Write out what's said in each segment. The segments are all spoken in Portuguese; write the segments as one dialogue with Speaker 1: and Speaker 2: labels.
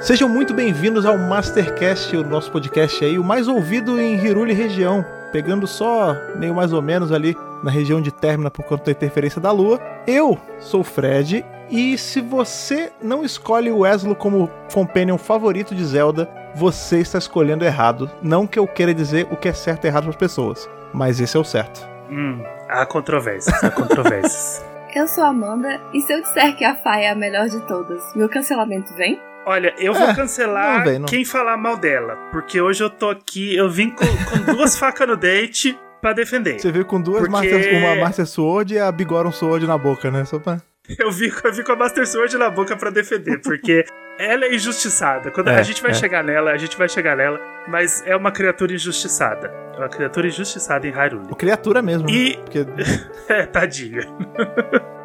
Speaker 1: Sejam muito bem-vindos ao Mastercast, o nosso podcast aí, o mais ouvido em Hiruli região, pegando só meio mais ou menos ali na região de Términa por conta da interferência da Lua. Eu sou o Fred e se você não escolhe o Eslo como companion favorito de Zelda, você está escolhendo errado. Não que eu queira dizer o que é certo e errado para as pessoas, mas esse é o certo.
Speaker 2: Hum, há controvérsias, há controvérsias.
Speaker 3: Eu sou a Amanda, e se eu disser que a Faia é a melhor de todas, meu cancelamento vem?
Speaker 2: Olha, eu vou é, cancelar não não. quem falar mal dela, porque hoje eu tô aqui, eu vim com, com duas facas no date pra defender.
Speaker 1: Você veio com duas, porque... Master, uma Master Sword e a Bigoron Sword na boca, né? Só pra...
Speaker 2: Eu vi, eu vi com a Master Sword na boca para defender, porque ela é injustiçada. Quando é, a gente vai é. chegar nela, a gente vai chegar nela, mas é uma criatura injustiçada. É uma criatura injustiçada em Hyrule. Uma
Speaker 1: criatura mesmo. Né?
Speaker 2: E. Porque... é, tadinha.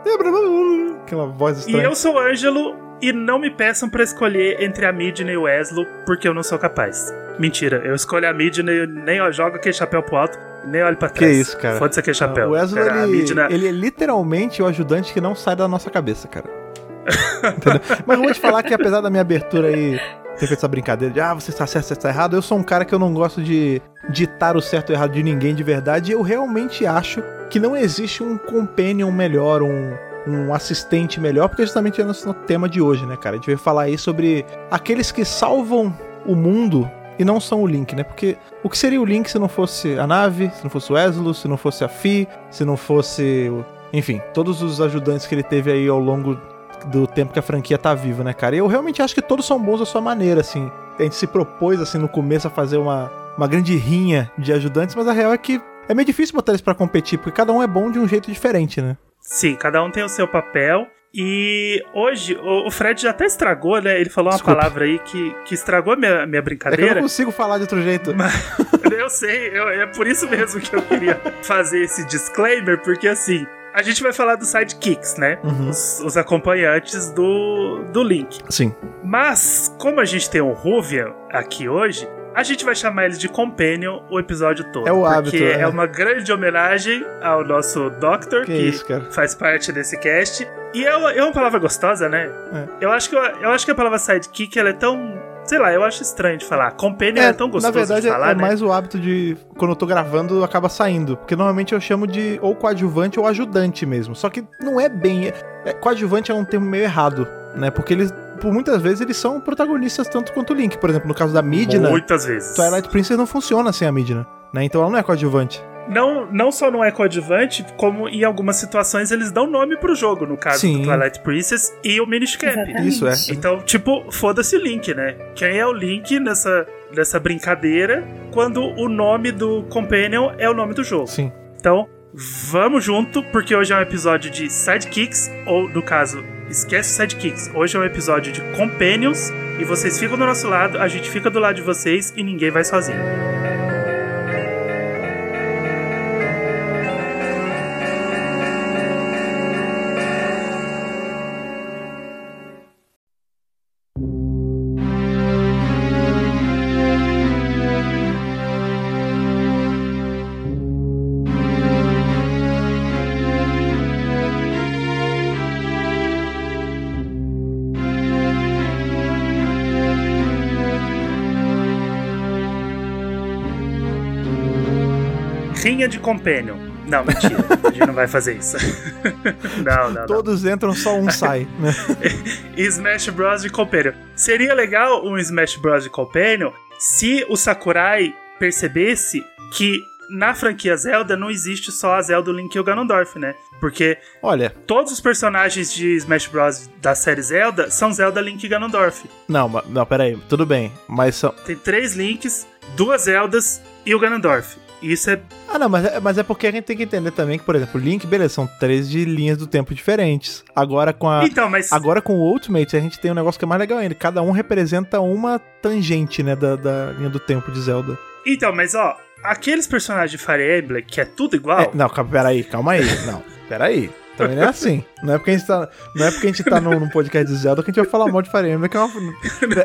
Speaker 1: Aquela voz estranha.
Speaker 2: E eu sou o Ângelo, e não me peçam para escolher entre a Midna e o Eslo, porque eu não sou capaz. Mentira, eu escolho a Midna e nem eu jogo aquele chapéu pro alto, nem olho pra trás.
Speaker 1: Que isso, cara.
Speaker 2: Foda-se aquele chapéu.
Speaker 1: O Eslo, cara, ele, Midna... ele é literalmente o ajudante que não sai da nossa cabeça, cara. Mas eu vou te falar que apesar da minha abertura aí ter feito essa brincadeira de ah, você está certo, você está errado, eu sou um cara que eu não gosto de ditar o certo ou errado de ninguém de verdade. E eu realmente acho que não existe um companion melhor, um, um assistente melhor, porque justamente é o nosso tema de hoje, né, cara? A gente vai falar aí sobre aqueles que salvam o mundo e não são o Link, né? Porque o que seria o Link se não fosse a nave, se não fosse o Eslo, se não fosse a Fi, se não fosse. Enfim, todos os ajudantes que ele teve aí ao longo do tempo que a franquia tá viva, né, cara? E eu realmente acho que todos são bons à sua maneira, assim. A gente se propôs, assim, no começo a fazer uma, uma grande rinha de ajudantes, mas a real é que é meio difícil botar eles para competir, porque cada um é bom de um jeito diferente, né?
Speaker 2: Sim, cada um tem o seu papel. E hoje, o Fred já até estragou, né? Ele falou uma Desculpa. palavra aí que, que estragou a minha, minha brincadeira. É
Speaker 1: eu não consigo falar de outro jeito.
Speaker 2: Mas, eu sei, eu, é por isso mesmo que eu queria fazer esse disclaimer, porque assim, a gente vai falar dos sidekicks, né? Uhum. Os, os, acompanhantes do, do Link.
Speaker 1: Sim.
Speaker 2: Mas, como a gente tem o Ruvia aqui hoje, a gente vai chamar eles de Companion o episódio todo.
Speaker 1: É o hábito.
Speaker 2: Porque é. é uma grande homenagem ao nosso Doctor, que, que isso, faz parte desse cast. E é uma, é uma palavra gostosa, né? É. Eu, acho que, eu, eu acho que a palavra sidekick ela é tão sei lá, eu acho estranho de falar. Companion é, é tão gostoso
Speaker 1: Na verdade,
Speaker 2: de falar,
Speaker 1: é
Speaker 2: né?
Speaker 1: mais o hábito de, quando eu tô gravando, acaba saindo. Porque normalmente eu chamo de ou coadjuvante ou ajudante mesmo. Só que não é bem... É, coadjuvante é um termo meio errado, né? Porque eles por muitas vezes eles são protagonistas tanto quanto o Link. Por exemplo, no caso da Midna.
Speaker 2: Muitas vezes.
Speaker 1: Twilight Princess não funciona sem a Midna, né? Então ela não é coadjuvante.
Speaker 2: Não, não só não é coadjuvante, como em algumas situações eles dão nome pro jogo, no caso Sim. do Twilight Princess e o Minish Cap.
Speaker 1: Isso é.
Speaker 2: Então, tipo, foda-se o Link, né? Quem é o Link nessa, nessa brincadeira quando o nome do Companion é o nome do jogo?
Speaker 1: Sim.
Speaker 2: Então, vamos junto, porque hoje é um episódio de sidekicks, ou no caso, esquece sidekicks. Hoje é um episódio de companions e vocês ficam do nosso lado, a gente fica do lado de vocês e ninguém vai sozinho. De Companion. Não, mentira. a gente não vai fazer isso. não, não.
Speaker 1: Todos
Speaker 2: não.
Speaker 1: entram, só um sai. Né?
Speaker 2: Smash Bros. de Companion. Seria legal um Smash Bros. de Companion se o Sakurai percebesse que na franquia Zelda não existe só a Zelda, o Link e o Ganondorf, né? Porque
Speaker 1: Olha,
Speaker 2: todos os personagens de Smash Bros. da série Zelda são Zelda, Link e Ganondorf.
Speaker 1: Não, não, peraí, tudo bem, mas são...
Speaker 2: Tem três Links, duas Zeldas e o Ganondorf. Isso é.
Speaker 1: Ah, não, mas é, mas é porque a gente tem que entender também que, por exemplo, Link, beleza, são três de linhas do tempo diferentes. Agora com a.
Speaker 2: Então, mas.
Speaker 1: Agora com o Ultimate, a gente tem um negócio que é mais legal ainda. Cada um representa uma tangente, né, da, da linha do tempo de Zelda.
Speaker 2: Então, mas ó, aqueles personagens de Fire Emblem, que é tudo igual. É,
Speaker 1: não, peraí, calma aí. Não, peraí. Também não é assim. Não é porque a gente tá, não é porque a gente tá num, num podcast de Zelda que a gente vai falar mal de Fire Emblem, que é uma,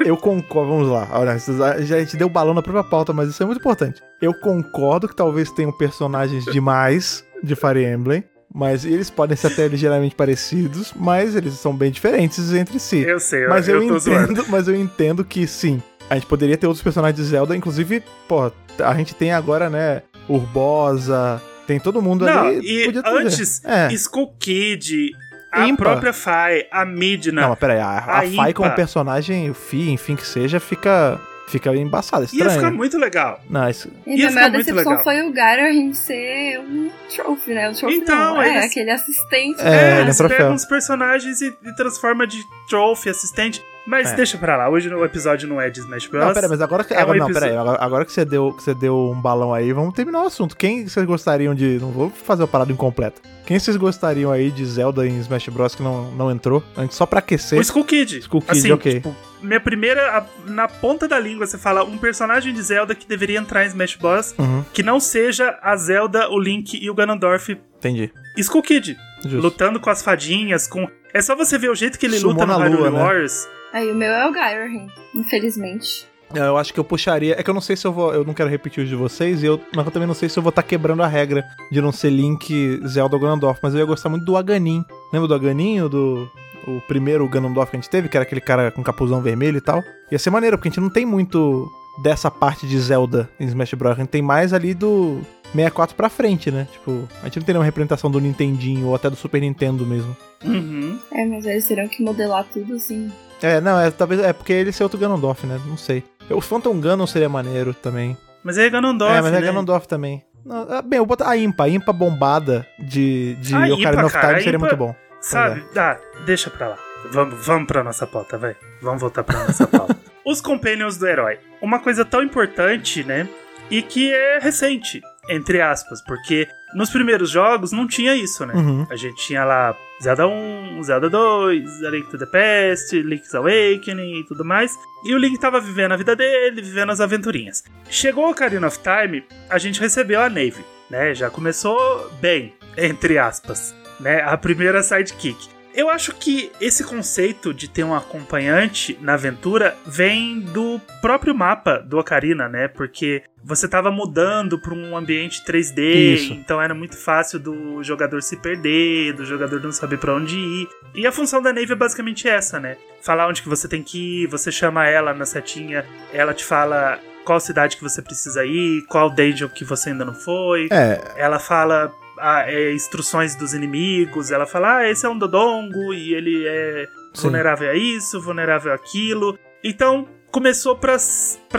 Speaker 1: Eu concordo, vamos lá. Olha, a gente deu balão na própria pauta, mas isso é muito importante. Eu concordo que talvez tenham personagens demais de Fire Emblem, mas eles podem ser até ligeiramente parecidos, mas eles são bem diferentes entre si.
Speaker 2: Eu sei,
Speaker 1: mas
Speaker 2: eu,
Speaker 1: eu, entendo, mas eu entendo que sim. A gente poderia ter outros personagens de Zelda, inclusive, pô, a gente tem agora, né, Urbosa, tem todo mundo
Speaker 2: Não,
Speaker 1: ali.
Speaker 2: E antes, é. Skull Kid, a Impa. própria Fai, a Midna. Não,
Speaker 1: mas peraí, a, a, a Fai como personagem, o Fi, enfim, que seja, fica fica embaçado, estranho. Ia
Speaker 2: ficar muito legal.
Speaker 1: Não, isso...
Speaker 3: E a maior decepção legal. foi o Gyrohim ser um trophy, né? O trophy então, não, é eles... aquele assistente.
Speaker 2: É, é eles pegam os personagens e, e transforma de trophy, assistente. Mas é. deixa pra lá, hoje o episódio não é de Smash Bros.
Speaker 1: Não, pera, mas agora que, é agora, um não, pera agora, agora, que, você deu, que você deu um balão aí, vamos terminar o assunto. Quem vocês gostariam de. Não vou fazer a parada incompleta. Quem vocês gostariam aí de Zelda em Smash Bros. que não, não entrou? Só pra aquecer.
Speaker 2: O Skull Kid.
Speaker 1: Skull Kid, assim, ok. Tipo,
Speaker 2: minha primeira. na ponta da língua, você fala um personagem de Zelda que deveria entrar em Smash Bros. Uhum. que não seja a Zelda, o Link e o Ganondorf.
Speaker 1: Entendi.
Speaker 2: Skull Kid. Justo. Lutando com as fadinhas, com. É só você ver o jeito que ele Sumou luta no Hyrule né? Wars.
Speaker 3: Aí o meu é o Gyrohin, infelizmente.
Speaker 1: É, eu acho que eu puxaria. É que eu não sei se eu vou. Eu não quero repetir os de vocês, e eu, mas eu também não sei se eu vou estar tá quebrando a regra de não ser Link Zelda ou Ganondorf. Mas eu ia gostar muito do Aganin. Lembra do Aganin? Do. O primeiro Ganondorf que a gente teve, que era aquele cara com capuzão vermelho e tal. Ia ser maneiro, porque a gente não tem muito dessa parte de Zelda em Smash Bros. A gente tem mais ali do 64 pra frente, né? Tipo, a gente não tem nenhuma representação do Nintendinho ou até do Super Nintendo mesmo.
Speaker 2: Uhum.
Speaker 3: É, mas eles terão que modelar tudo assim.
Speaker 1: É, não, é talvez é porque ele ser outro Ganondorf, né? Não sei. O Phantom Ganon seria maneiro também.
Speaker 2: Mas é Ganondorf, É,
Speaker 1: mas é né? Ganondorf também. É, bem, eu vou botar a Impa. A Impa bombada de, de a Ocarina of Time seria muito bom.
Speaker 2: Sabe, ah, deixa pra lá. Vamos, vamos pra nossa pauta, vai. Vamos voltar pra nossa pauta. Os Companions do Herói. Uma coisa tão importante, né? E que é recente, entre aspas, porque nos primeiros jogos não tinha isso, né? Uhum. A gente tinha lá Zelda 1, Zelda 2, A Link to the Past, Link's Awakening e tudo mais. E o Link tava vivendo a vida dele, vivendo as aventurinhas. Chegou o Ocarina of Time, a gente recebeu a Nave, né? Já começou bem, entre aspas, né? A primeira sidekick. Eu acho que esse conceito de ter um acompanhante na aventura vem do próprio mapa do Ocarina, né? Porque você estava mudando para um ambiente 3D, Isso. então era muito fácil do jogador se perder, do jogador não saber para onde ir. E a função da Nave é basicamente essa, né? Falar onde que você tem que ir, você chama ela na setinha, ela te fala qual cidade que você precisa ir, qual dungeon que você ainda não foi.
Speaker 1: É.
Speaker 2: Ela fala a, é, instruções dos inimigos. Ela fala, ah, esse é um Dodongo e ele é Sim. vulnerável a isso, vulnerável àquilo. Então, começou para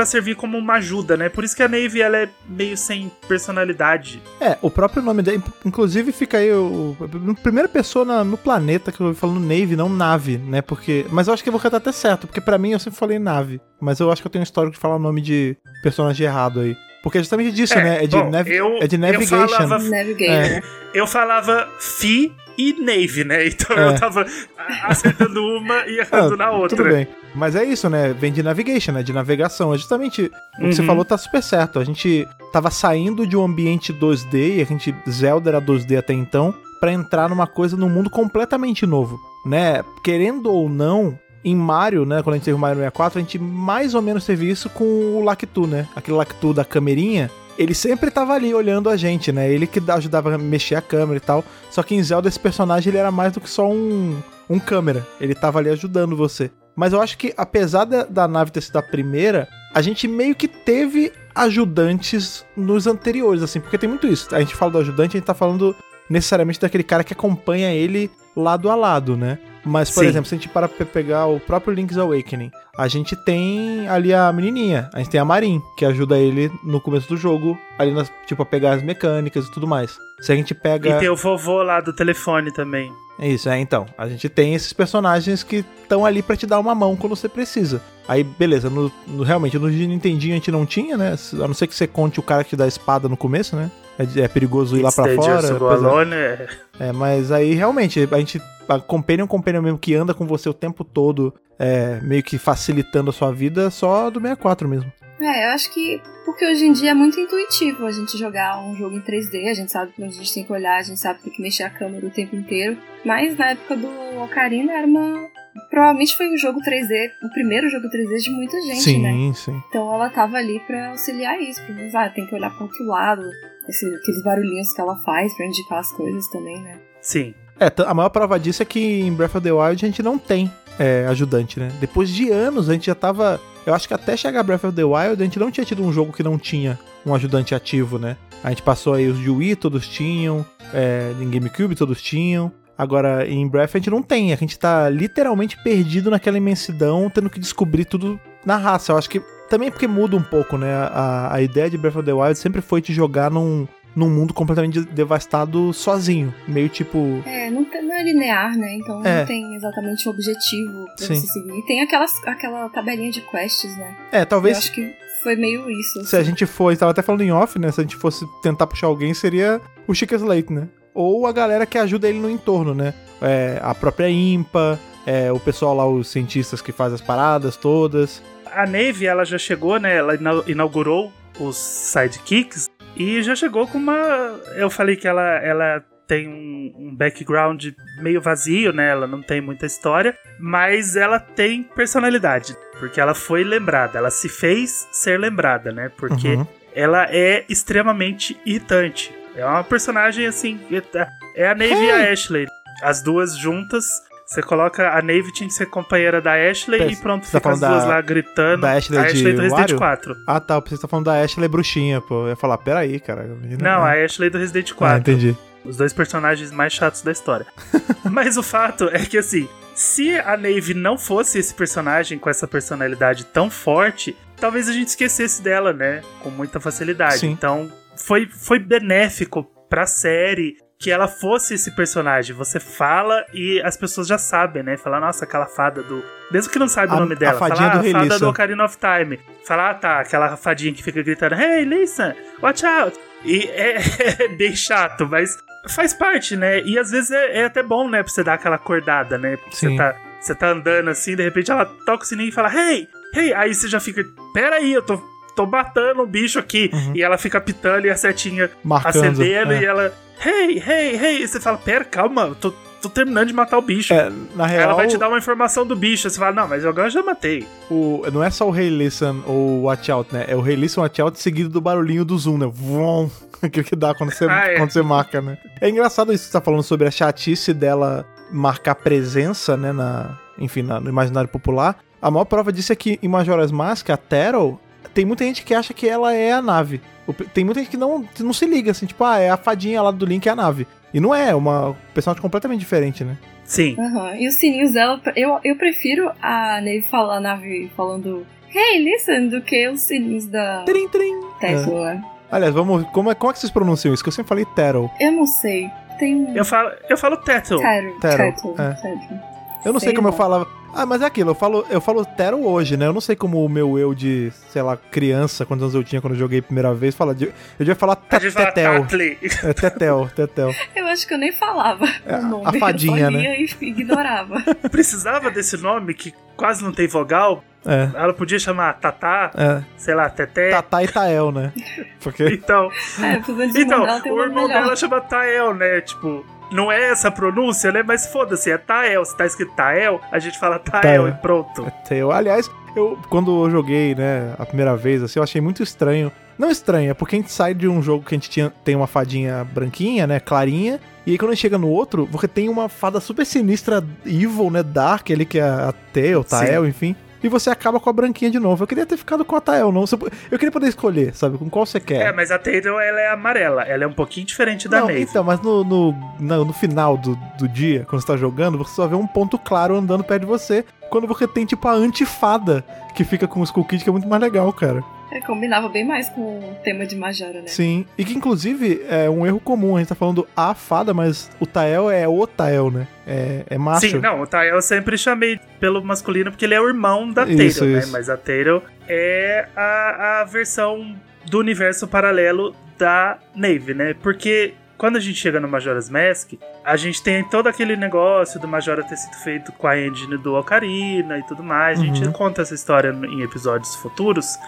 Speaker 2: servir como uma ajuda, né? Por isso que a Nave ela é meio sem personalidade.
Speaker 1: É, o próprio nome dele, inclusive fica aí o, a primeira pessoa na, no planeta que eu ouvi falando Nave, não nave, né? Porque, mas eu acho que eu vou cantar até certo, porque para mim eu sempre falei nave, mas eu acho que eu tenho um histórico de falar o nome de personagem errado aí. Porque é justamente disso, é, né? É de, bom, nav eu, é de navigation. Eu falava,
Speaker 3: é.
Speaker 2: eu falava Fi e Nave, né? Então é. eu tava acertando uma e errando ah, na outra.
Speaker 1: Tudo bem. Mas é isso, né? Vem de navigation, né? De navegação. É justamente o que uhum. você falou tá super certo. A gente tava saindo de um ambiente 2D, e a gente. Zelda era 2D até então, para entrar numa coisa num mundo completamente novo. Né? Querendo ou não, em Mario, né, quando a gente teve o Mario 64, a gente mais ou menos teve isso com o Lactu, né? Aquele Lactu da camerinha. Ele sempre tava ali olhando a gente, né? Ele que ajudava a mexer a câmera e tal. Só que em Zelda esse personagem ele era mais do que só um, um câmera. Ele tava ali ajudando você. Mas eu acho que apesar da, da nave ter sido a primeira, a gente meio que teve ajudantes nos anteriores, assim, porque tem muito isso. A gente fala do ajudante, a gente tá falando necessariamente daquele cara que acompanha ele lado a lado, né? Mas, por Sim. exemplo, se a gente para pra pegar o próprio Link's Awakening, a gente tem ali a menininha, a gente tem a Marin, que ajuda ele no começo do jogo, ali, nas, tipo, a pegar as mecânicas e tudo mais. Se a gente pega...
Speaker 2: E tem o vovô lá do telefone também.
Speaker 1: É isso, é, então. A gente tem esses personagens que estão ali para te dar uma mão quando você precisa. Aí, beleza, no, no, realmente, no Nintendinho a gente não tinha, né? A não ser que você conte o cara que te dá a espada no começo, né? É, é perigoso ir lá pra fora.
Speaker 2: Alone, é...
Speaker 1: é, mas aí realmente a gente. A Companion, Companion mesmo que anda com você o tempo todo, é, meio que facilitando a sua vida, só do 64 mesmo.
Speaker 3: É, eu acho que porque hoje em dia é muito intuitivo a gente jogar um jogo em 3D, a gente sabe que a gente tem que olhar, a gente sabe que tem que mexer a câmera o tempo inteiro. Mas na época do Ocarina era uma. Provavelmente foi o jogo 3D, o primeiro jogo 3D de muita gente,
Speaker 1: sim,
Speaker 3: né?
Speaker 1: Sim, sim.
Speaker 3: Então ela tava ali pra auxiliar isso, pra ah, tem que olhar pro outro lado, esse, aqueles barulhinhos que ela faz pra indicar as coisas também, né?
Speaker 2: Sim.
Speaker 1: É, a maior prova disso é que em Breath of the Wild a gente não tem é, ajudante, né? Depois de anos a gente já tava. Eu acho que até chegar Breath of the Wild a gente não tinha tido um jogo que não tinha um ajudante ativo, né? A gente passou aí os de Wii, todos tinham, é, em GameCube todos tinham. Agora, em Breath a gente não tem, a gente tá literalmente perdido naquela imensidão, tendo que descobrir tudo na raça. Eu acho que também porque muda um pouco, né? A, a ideia de Breath of the Wild sempre foi te jogar num, num mundo completamente devastado sozinho. Meio tipo.
Speaker 3: É, não, não é linear, né? Então é. não tem exatamente um objetivo pra Sim. você seguir. E tem aquelas, aquela tabelinha de quests, né?
Speaker 1: É, talvez.
Speaker 3: Eu acho que foi meio isso. Assim.
Speaker 1: Se a gente for, estava até falando em off, né? Se a gente fosse tentar puxar alguém, seria o Chica Slate, né? Ou a galera que ajuda ele no entorno, né? É, a própria IMPA, é, o pessoal lá, os cientistas que fazem as paradas todas.
Speaker 2: A Navy, ela já chegou, né? Ela inaugurou os sidekicks e já chegou com uma. Eu falei que ela, ela tem um, um, background meio vazio, né? Ela não tem muita história, mas ela tem personalidade, porque ela foi lembrada, ela se fez ser lembrada, né? Porque uhum. ela é extremamente irritante. É uma personagem assim. É a Navy hey. e a Ashley. As duas juntas você coloca a Navy tinha que ser companheira da Ashley e pronto,
Speaker 1: tá
Speaker 2: fica as duas
Speaker 1: da,
Speaker 2: lá gritando.
Speaker 1: Da Ashley, a Ashley do
Speaker 2: Resident Wario? 4.
Speaker 1: Ah, tá. Você tá falando da Ashley bruxinha, pô. Eu ia falar, peraí, cara.
Speaker 2: Não, a Ashley do Resident 4.
Speaker 1: Ah, entendi.
Speaker 2: Os dois personagens mais chatos da história. Mas o fato é que, assim, se a Navy não fosse esse personagem com essa personalidade tão forte, talvez a gente esquecesse dela, né? Com muita facilidade. Sim. Então, foi, foi benéfico pra série que ela fosse esse personagem. Você fala e as pessoas já sabem, né? Falar, nossa, aquela fada do. Mesmo que não sabe a, o nome dela. A fadinha fala, do ah, a fada do Ocarina of Time. Falar, ah, tá, aquela fadinha que fica gritando, hey, listen, watch out. E é, é bem chato, mas faz parte, né? E às vezes é, é, até bom, né? Pra você dar aquela acordada, né? Porque você tá, você tá andando assim, de repente ela toca o sininho e fala, hey, hey. Aí você já fica, pera aí, eu tô tô matando um bicho aqui. Uhum. E ela fica pitando e a setinha Marcando, acendendo é. e ela hey, hey, hey. E você fala, pera, calma, tô, tô terminando de matar o bicho. É,
Speaker 1: na real.
Speaker 2: Ela vai te dar uma informação do bicho. Você fala, não, mas agora eu já matei.
Speaker 1: O, não é só o Hey Listen ou Watch Out, né? É o Hey Listen, Watch Out seguido do barulhinho do zoom, né? Vom. Aquilo que dá quando você, ah, é. quando você marca, né? É engraçado isso que você tá falando sobre a chatice dela marcar presença, né? Na, enfim, na, no imaginário popular. A maior prova disso é que em Majora's Mask, a Terrell, tem muita gente que acha que ela é a nave. Tem muita gente que não, que não se liga, assim, tipo, ah, é a fadinha lá do Link, é a nave. E não é, é uma personagem completamente diferente, né?
Speaker 2: Sim.
Speaker 3: Uhum. E os sininhos dela, eu, eu prefiro a Nave falar, a nave falando Hey, listen, do que os sininhos da
Speaker 1: trim, trim.
Speaker 3: Tesla. É.
Speaker 1: Aliás, vamos. Como é, como é que vocês pronunciam isso? Que eu sempre falei Terrell.
Speaker 3: Eu não sei. Tem
Speaker 2: Eu falo, eu falo Tettle.
Speaker 1: É. Eu não sei, sei como eu falava. Ah, mas é aquilo, eu falo, eu falo Tero hoje, né? Eu não sei como o meu eu de, sei lá, criança, quantos anos eu tinha quando eu joguei a primeira vez, fala de, eu devia falar Tetel. É, Tetel, Tetel.
Speaker 3: Eu acho que eu nem falava
Speaker 1: é, o nome. A fadinha, eu né?
Speaker 3: e ignorava.
Speaker 2: Precisava desse nome que quase não tem vogal? É. Ela podia chamar Tatá, é. sei lá, Teté.
Speaker 1: Tatá e Tael, né? Porque...
Speaker 2: Então, é, então o irmão dela chama Tael, né? Tipo, não é essa pronúncia, né? Mas foda-se, é Tael. Se tá escrito Tael, a gente fala Tael, Tael. e pronto. É
Speaker 1: Tael. Aliás, eu, quando eu joguei, né, a primeira vez, assim, eu achei muito estranho. Não estranho, é porque a gente sai de um jogo que a gente tinha, tem uma fadinha branquinha, né, clarinha, e aí quando a gente chega no outro, você tem uma fada super sinistra, evil, né, dark, ali que é a Tael, Tael, Sim. enfim e você acaba com a branquinha de novo. Eu queria ter ficado com a Tael, não. Eu queria poder escolher, sabe? Com qual você quer.
Speaker 2: É, mas a Tail ela é amarela. Ela é um pouquinho diferente da não,
Speaker 1: Então, mas no, no, no, no final do, do dia, quando você tá jogando, você só vê um ponto claro andando perto de você. Quando você tem, tipo, a antifada que fica com o Skull Kid, que é muito mais legal, cara.
Speaker 3: É, combinava bem mais com o tema de Majora, né?
Speaker 1: Sim, e que inclusive é um erro comum, a gente tá falando a fada, mas o Tael é o Tael, né? É, é macho.
Speaker 2: Sim, não, o Tael eu sempre chamei pelo masculino porque ele é o irmão da Taylor, né? Mas a Taylor é a, a versão do universo paralelo da Nave, né? Porque quando a gente chega no Majora's Mask, a gente tem todo aquele negócio do Majora ter sido feito com a engine do Ocarina e tudo mais. A gente uhum. conta essa história em episódios futuros.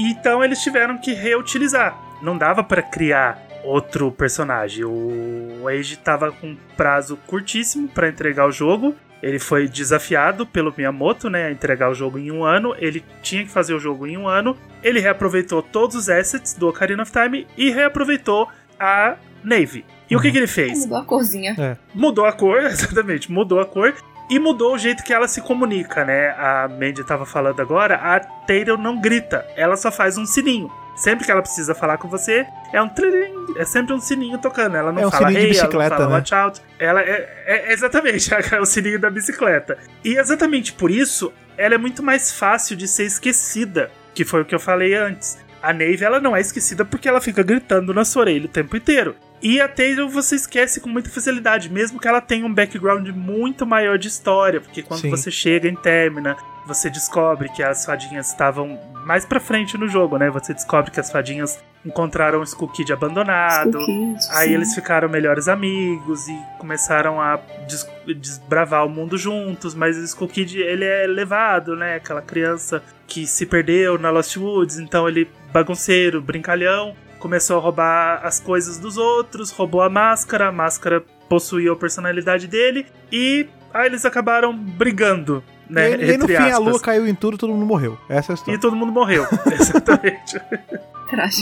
Speaker 2: Então eles tiveram que reutilizar. Não dava para criar outro personagem. O Age tava com um prazo curtíssimo para entregar o jogo. Ele foi desafiado pelo Miyamoto, né, a entregar o jogo em um ano. Ele tinha que fazer o jogo em um ano. Ele reaproveitou todos os assets do Ocarina of Time e reaproveitou a Navy. E uhum. o que, uhum. que ele fez?
Speaker 3: Mudou a corzinha.
Speaker 2: É. Mudou a cor, exatamente. Mudou a cor. E mudou o jeito que ela se comunica, né? A Mandy tava falando agora, a Taylor não grita, ela só faz um sininho. Sempre que ela precisa falar com você, é um trilhim, é sempre um sininho tocando. Ela não
Speaker 1: é um
Speaker 2: fala
Speaker 1: hey, ela não fala
Speaker 2: né? watch out. Ela é, é exatamente é o sininho da bicicleta. E exatamente por isso, ela é muito mais fácil de ser esquecida, que foi o que eu falei antes. A Nave ela não é esquecida porque ela fica gritando na sua orelha o tempo inteiro. E a Taylor você esquece com muita facilidade, mesmo que ela tenha um background muito maior de história, porque quando Sim. você chega em Termina, você descobre que as fadinhas estavam mais pra frente no jogo, né? Você descobre que as fadinhas encontraram o Skull Kid abandonado. Skull Kid, aí sim. eles ficaram melhores amigos e começaram a des desbravar o mundo juntos. Mas o Skull Kid, ele é levado, né? Aquela criança que se perdeu na Lost Woods. Então ele bagunceiro, brincalhão. Começou a roubar as coisas dos outros, roubou a máscara, a máscara possuía a personalidade dele e aí eles acabaram brigando né?
Speaker 1: E, e no fim aspas. a lua caiu em tudo todo mundo morreu. Essa é a história.
Speaker 2: E todo mundo morreu, exatamente.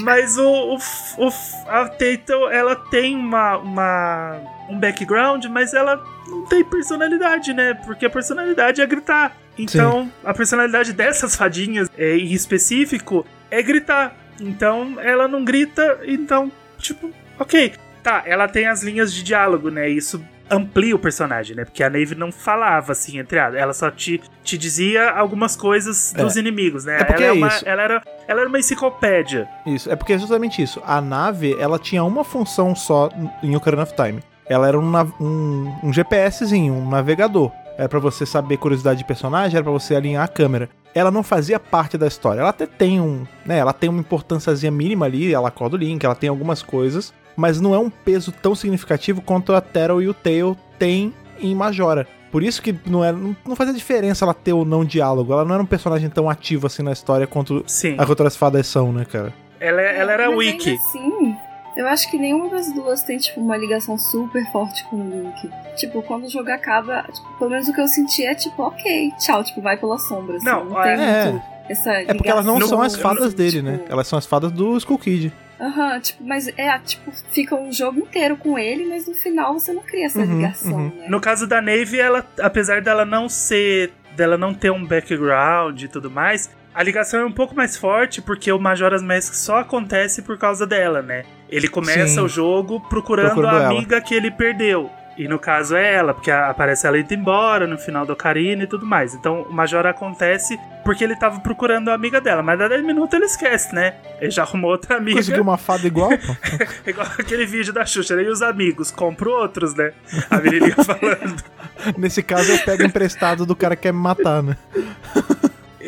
Speaker 2: Mas o, o, o, a Tatum, ela tem uma, uma, um background, mas ela não tem personalidade, né? Porque a personalidade é gritar. Então, Sim. a personalidade dessas fadinhas, é, em específico, é gritar. Então, ela não grita, então, tipo, ok. Tá, ela tem as linhas de diálogo, né? Isso amplia o personagem, né? Porque a Nave não falava assim, entre ela, ela só te, te dizia algumas coisas dos é. inimigos, né?
Speaker 1: É porque
Speaker 2: ela,
Speaker 1: é
Speaker 2: uma,
Speaker 1: isso.
Speaker 2: ela, era, ela era uma enciclopédia.
Speaker 1: Isso, é porque é justamente isso. A nave, ela tinha uma função só em Ocarina of Time. Ela era um, um, um GPSzinho, um navegador. Era para você saber curiosidade de personagem, era para você alinhar a câmera. Ela não fazia parte da história. Ela até tem um, né, ela tem uma importânciazinha mínima ali, ela acorda o Link, ela tem algumas coisas, mas não é um peso tão significativo quanto a Terrell e o Tail têm em Majora. Por isso que não, era, não fazia diferença ela ter ou não diálogo. Ela não era um personagem tão ativo assim na história quanto
Speaker 2: Sim.
Speaker 1: as outras fadas são, né, cara?
Speaker 2: Ela, é, ela era wiki.
Speaker 3: Sim. Eu acho que nenhuma das duas tem, tipo, uma ligação super forte com o Link. Tipo, quando o jogo acaba, tipo, pelo menos o que eu senti é, tipo, ok, tchau, tipo, vai pela sombra. Assim, não, não tem é. muito essa ligação.
Speaker 1: É porque elas não são as fadas dele, né? tipo... né? Elas são as fadas do Skull Kid.
Speaker 3: Aham, uhum, tipo, mas é, tipo, fica um jogo inteiro com ele, mas no final você não cria essa uhum, ligação, uhum. né?
Speaker 2: No caso da Navy, ela, apesar dela não ser, dela não ter um background e tudo mais, a ligação é um pouco mais forte porque o Majora's Mask só acontece por causa dela, né? Ele começa Sim. o jogo procurando, procurando a amiga ela. que ele perdeu. E no caso é ela, porque aparece ela indo embora no final do Ocarina e tudo mais. Então o Major acontece porque ele tava procurando a amiga dela. Mas a 10 minutos ele esquece, né? Ele já arrumou outra amiga.
Speaker 1: Conseguiu uma fada igual,
Speaker 2: igual aquele vídeo da Xuxa, né? E os amigos, compro outros, né? A menininha falando.
Speaker 1: Nesse caso eu pego emprestado do cara que quer me matar, né?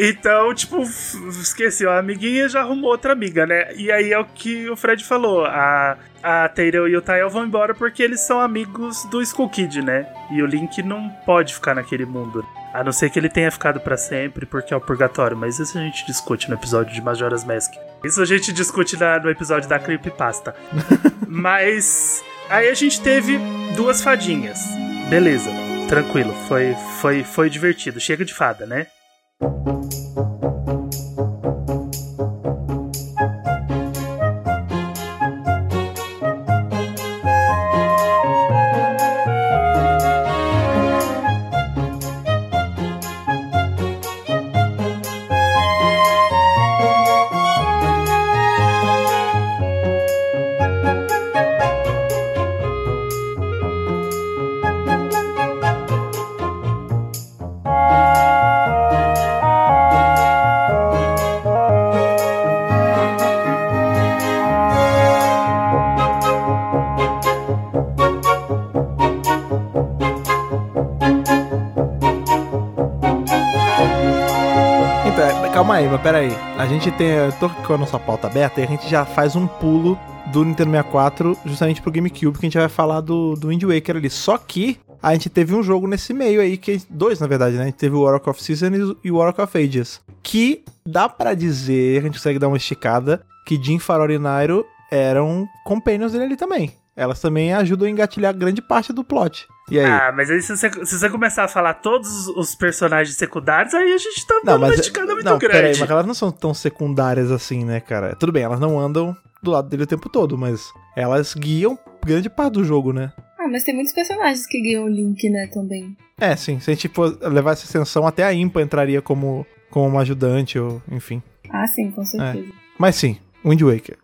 Speaker 2: Então, tipo, esqueci, a amiguinha já arrumou outra amiga, né? E aí é o que o Fred falou. A, a e o Tael vão embora porque eles são amigos do Skull Kid, né? E o Link não pode ficar naquele mundo. A não ser que ele tenha ficado para sempre, porque é o purgatório. Mas isso a gente discute no episódio de Majora's Mask. Isso a gente discute na, no episódio da Creepypasta. mas aí a gente teve duas fadinhas. Beleza, tranquilo. Foi, foi, foi divertido. Chega de fada, né?
Speaker 1: Thank you. Peraí. A gente tem. Eu tô com a nossa pauta aberta e a gente já faz um pulo do Nintendo 64 justamente pro GameCube, que a gente vai falar do, do Wind Waker ali. Só que a gente teve um jogo nesse meio aí, que dois na verdade, né? A gente teve o Oracle of Seasons e o Oracle of Ages. Que dá para dizer, a gente consegue dar uma esticada, que Jim, Faror e Nairo eram companions dele ali também. Elas também ajudam a engatilhar grande parte do plot. E aí?
Speaker 2: Ah, mas aí se você, se você começar a falar todos os personagens secundários, aí a gente tá dando uma esticada muito não, grande. Peraí,
Speaker 1: mas elas não são tão secundárias assim, né, cara? Tudo bem, elas não andam do lado dele o tempo todo, mas elas guiam grande parte do jogo, né?
Speaker 3: Ah, mas tem muitos personagens que guiam o Link, né, também.
Speaker 1: É, sim. Se a gente for levar essa extensão, até a Impa entraria como, como uma ajudante, ou enfim.
Speaker 3: Ah, sim, com certeza. É.
Speaker 1: Mas sim, Wind Waker.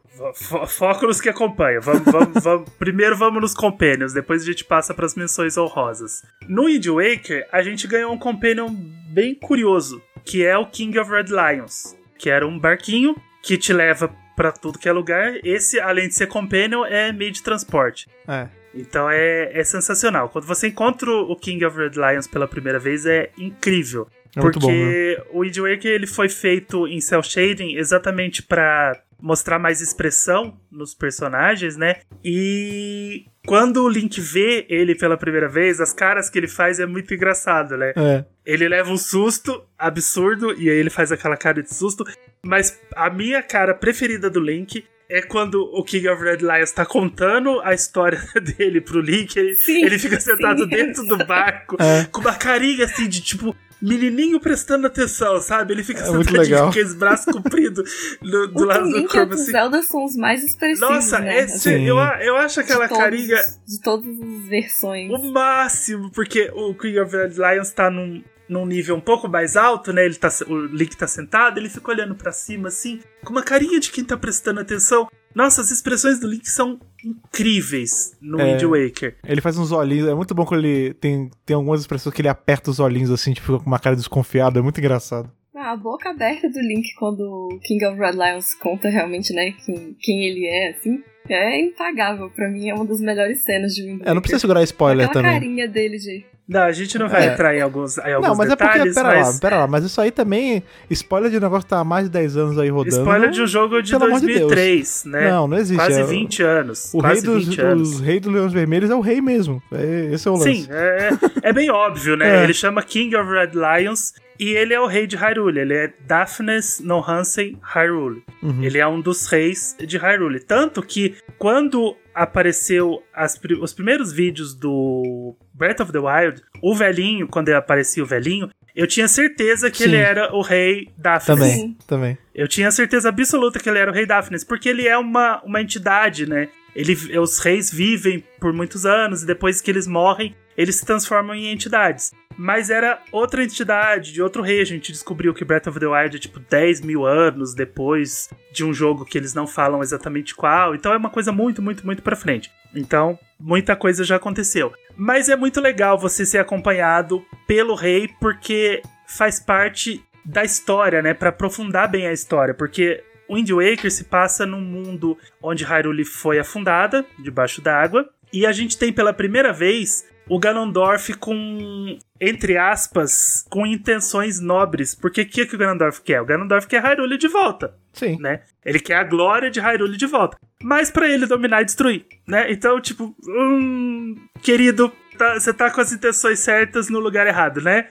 Speaker 2: Foco nos que acompanham. Vamos, vamos, vamos, primeiro vamos nos companions, depois a gente passa para as menções honrosas. No Wind Waker, a gente ganhou um companion bem curioso, que é o King of Red Lions, que era um barquinho que te leva para tudo que é lugar. Esse, além de ser companion, é meio de transporte.
Speaker 1: É.
Speaker 2: Então é, é sensacional. Quando você encontra o King of Red Lions pela primeira vez, é incrível. É porque bom, né? o Wind Waker ele foi feito em cel shading exatamente para mostrar mais expressão nos personagens, né? E quando o Link vê ele pela primeira vez, as caras que ele faz é muito engraçado, né?
Speaker 1: É.
Speaker 2: Ele leva um susto absurdo e aí ele faz aquela cara de susto. Mas a minha cara preferida do Link é quando o King of Red Lions tá contando a história dele pro Link. Ele, sim, ele fica sentado sim, dentro do barco é. com uma carinha assim de tipo menininho prestando atenção, sabe? Ele fica
Speaker 1: é sentadinho com
Speaker 2: aqueles braços compridos do lado do corpo. Os
Speaker 3: assim. Zelda são os mais expressivos.
Speaker 2: Nossa,
Speaker 3: né?
Speaker 2: esse, eu, eu acho aquela
Speaker 3: de todos,
Speaker 2: carinha.
Speaker 3: De todas as versões.
Speaker 2: O máximo, porque o King of Red Lions tá num, num nível um pouco mais alto, né? Ele tá, o Link tá sentado, ele fica olhando para cima assim, com uma carinha de quem tá prestando atenção. Nossa, as expressões do Link são incríveis no é, Wind Waker.
Speaker 1: Ele faz uns olhinhos, é muito bom quando ele tem, tem algumas expressões que ele aperta os olhinhos assim, tipo, com uma cara desconfiada, é muito engraçado.
Speaker 3: Ah, a boca aberta do Link quando o King of Red Lions conta realmente, né, quem, quem ele é, assim, é impagável. Pra mim é uma das melhores cenas de Wind Waker.
Speaker 1: É, não precisa segurar spoiler
Speaker 3: Aquela
Speaker 1: também.
Speaker 3: carinha dele de
Speaker 2: não, a gente não vai é. entrar em alguns, em alguns
Speaker 1: não, mas
Speaker 2: detalhes,
Speaker 1: é porque, pera
Speaker 2: mas...
Speaker 1: lá, pera lá, mas isso aí também, spoiler de um negócio que tá há mais de 10 anos aí rodando.
Speaker 2: Spoiler de um jogo de 2003,
Speaker 1: de
Speaker 2: né?
Speaker 1: Não, não existe.
Speaker 2: Quase 20 é anos.
Speaker 1: O
Speaker 2: rei
Speaker 1: dos
Speaker 2: anos.
Speaker 1: Os rei dos Leões Vermelhos é o rei mesmo. É, esse é o lance.
Speaker 2: Sim, é, é bem óbvio, né? É. Ele chama King of Red Lions e ele é o rei de Hyrule. Ele é Daphnes no Hansen Hyrule. Uhum. Ele é um dos reis de Hyrule. Tanto que quando apareceu as, os primeiros vídeos do Breath of the Wild, o velhinho, quando aparecia o velhinho, eu tinha certeza que Sim. ele era o rei Daphne.
Speaker 1: Também, também.
Speaker 2: Eu tinha certeza absoluta que ele era o rei Daphne, porque ele é uma, uma entidade, né? Ele, os reis vivem por muitos anos e depois que eles morrem, eles se transformam em entidades. Mas era outra entidade, de outro rei. A gente descobriu que Breath of the Wild é tipo 10 mil anos depois de um jogo que eles não falam exatamente qual. Então é uma coisa muito, muito, muito pra frente. Então, muita coisa já aconteceu. Mas é muito legal você ser acompanhado pelo rei, porque faz parte da história, né? Para aprofundar bem a história. Porque Wind Waker se passa num mundo onde Hyrule foi afundada, debaixo d'água. E a gente tem pela primeira vez o Ganondorf com, entre aspas, com intenções nobres. Porque o que, que o Ganondorf quer? O Ganondorf quer Hyrule de volta.
Speaker 1: Sim.
Speaker 2: Né? Ele quer a glória de Hyrule de volta. Mas para ele dominar e destruir, né? Então, tipo, hum, querido, você tá com as intenções certas no lugar errado, né?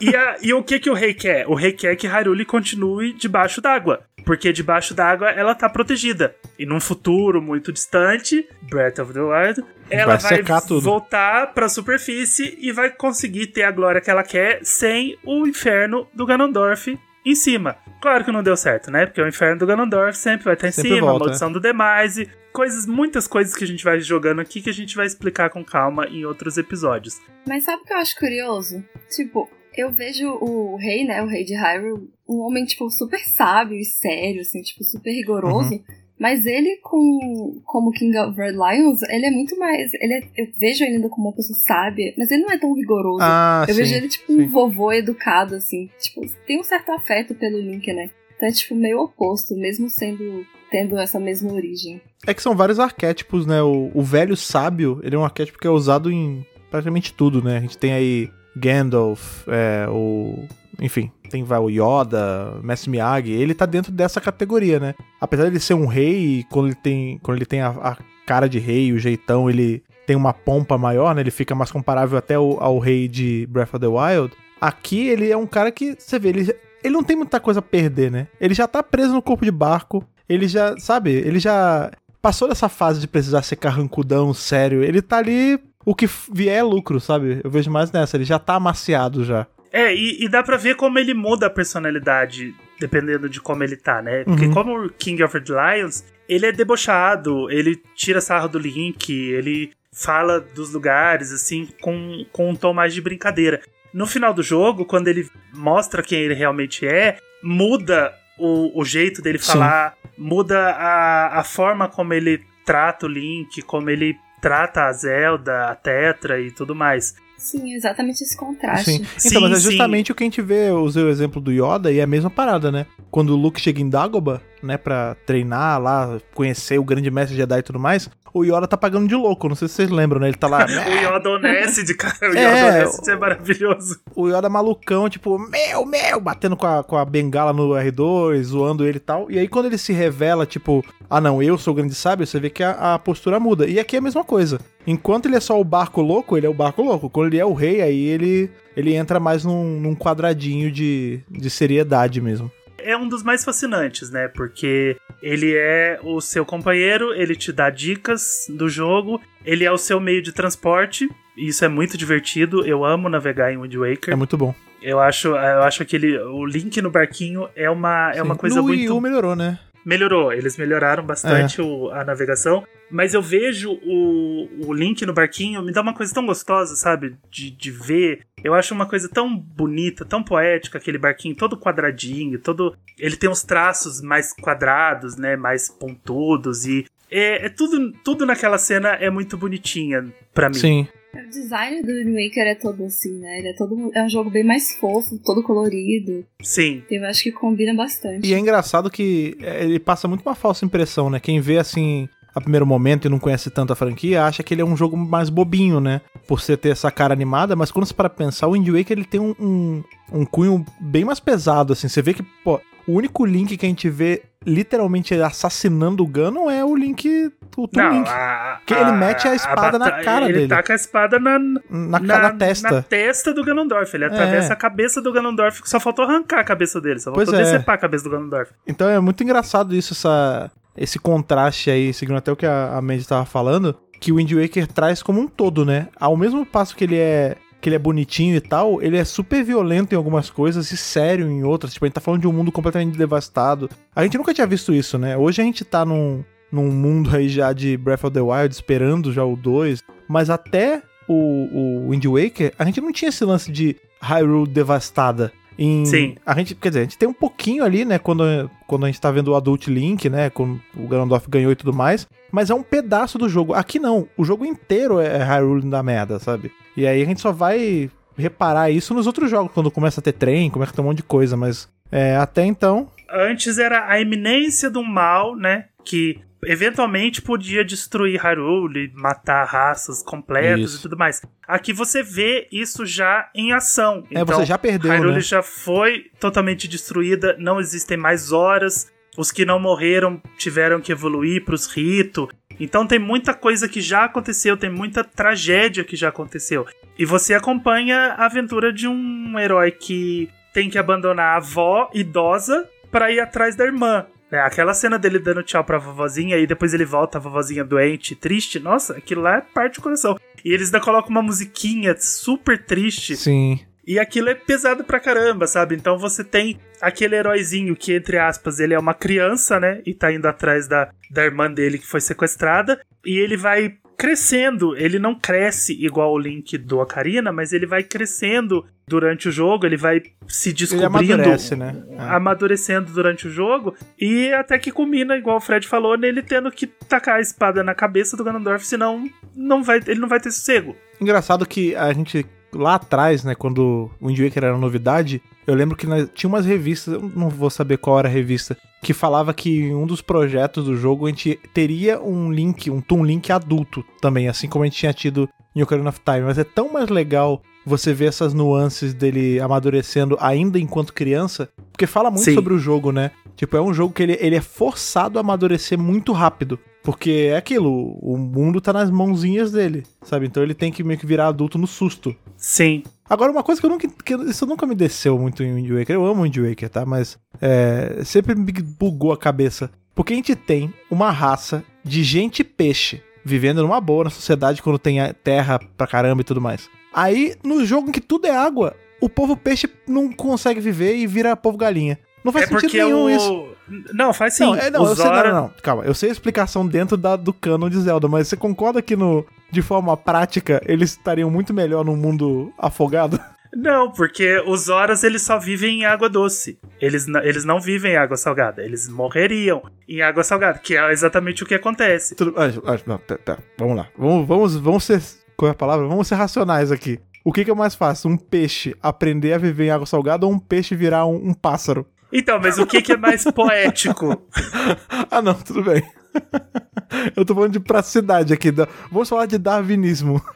Speaker 2: e, a, e o que que o rei quer? O rei quer que Hyrule continue debaixo d'água. Porque debaixo d'água ela tá protegida. E num futuro muito distante, Breath of the Wild, ela vai, vai voltar pra superfície e vai conseguir ter a glória que ela quer sem o inferno do Ganondorf em cima. Claro que não deu certo, né? Porque o inferno do Ganondorf sempre vai estar em sempre cima, volta, a maldição é. do Demise, coisas, muitas coisas que a gente vai jogando aqui que a gente vai explicar com calma em outros episódios.
Speaker 3: Mas sabe o que eu acho curioso? Tipo, eu vejo o rei, né, o rei de Hyrule, um homem, tipo, super sábio e sério, assim, tipo, super rigoroso. Uhum. Mas ele, com, como King of Red Lions, ele é muito mais. Ele é, eu vejo ele ainda como uma pessoa sábia, mas ele não é tão rigoroso.
Speaker 1: Ah,
Speaker 3: eu
Speaker 1: sim,
Speaker 3: vejo ele, tipo,
Speaker 1: sim.
Speaker 3: um vovô educado, assim. Tipo, tem um certo afeto pelo Link, né? Então é, tipo, meio oposto, mesmo sendo. tendo essa mesma origem.
Speaker 1: É que são vários arquétipos, né? O, o velho sábio, ele é um arquétipo que é usado em praticamente tudo, né? A gente tem aí Gandalf, é, o. Enfim, tem vai, o Yoda, Mestre Miyagi, ele tá dentro dessa categoria, né? Apesar de ele ser um rei, quando ele tem, quando ele tem a, a cara de rei, o jeitão, ele tem uma pompa maior, né? Ele fica mais comparável até ao, ao rei de Breath of the Wild. Aqui ele é um cara que, você vê, ele, ele não tem muita coisa a perder, né? Ele já tá preso no corpo de barco, ele já, sabe, ele já passou dessa fase de precisar ser carrancudão, sério. Ele tá ali, o que vier é lucro, sabe? Eu vejo mais nessa, ele já tá amaciado já.
Speaker 2: É, e, e dá pra ver como ele muda a personalidade dependendo de como ele tá, né? Porque uhum. como o King of the Lions, ele é debochado, ele tira sarro do Link, ele fala dos lugares, assim, com, com um tom mais de brincadeira. No final do jogo, quando ele mostra quem ele realmente é, muda o, o jeito dele falar, Sim. muda a, a forma como ele trata o Link, como ele trata a Zelda, a Tetra e tudo mais.
Speaker 3: Sim, exatamente esse contraste.
Speaker 1: Sim. Então, sim, mas é justamente sim. o que a gente vê, usei o exemplo do Yoda e é a mesma parada, né? Quando o Luke chega em Dagobah, né, pra treinar lá, conhecer o grande mestre Jedi e tudo mais, o Yoda tá pagando de louco, não sei se vocês lembram, né? Ele tá lá.
Speaker 2: o Yoda Onacid, cara. O é, Yoda Onacid é maravilhoso.
Speaker 1: O Yoda malucão, tipo, meu, meu, batendo com a, com a bengala no R2, zoando ele e tal. E aí quando ele se revela, tipo, ah não, eu sou o grande sábio, você vê que a, a postura muda. E aqui é a mesma coisa. Enquanto ele é só o barco louco, ele é o barco louco. Quando ele é o rei, aí ele, ele entra mais num, num quadradinho de, de seriedade mesmo
Speaker 2: é um dos mais fascinantes, né? Porque ele é o seu companheiro, ele te dá dicas do jogo, ele é o seu meio de transporte. Isso é muito divertido. Eu amo navegar em Wind Waker.
Speaker 1: É muito bom.
Speaker 2: Eu acho, eu acho que ele, o link no barquinho é uma, é uma coisa no muito.
Speaker 1: U melhorou, né?
Speaker 2: Melhorou, eles melhoraram bastante é. o, a navegação. Mas eu vejo o, o Link no barquinho, me dá uma coisa tão gostosa, sabe? De, de ver. Eu acho uma coisa tão bonita, tão poética, aquele barquinho todo quadradinho, todo. Ele tem uns traços mais quadrados, né? Mais pontudos. E é, é tudo, tudo naquela cena é muito bonitinha para mim.
Speaker 1: Sim.
Speaker 3: O design do Wind Waker é todo assim, né? Ele é todo é um jogo bem mais fofo, todo colorido.
Speaker 2: Sim.
Speaker 3: Eu acho que combina bastante.
Speaker 1: E é engraçado que é, ele passa muito uma falsa impressão, né? Quem vê assim a primeiro momento e não conhece tanto a franquia, acha que ele é um jogo mais bobinho, né? Por você ter essa cara animada, mas quando você para pensar, o Wind Waker ele tem um, um, um cunho bem mais pesado, assim. Você vê que, pô, o único Link que a gente vê literalmente assassinando o Ganon é o Link. O Tom não, Link. A, que ele mete a espada a na cara
Speaker 2: ele
Speaker 1: dele.
Speaker 2: Ele taca a espada na, na,
Speaker 1: na, na, testa.
Speaker 2: Na testa do Ganondorf. Ele atravessa é. a cabeça do Ganondorf. Só faltou arrancar a cabeça dele. Só faltou pois é. decepar a cabeça do Ganondorf.
Speaker 1: Então é muito engraçado isso, essa, esse contraste aí, seguindo até o que a, a Mandy estava falando, que o Wind Waker traz como um todo, né? Ao mesmo passo que ele é que ele é bonitinho e tal, ele é super violento em algumas coisas e sério em outras. Tipo, a gente tá falando de um mundo completamente devastado. A gente nunca tinha visto isso, né? Hoje a gente tá num, num mundo aí já de Breath of the Wild, esperando já o 2. Mas até o, o Wind Waker, a gente não tinha esse lance de Hyrule devastada. Em,
Speaker 2: Sim.
Speaker 1: A gente, quer dizer, a gente tem um pouquinho ali, né, quando, quando a gente tá vendo o Adult Link, né, quando o Ganondorf ganhou e tudo mais, mas é um pedaço do jogo. Aqui não, o jogo inteiro é Hyrule da merda, sabe? E aí a gente só vai reparar isso nos outros jogos, quando começa a ter trem, começa a ter um monte de coisa, mas é, até então...
Speaker 2: Antes era a iminência do mal, né, que eventualmente podia destruir Hyrule, matar raças completas isso. e tudo mais. Aqui você vê isso já em ação.
Speaker 1: É, então, você já perdeu,
Speaker 2: Hyrule
Speaker 1: né?
Speaker 2: já foi totalmente destruída, não existem mais horas. Os que não morreram tiveram que evoluir para os ritos. Então tem muita coisa que já aconteceu, tem muita tragédia que já aconteceu. E você acompanha a aventura de um herói que tem que abandonar a avó idosa para ir atrás da irmã. É, aquela cena dele dando tchau pra vovozinha e depois ele volta, a vovozinha doente, triste. Nossa, aquilo lá é parte do coração. E eles ainda colocam uma musiquinha super triste.
Speaker 1: Sim.
Speaker 2: E aquilo é pesado pra caramba, sabe? Então você tem aquele heróizinho que, entre aspas, ele é uma criança, né? E tá indo atrás da, da irmã dele que foi sequestrada. E ele vai crescendo. Ele não cresce igual o Link do Ocarina, mas ele vai crescendo durante o jogo, ele vai se descobrindo,
Speaker 1: amadurece, né?
Speaker 2: é. amadurecendo durante o jogo, e até que culmina, igual o Fred falou, nele tendo que tacar a espada na cabeça do Ganondorf, senão não vai, ele não vai ter sossego.
Speaker 1: Engraçado que a gente lá atrás, né, quando o Wind Waker era novidade, eu lembro que tinha umas revistas, eu não vou saber qual era a revista, que falava que em um dos projetos do jogo a gente teria um link, um Toon Link adulto também, assim como a gente tinha tido em Ocarina of Time. Mas é tão mais legal você ver essas nuances dele amadurecendo ainda enquanto criança, porque fala muito Sim. sobre o jogo, né? Tipo, é um jogo que ele, ele é forçado a amadurecer muito rápido. Porque é aquilo, o mundo tá nas mãozinhas dele, sabe? Então ele tem que meio que virar adulto no susto.
Speaker 2: Sim.
Speaker 1: Agora, uma coisa que eu nunca. Que isso nunca me desceu muito em Wind Waker. Eu amo Wind Waker, tá? Mas é, sempre me bugou a cabeça. Porque a gente tem uma raça de gente peixe vivendo numa boa na sociedade quando tem terra pra caramba e tudo mais. Aí, no jogo em que tudo é água, o povo peixe não consegue viver e vira povo galinha. Não faz é sentido nenhum o... isso.
Speaker 2: Não, faz sim. Não,
Speaker 1: é, não, eu sei, não, não, calma. Eu sei a explicação dentro da, do canon de Zelda, mas você concorda que no, de forma prática eles estariam muito melhor no mundo afogado?
Speaker 2: Não, porque os Horas eles só vivem em água doce. Eles, eles não vivem em água salgada. Eles morreriam em água salgada, que é exatamente o que acontece.
Speaker 1: Tudo, ah, ah, não, tá, tá, vamos lá. Vamos, vamos, vamos ser. Qual é a palavra? Vamos ser racionais aqui. O que, que, é mais fácil? Um peixe aprender a viver em água salgada ou um peixe virar um, um pássaro?
Speaker 2: Então, mas o que, que é mais poético?
Speaker 1: ah, não, tudo bem. Eu tô falando de pracidade aqui. Vamos falar de darwinismo.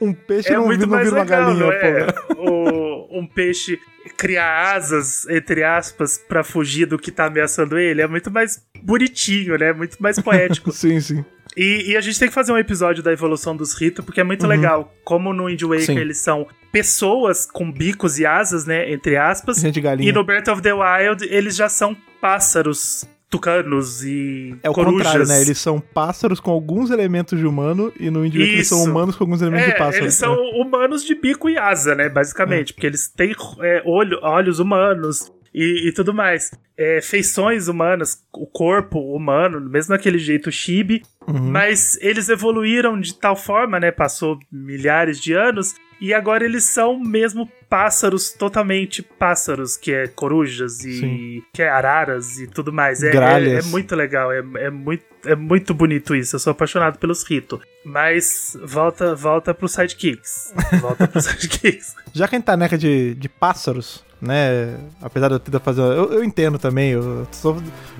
Speaker 1: Um peixe é não, muito não mais vira legal, uma galinha,
Speaker 2: é? o, Um peixe criar asas, entre aspas, para fugir do que tá ameaçando ele é muito mais bonitinho, né? Muito mais poético.
Speaker 1: sim, sim.
Speaker 2: E, e, a gente tem que fazer um episódio da evolução dos ritos, porque é muito uhum. legal. Como no Wind Waker Sim. eles são pessoas com bicos e asas, né? Entre aspas.
Speaker 1: Gente galinha.
Speaker 2: E no Breath of the Wild eles já são pássaros tucanos e
Speaker 1: É o
Speaker 2: corujas.
Speaker 1: contrário, né? Eles são pássaros com alguns elementos de humano e no Waker eles são humanos com alguns elementos
Speaker 2: é,
Speaker 1: de pássaro.
Speaker 2: eles são é. humanos de bico e asa, né? Basicamente. É. Porque eles têm é, olho, olhos humanos, e, e tudo mais. É, feições humanas, o corpo humano, mesmo daquele jeito chibi, uhum. mas eles evoluíram de tal forma, né? Passou milhares de anos, e agora eles são mesmo pássaros, totalmente pássaros, que é corujas e Sim. que é araras e tudo mais. É, é, é, muito legal, é, é, muito, é muito bonito isso. Eu sou apaixonado pelos ritos. Mas volta, volta pros sidekicks. Volta pros sidekicks.
Speaker 1: Já que a gente tá neca de, de pássaros, né? Apesar de eu tentar fazer. Eu, eu entendo também, eu tô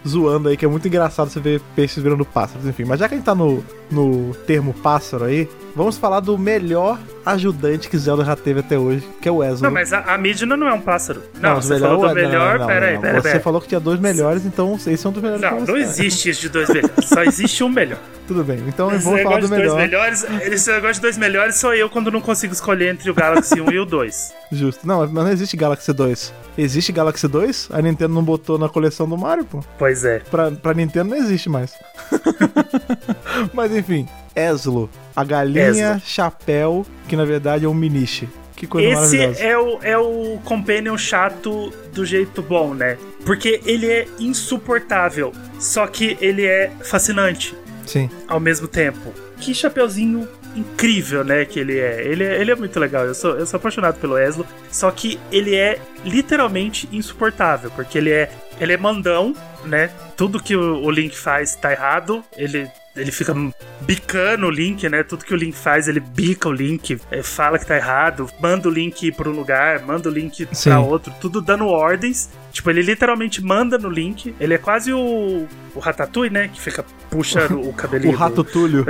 Speaker 1: zoando aí, que é muito engraçado você ver peixes virando pássaros, enfim. Mas já que a gente tá no, no termo pássaro aí, vamos falar do melhor ajudante que Zelda já teve até hoje, que é o Ezra.
Speaker 2: Não, mas a, a Midna não é um pássaro. Não, não você melhor, falou do melhor. Não, não, peraí, peraí.
Speaker 1: Você falou que tinha dois melhores, então esses são dos melhores.
Speaker 2: Não, não existe isso de dois melhores. Só existe um melhor.
Speaker 1: Tudo bem, então eu vou falar do melhor. Dois
Speaker 2: melhores, esse negócio de dois melhores sou eu quando não consigo escolher entre o Galaxy 1 e o 2.
Speaker 1: Justo. Não, mas não existe Galaxy 2. Existe Galaxy 2? A Nintendo não botou na coleção do Mario, pô.
Speaker 2: Pois é.
Speaker 1: Pra, pra Nintendo não existe mais. mas enfim, Eslo. A galinha Eslo. chapéu, que na verdade é um Miniche. Que coisa
Speaker 2: Esse é o, é o companion chato do jeito bom, né? Porque ele é insuportável, só que ele é fascinante.
Speaker 1: Sim.
Speaker 2: Ao mesmo tempo. Que chapeuzinho incrível, né, que ele é. Ele é, ele é muito legal. Eu sou, eu sou apaixonado pelo Eslo. Só que ele é literalmente insuportável, porque ele é, ele é mandão, né? Tudo que o, o Link faz tá errado. Ele ele fica bicando o Link, né? Tudo que o Link faz, ele bica o Link, é, fala que tá errado, manda o Link para um lugar, manda o Link pra outro, tudo dando ordens. Tipo, ele literalmente manda no Link. Ele é quase o, o Ratatouille, né? Que fica puxando o cabelinho.
Speaker 1: o Rato Túlio.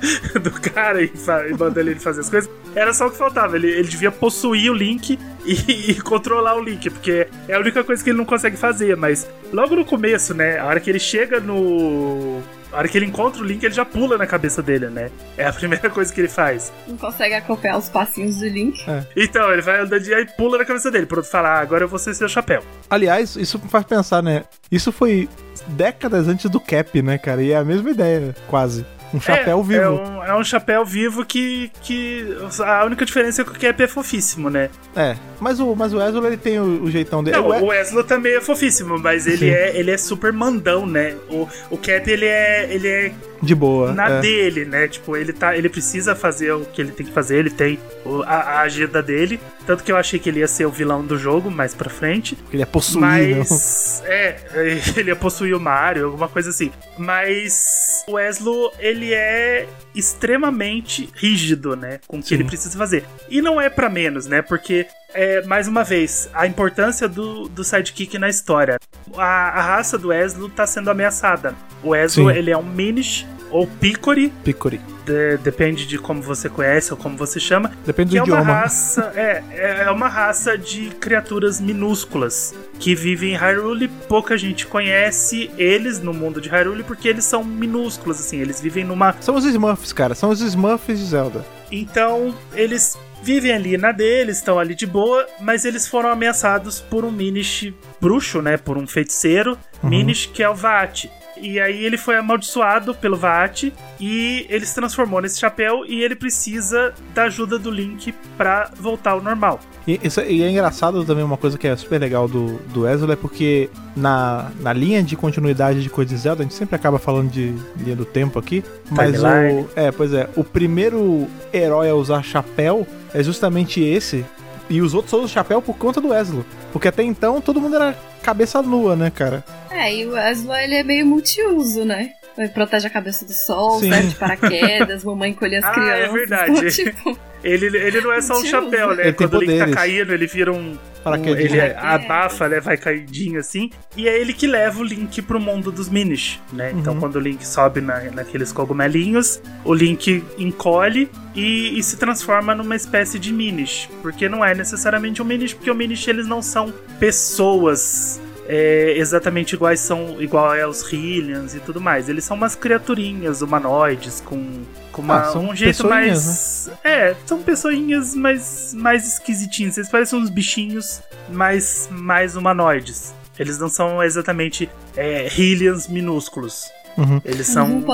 Speaker 2: do cara e, e mandando ele fazer as coisas. Era só o que faltava. Ele, ele devia possuir o Link e, e, controlar o Link, porque é a única coisa que ele não consegue fazer. Mas logo no começo, né? A hora que ele chega no. A hora que ele encontra o Link, ele já pula na cabeça dele, né? É a primeira coisa que ele faz.
Speaker 3: Não consegue acompanhar os passinhos do Link. É.
Speaker 2: Então, ele vai andando e pula na cabeça dele. Pronto, falar, ah, agora eu vou ser seu chapéu.
Speaker 1: Aliás, isso me faz pensar, né? Isso foi décadas antes do Cap, né, cara? E é a mesma ideia, quase. Um chapéu
Speaker 2: é,
Speaker 1: vivo.
Speaker 2: É um, é um, chapéu vivo que, que. A única diferença é que o Cap é fofíssimo, né?
Speaker 1: É. Mas o, mas o Ezlo ele tem o, o jeitão dele.
Speaker 2: Não, o, Ezlo também é fofíssimo, mas ele é, ele é super mandão, né? O, o Cap ele é. Ele é
Speaker 1: de boa.
Speaker 2: Na é. dele, né? Tipo, ele tá, ele precisa fazer o que ele tem que fazer, ele tem a, a, agenda dele. Tanto que eu achei que ele ia ser o vilão do jogo mais pra frente.
Speaker 1: Ele ia possuir,
Speaker 2: Mas. Não. É, ele ia possuir o Mario, alguma coisa assim. Mas o Eslo, ele é extremamente rígido, né? Com o que Sim. ele precisa fazer. E não é para menos, né? Porque é, mais uma vez, a importância do, do sidekick na história. A, a raça do Eslo tá sendo ameaçada. O Eslo, ele é um Minish ou Picori.
Speaker 1: Picori.
Speaker 2: De, depende de como você conhece ou como você chama.
Speaker 1: Depende
Speaker 2: do
Speaker 1: é idioma.
Speaker 2: Uma raça, é, é uma raça de criaturas minúsculas que vivem em Hyrule. Pouca gente conhece eles no mundo de Hyrule porque eles são minúsculos, assim. Eles vivem numa.
Speaker 1: São os Smurfs, cara. São os Smurfs de Zelda.
Speaker 2: Então, eles vivem ali na deles, estão ali de boa, mas eles foram ameaçados por um Minish bruxo, né? Por um feiticeiro, uhum. Minish, que é o Vaat. E aí ele foi amaldiçoado pelo Vaat e ele se transformou nesse chapéu e ele precisa da ajuda do Link para voltar ao normal.
Speaker 1: E, isso, e, é engraçado também uma coisa que é super legal do, do Ezreal é porque na, na linha de continuidade de coisas de Zelda, a gente sempre acaba falando de linha do tempo aqui, mas Timeline. o é, pois é, o primeiro herói a usar chapéu é justamente esse e os outros usam chapéu por conta do Ezreal, porque até então todo mundo era cabeça nua, né, cara?
Speaker 3: É, e o Wesley ele é meio multiuso, né? Ele protege a cabeça do sol, Sim. serve de paraquedas, mamãe colhe as
Speaker 2: ah,
Speaker 3: crianças.
Speaker 2: É verdade. Tipo... Ele, ele não é só um chapéu, né?
Speaker 1: Ele
Speaker 2: Quando
Speaker 1: o Link
Speaker 2: tá caindo, ele vira um. um ele abafa, né? Vai caidinho assim. E é ele que leva o Link pro mundo dos Minish, né? Então uhum. quando o Link sobe na, naqueles cogumelinhos, o Link encolhe e, e, se transforma numa espécie de Minish. Porque não é necessariamente um Minish, porque o Minish eles não são pessoas é, exatamente iguais são igual é os Hylians e tudo mais. Eles são umas criaturinhas humanoides com, com uma, ah, um jeito mais. Né? É, são pessoinhas mais, mais esquisitinhas. Eles parecem uns bichinhos mais, mais humanoides. Eles não são exatamente é, Hylians minúsculos.
Speaker 1: Uhum.
Speaker 2: Eles são.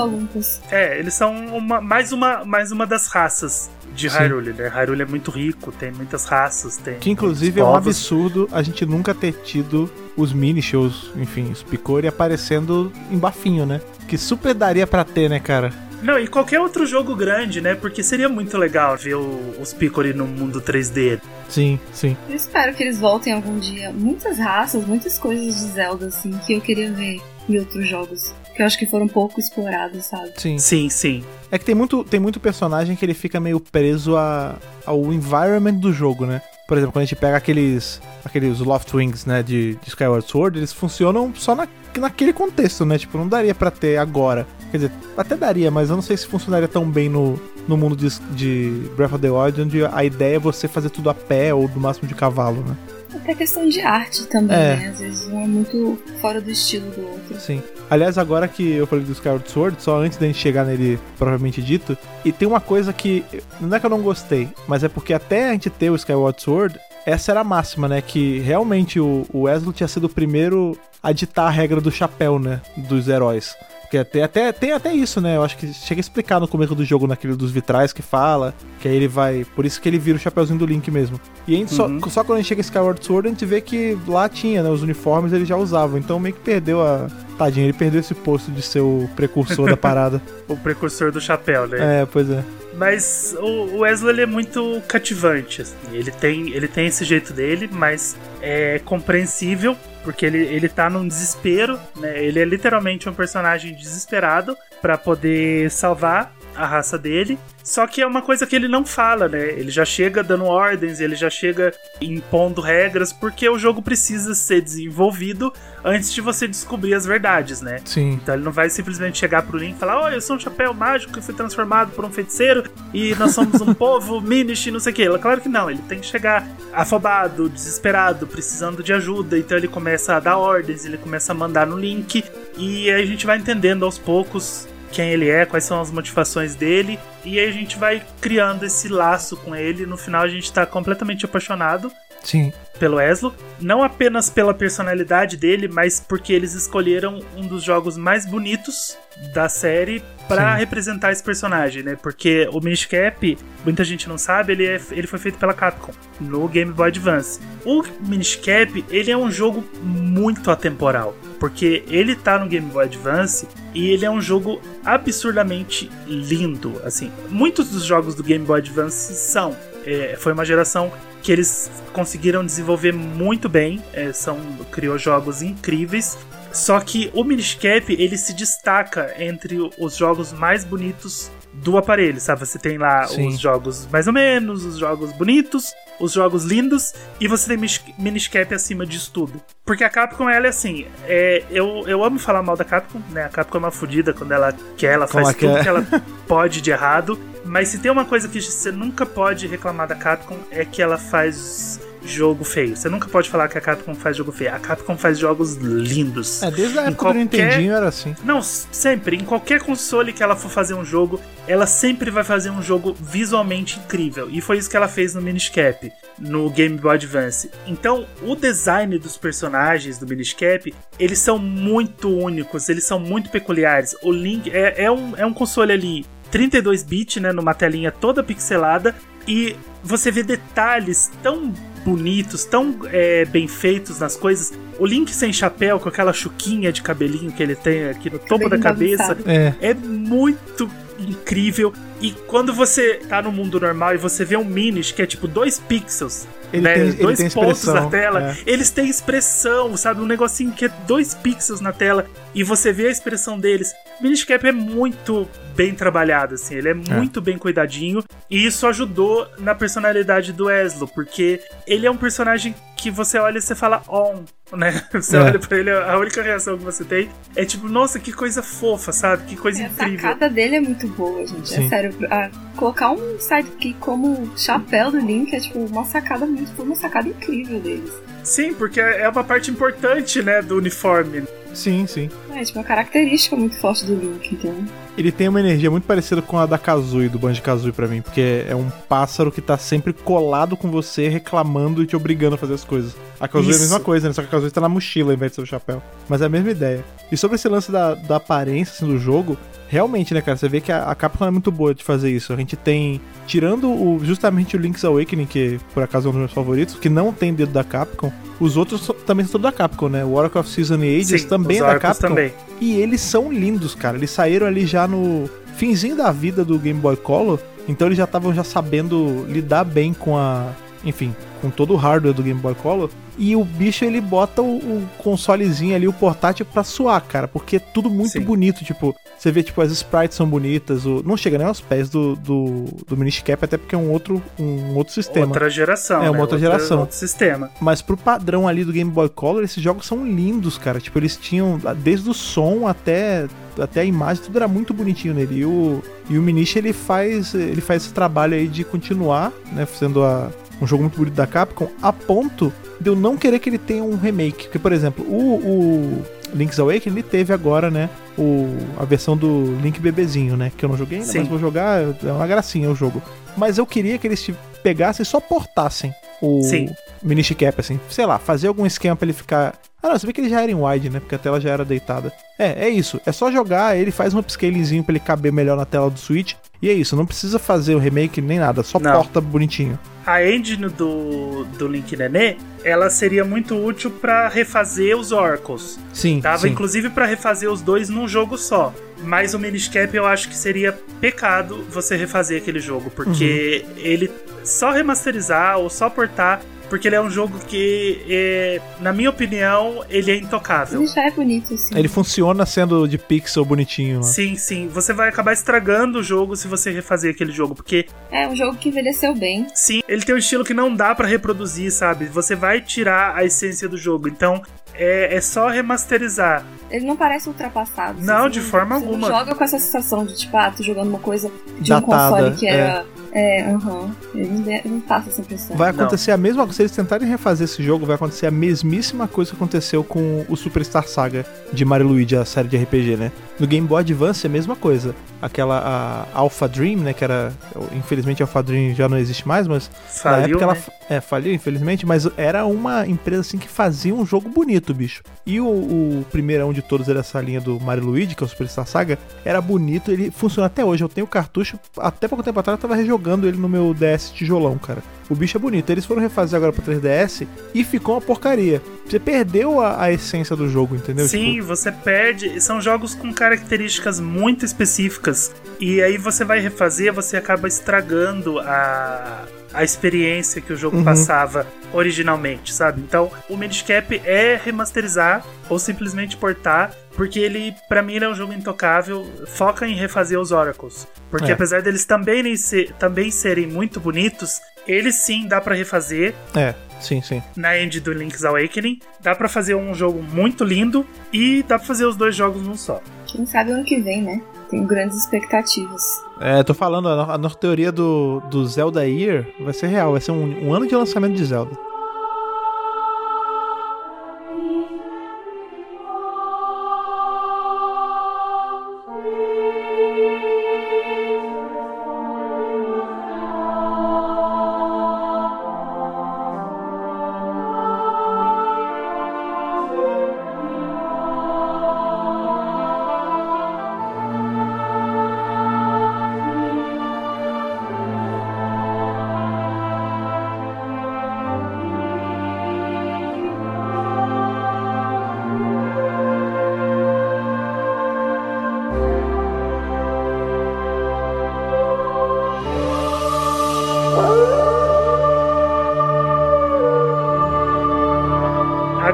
Speaker 2: É, eles são uma, mais, uma, mais uma das raças de Sim. Hyrule, né? Hyrule é muito rico, tem muitas raças, tem.
Speaker 1: Que inclusive é um absurdo a gente nunca ter tido os mini shows, enfim, os Picori aparecendo em bafinho, né? Que super daria pra ter, né, cara?
Speaker 2: Não, e qualquer outro jogo grande, né? Porque seria muito legal ver o, os Picori no mundo 3D.
Speaker 1: Sim, sim.
Speaker 3: Eu espero que eles voltem algum dia. Muitas raças, muitas coisas de Zelda, assim, que eu queria ver em outros jogos que eu acho que foram um pouco explorados, sabe?
Speaker 2: Sim. Sim, sim.
Speaker 1: É que tem muito, tem muito personagem que ele fica meio preso a, ao environment do jogo, né? Por exemplo, quando a gente pega aqueles aqueles Loft Wings, né, de, de Skyward Sword, eles funcionam só na, naquele contexto, né? Tipo, não daria para ter agora. Quer dizer, até daria, mas eu não sei se funcionaria tão bem no, no mundo de, de Breath of the Wild, onde a ideia é você fazer tudo a pé ou no máximo de cavalo, né?
Speaker 3: Até questão de arte também, é. né? Às vezes um é muito fora do estilo do outro.
Speaker 1: Sim. Aliás, agora que eu falei do Skyward Sword, só antes da gente chegar nele propriamente dito, e tem uma coisa que. Não é que eu não gostei, mas é porque até a gente ter o Skyward Sword, essa era a máxima, né? Que realmente o, o Wesley tinha sido o primeiro a ditar a regra do chapéu, né? Dos heróis. Porque até, até, tem até isso, né? Eu acho que chega a explicar no começo do jogo, naquele dos vitrais que fala, que aí ele vai. Por isso que ele vira o chapeuzinho do Link mesmo. E a gente uhum. só, só quando a gente chega em Skyward Sword, a gente vê que lá tinha, né? Os uniformes ele já usava. Então meio que perdeu a. Tadinho, ele perdeu esse posto de ser o precursor da parada.
Speaker 2: o precursor do chapéu, né?
Speaker 1: É, pois é.
Speaker 2: Mas o Wesley é muito cativante. Assim. Ele, tem, ele tem esse jeito dele, mas é compreensível porque ele, ele tá num desespero, né? Ele é literalmente um personagem desesperado para poder salvar a raça dele. Só que é uma coisa que ele não fala, né? Ele já chega dando ordens, ele já chega impondo regras, porque o jogo precisa ser desenvolvido antes de você descobrir as verdades, né?
Speaker 1: Sim.
Speaker 2: Então ele não vai simplesmente chegar pro Link e falar: oh, eu sou um chapéu mágico que foi transformado por um feiticeiro e nós somos um povo Minish e não sei o que. Claro que não, ele tem que chegar afobado, desesperado, precisando de ajuda. Então ele começa a dar ordens, ele começa a mandar no Link e aí a gente vai entendendo aos poucos quem ele é, quais são as motivações dele, e aí a gente vai criando esse laço com ele. No final a gente tá completamente apaixonado.
Speaker 1: Sim.
Speaker 2: Pelo Eslo, não apenas pela personalidade dele, mas porque eles escolheram um dos jogos mais bonitos da série para representar esse personagem, né? Porque o Minish Cap, muita gente não sabe, ele, é, ele foi feito pela Capcom no Game Boy Advance. O Minish Cap, ele é um jogo muito atemporal, porque ele tá no Game Boy Advance e ele é um jogo absurdamente lindo, assim. Muitos dos jogos do Game Boy Advance são. É, foi uma geração que eles conseguiram desenvolver muito bem, é, são criou jogos incríveis só que o Minish Cap ele se destaca entre os jogos mais bonitos do aparelho, sabe? Você tem lá Sim. os jogos mais ou menos, os jogos bonitos, os jogos lindos e você tem miniscap acima disso tudo. Porque a Capcom, ela é assim, é, eu, eu amo falar mal da Capcom, né? A Capcom é uma fodida quando ela quer, ela faz tudo que ela pode de errado. Mas se tem uma coisa que você nunca pode reclamar da Capcom é que ela faz jogo feio. Você nunca pode falar que a Capcom faz jogo feio. A Capcom faz jogos lindos.
Speaker 1: É, desde a época qualquer... do Nintendinho era assim.
Speaker 2: Não, sempre. Em qualquer console que ela for fazer um jogo, ela sempre vai fazer um jogo visualmente incrível. E foi isso que ela fez no Miniscap, no Game Boy Advance. Então, o design dos personagens do Miniscap, eles são muito únicos, eles são muito peculiares. O Link é, é, um, é um console ali 32 bit, né, numa telinha toda pixelada, e você vê detalhes tão bonitos, tão é, bem feitos nas coisas. O Link sem chapéu, com aquela chuquinha de cabelinho que ele tem aqui no topo da cabeça, é. é muito incrível. E quando você tá no mundo normal e você vê um Minish que é tipo dois pixels, ele né? tem, dois ele tem pontos na tela, é. eles têm expressão, sabe? Um negocinho que é dois pixels na tela e você vê a expressão deles. Minish Cap é muito bem trabalhado, assim, ele é, é, muito bem cuidadinho. E isso ajudou na personalidade do Eslo, porque ele é um personagem que você olha e você fala on, né? Você é. olha pra ele, a única reação que você tem é tipo, nossa, que coisa fofa, sabe? Que coisa incrível.
Speaker 3: A sacada dele é muito boa, gente. É Sim. É sério. A, colocar um sidekick como chapéu do Link é tipo uma sacada muito, uma sacada incrível deles.
Speaker 2: Sim, porque é uma parte importante, né, do uniforme.
Speaker 1: Sim, sim.
Speaker 3: É, tipo, uma característica muito forte do Link, então.
Speaker 1: Ele tem uma energia muito parecida com a da Kazooie, do Banjo-Kazooie pra mim, porque é um pássaro que tá sempre colado com você, reclamando e te obrigando a fazer as coisas. A Kazooie Isso. é a mesma coisa, né? Só que a Kazooie tá na mochila em vez de ser o chapéu. Mas é a mesma ideia. E sobre esse lance da, da aparência assim, do jogo, realmente, né, cara? Você vê que a, a Capcom é muito boa de fazer isso. A gente tem, tirando o, justamente o Link's Awakening, que por acaso é um dos meus favoritos, que não tem dedo da Capcom, os outros também são todos da Capcom, né? O Oracle of Season Ages Sim, também é da Capcom. Também. E eles são lindos, cara. Eles saíram ali já no finzinho da vida do Game Boy Color, então eles já estavam já sabendo lidar bem com a, enfim, com todo o hardware do Game Boy Color. E o bicho ele bota o, o consolezinho ali, o portátil, pra suar, cara. Porque é tudo muito Sim. bonito. Tipo, você vê, tipo, as sprites são bonitas. O... Não chega nem aos pés do, do, do Miniscap, até porque é um outro, um outro sistema.
Speaker 2: Outra geração.
Speaker 1: É, uma
Speaker 2: né?
Speaker 1: outra, geração.
Speaker 2: Outro sistema.
Speaker 1: Mas pro padrão ali do Game Boy Color, esses jogos são lindos, cara. Tipo, eles tinham, desde o som até até a imagem, tudo era muito bonitinho nele. E o, e o Minish ele faz, ele faz esse trabalho aí de continuar, né, sendo a, um jogo muito bonito da Capcom, a ponto de eu não querer que ele tenha um remake. Porque, por exemplo, o, o Link's Awakening ele teve agora, né, o, a versão do Link bebezinho, né, que eu não joguei ainda, Sim. mas vou jogar, é uma gracinha o jogo. Mas eu queria que eles pegassem e só portassem o Sim. Minish Cap, assim, sei lá, fazer algum esquema pra ele ficar. Ah, não, você vê que ele já era em wide, né? Porque a tela já era deitada. É, é isso. É só jogar, ele faz um upscalezinho pra ele caber melhor na tela do Switch. E é isso, não precisa fazer o remake nem nada, só não. porta bonitinho
Speaker 2: a engine do, do Link Nenê, ela seria muito útil para refazer os Oracles.
Speaker 1: Sim.
Speaker 2: Tava
Speaker 1: sim.
Speaker 2: inclusive para refazer os dois num jogo só. Mas o Miniscap eu acho que seria pecado você refazer aquele jogo, porque uhum. ele só remasterizar ou só portar porque ele é um jogo que, é, na minha opinião, ele é intocável.
Speaker 3: Ele já é bonito, sim.
Speaker 1: Ele funciona sendo de pixel bonitinho. Né?
Speaker 2: Sim, sim. Você vai acabar estragando o jogo se você refazer aquele jogo, porque...
Speaker 3: É um jogo que envelheceu bem.
Speaker 2: Sim, ele tem um estilo que não dá para reproduzir, sabe? Você vai tirar a essência do jogo. Então, é, é, só remasterizar.
Speaker 3: Ele não parece ultrapassado.
Speaker 2: Não, de forma alguma.
Speaker 3: joga com essa sensação de, tipo, ah, tô jogando uma coisa de Datada, um console que era é. É, aham. Uhum. Ele não passa essa impressão.
Speaker 1: Vai acontecer não. a mesma coisa. Se eles tentarem refazer esse jogo, vai acontecer a mesmíssima coisa que aconteceu com o Superstar Saga de Mario Luigi, a série de RPG, né? No Game Boy Advance é a mesma coisa. Aquela a Alpha Dream, né? Que era. Infelizmente a Alpha Dream já não existe mais, mas.
Speaker 2: Faliu, na época
Speaker 1: né? ela. É, faliu, infelizmente, mas era uma empresa assim que fazia um jogo bonito, bicho. E o, o primeirão de todos era essa linha do Mario Luigi, que é o Superstar Saga, era bonito, ele funciona até hoje. Eu tenho o cartucho, até pouco tempo atrás eu tava rejogando ele no meu DS tijolão, cara. O bicho é bonito. Eles foram refazer agora pra 3DS e ficou uma porcaria. Você perdeu a, a essência do jogo, entendeu?
Speaker 2: Sim, tipo... você perde. São jogos com características muito específicas. E aí você vai refazer, você acaba estragando a, a experiência que o jogo uhum. passava originalmente, sabe? Então, o Medicap é remasterizar ou simplesmente portar, porque ele, para mim, ele é um jogo intocável, foca em refazer os Oracles. Porque é. apesar deles também, ser, também serem muito bonitos, eles sim dá para refazer.
Speaker 1: É, sim, sim.
Speaker 2: Na end do Link's Awakening, dá para fazer um jogo muito lindo e dá pra fazer os dois jogos num só.
Speaker 3: Quem sabe ano que vem, né? Tenho grandes expectativas.
Speaker 1: É, tô falando, a, nossa teoria do, do Zelda Year vai ser real, vai ser um, um ano de lançamento de Zelda.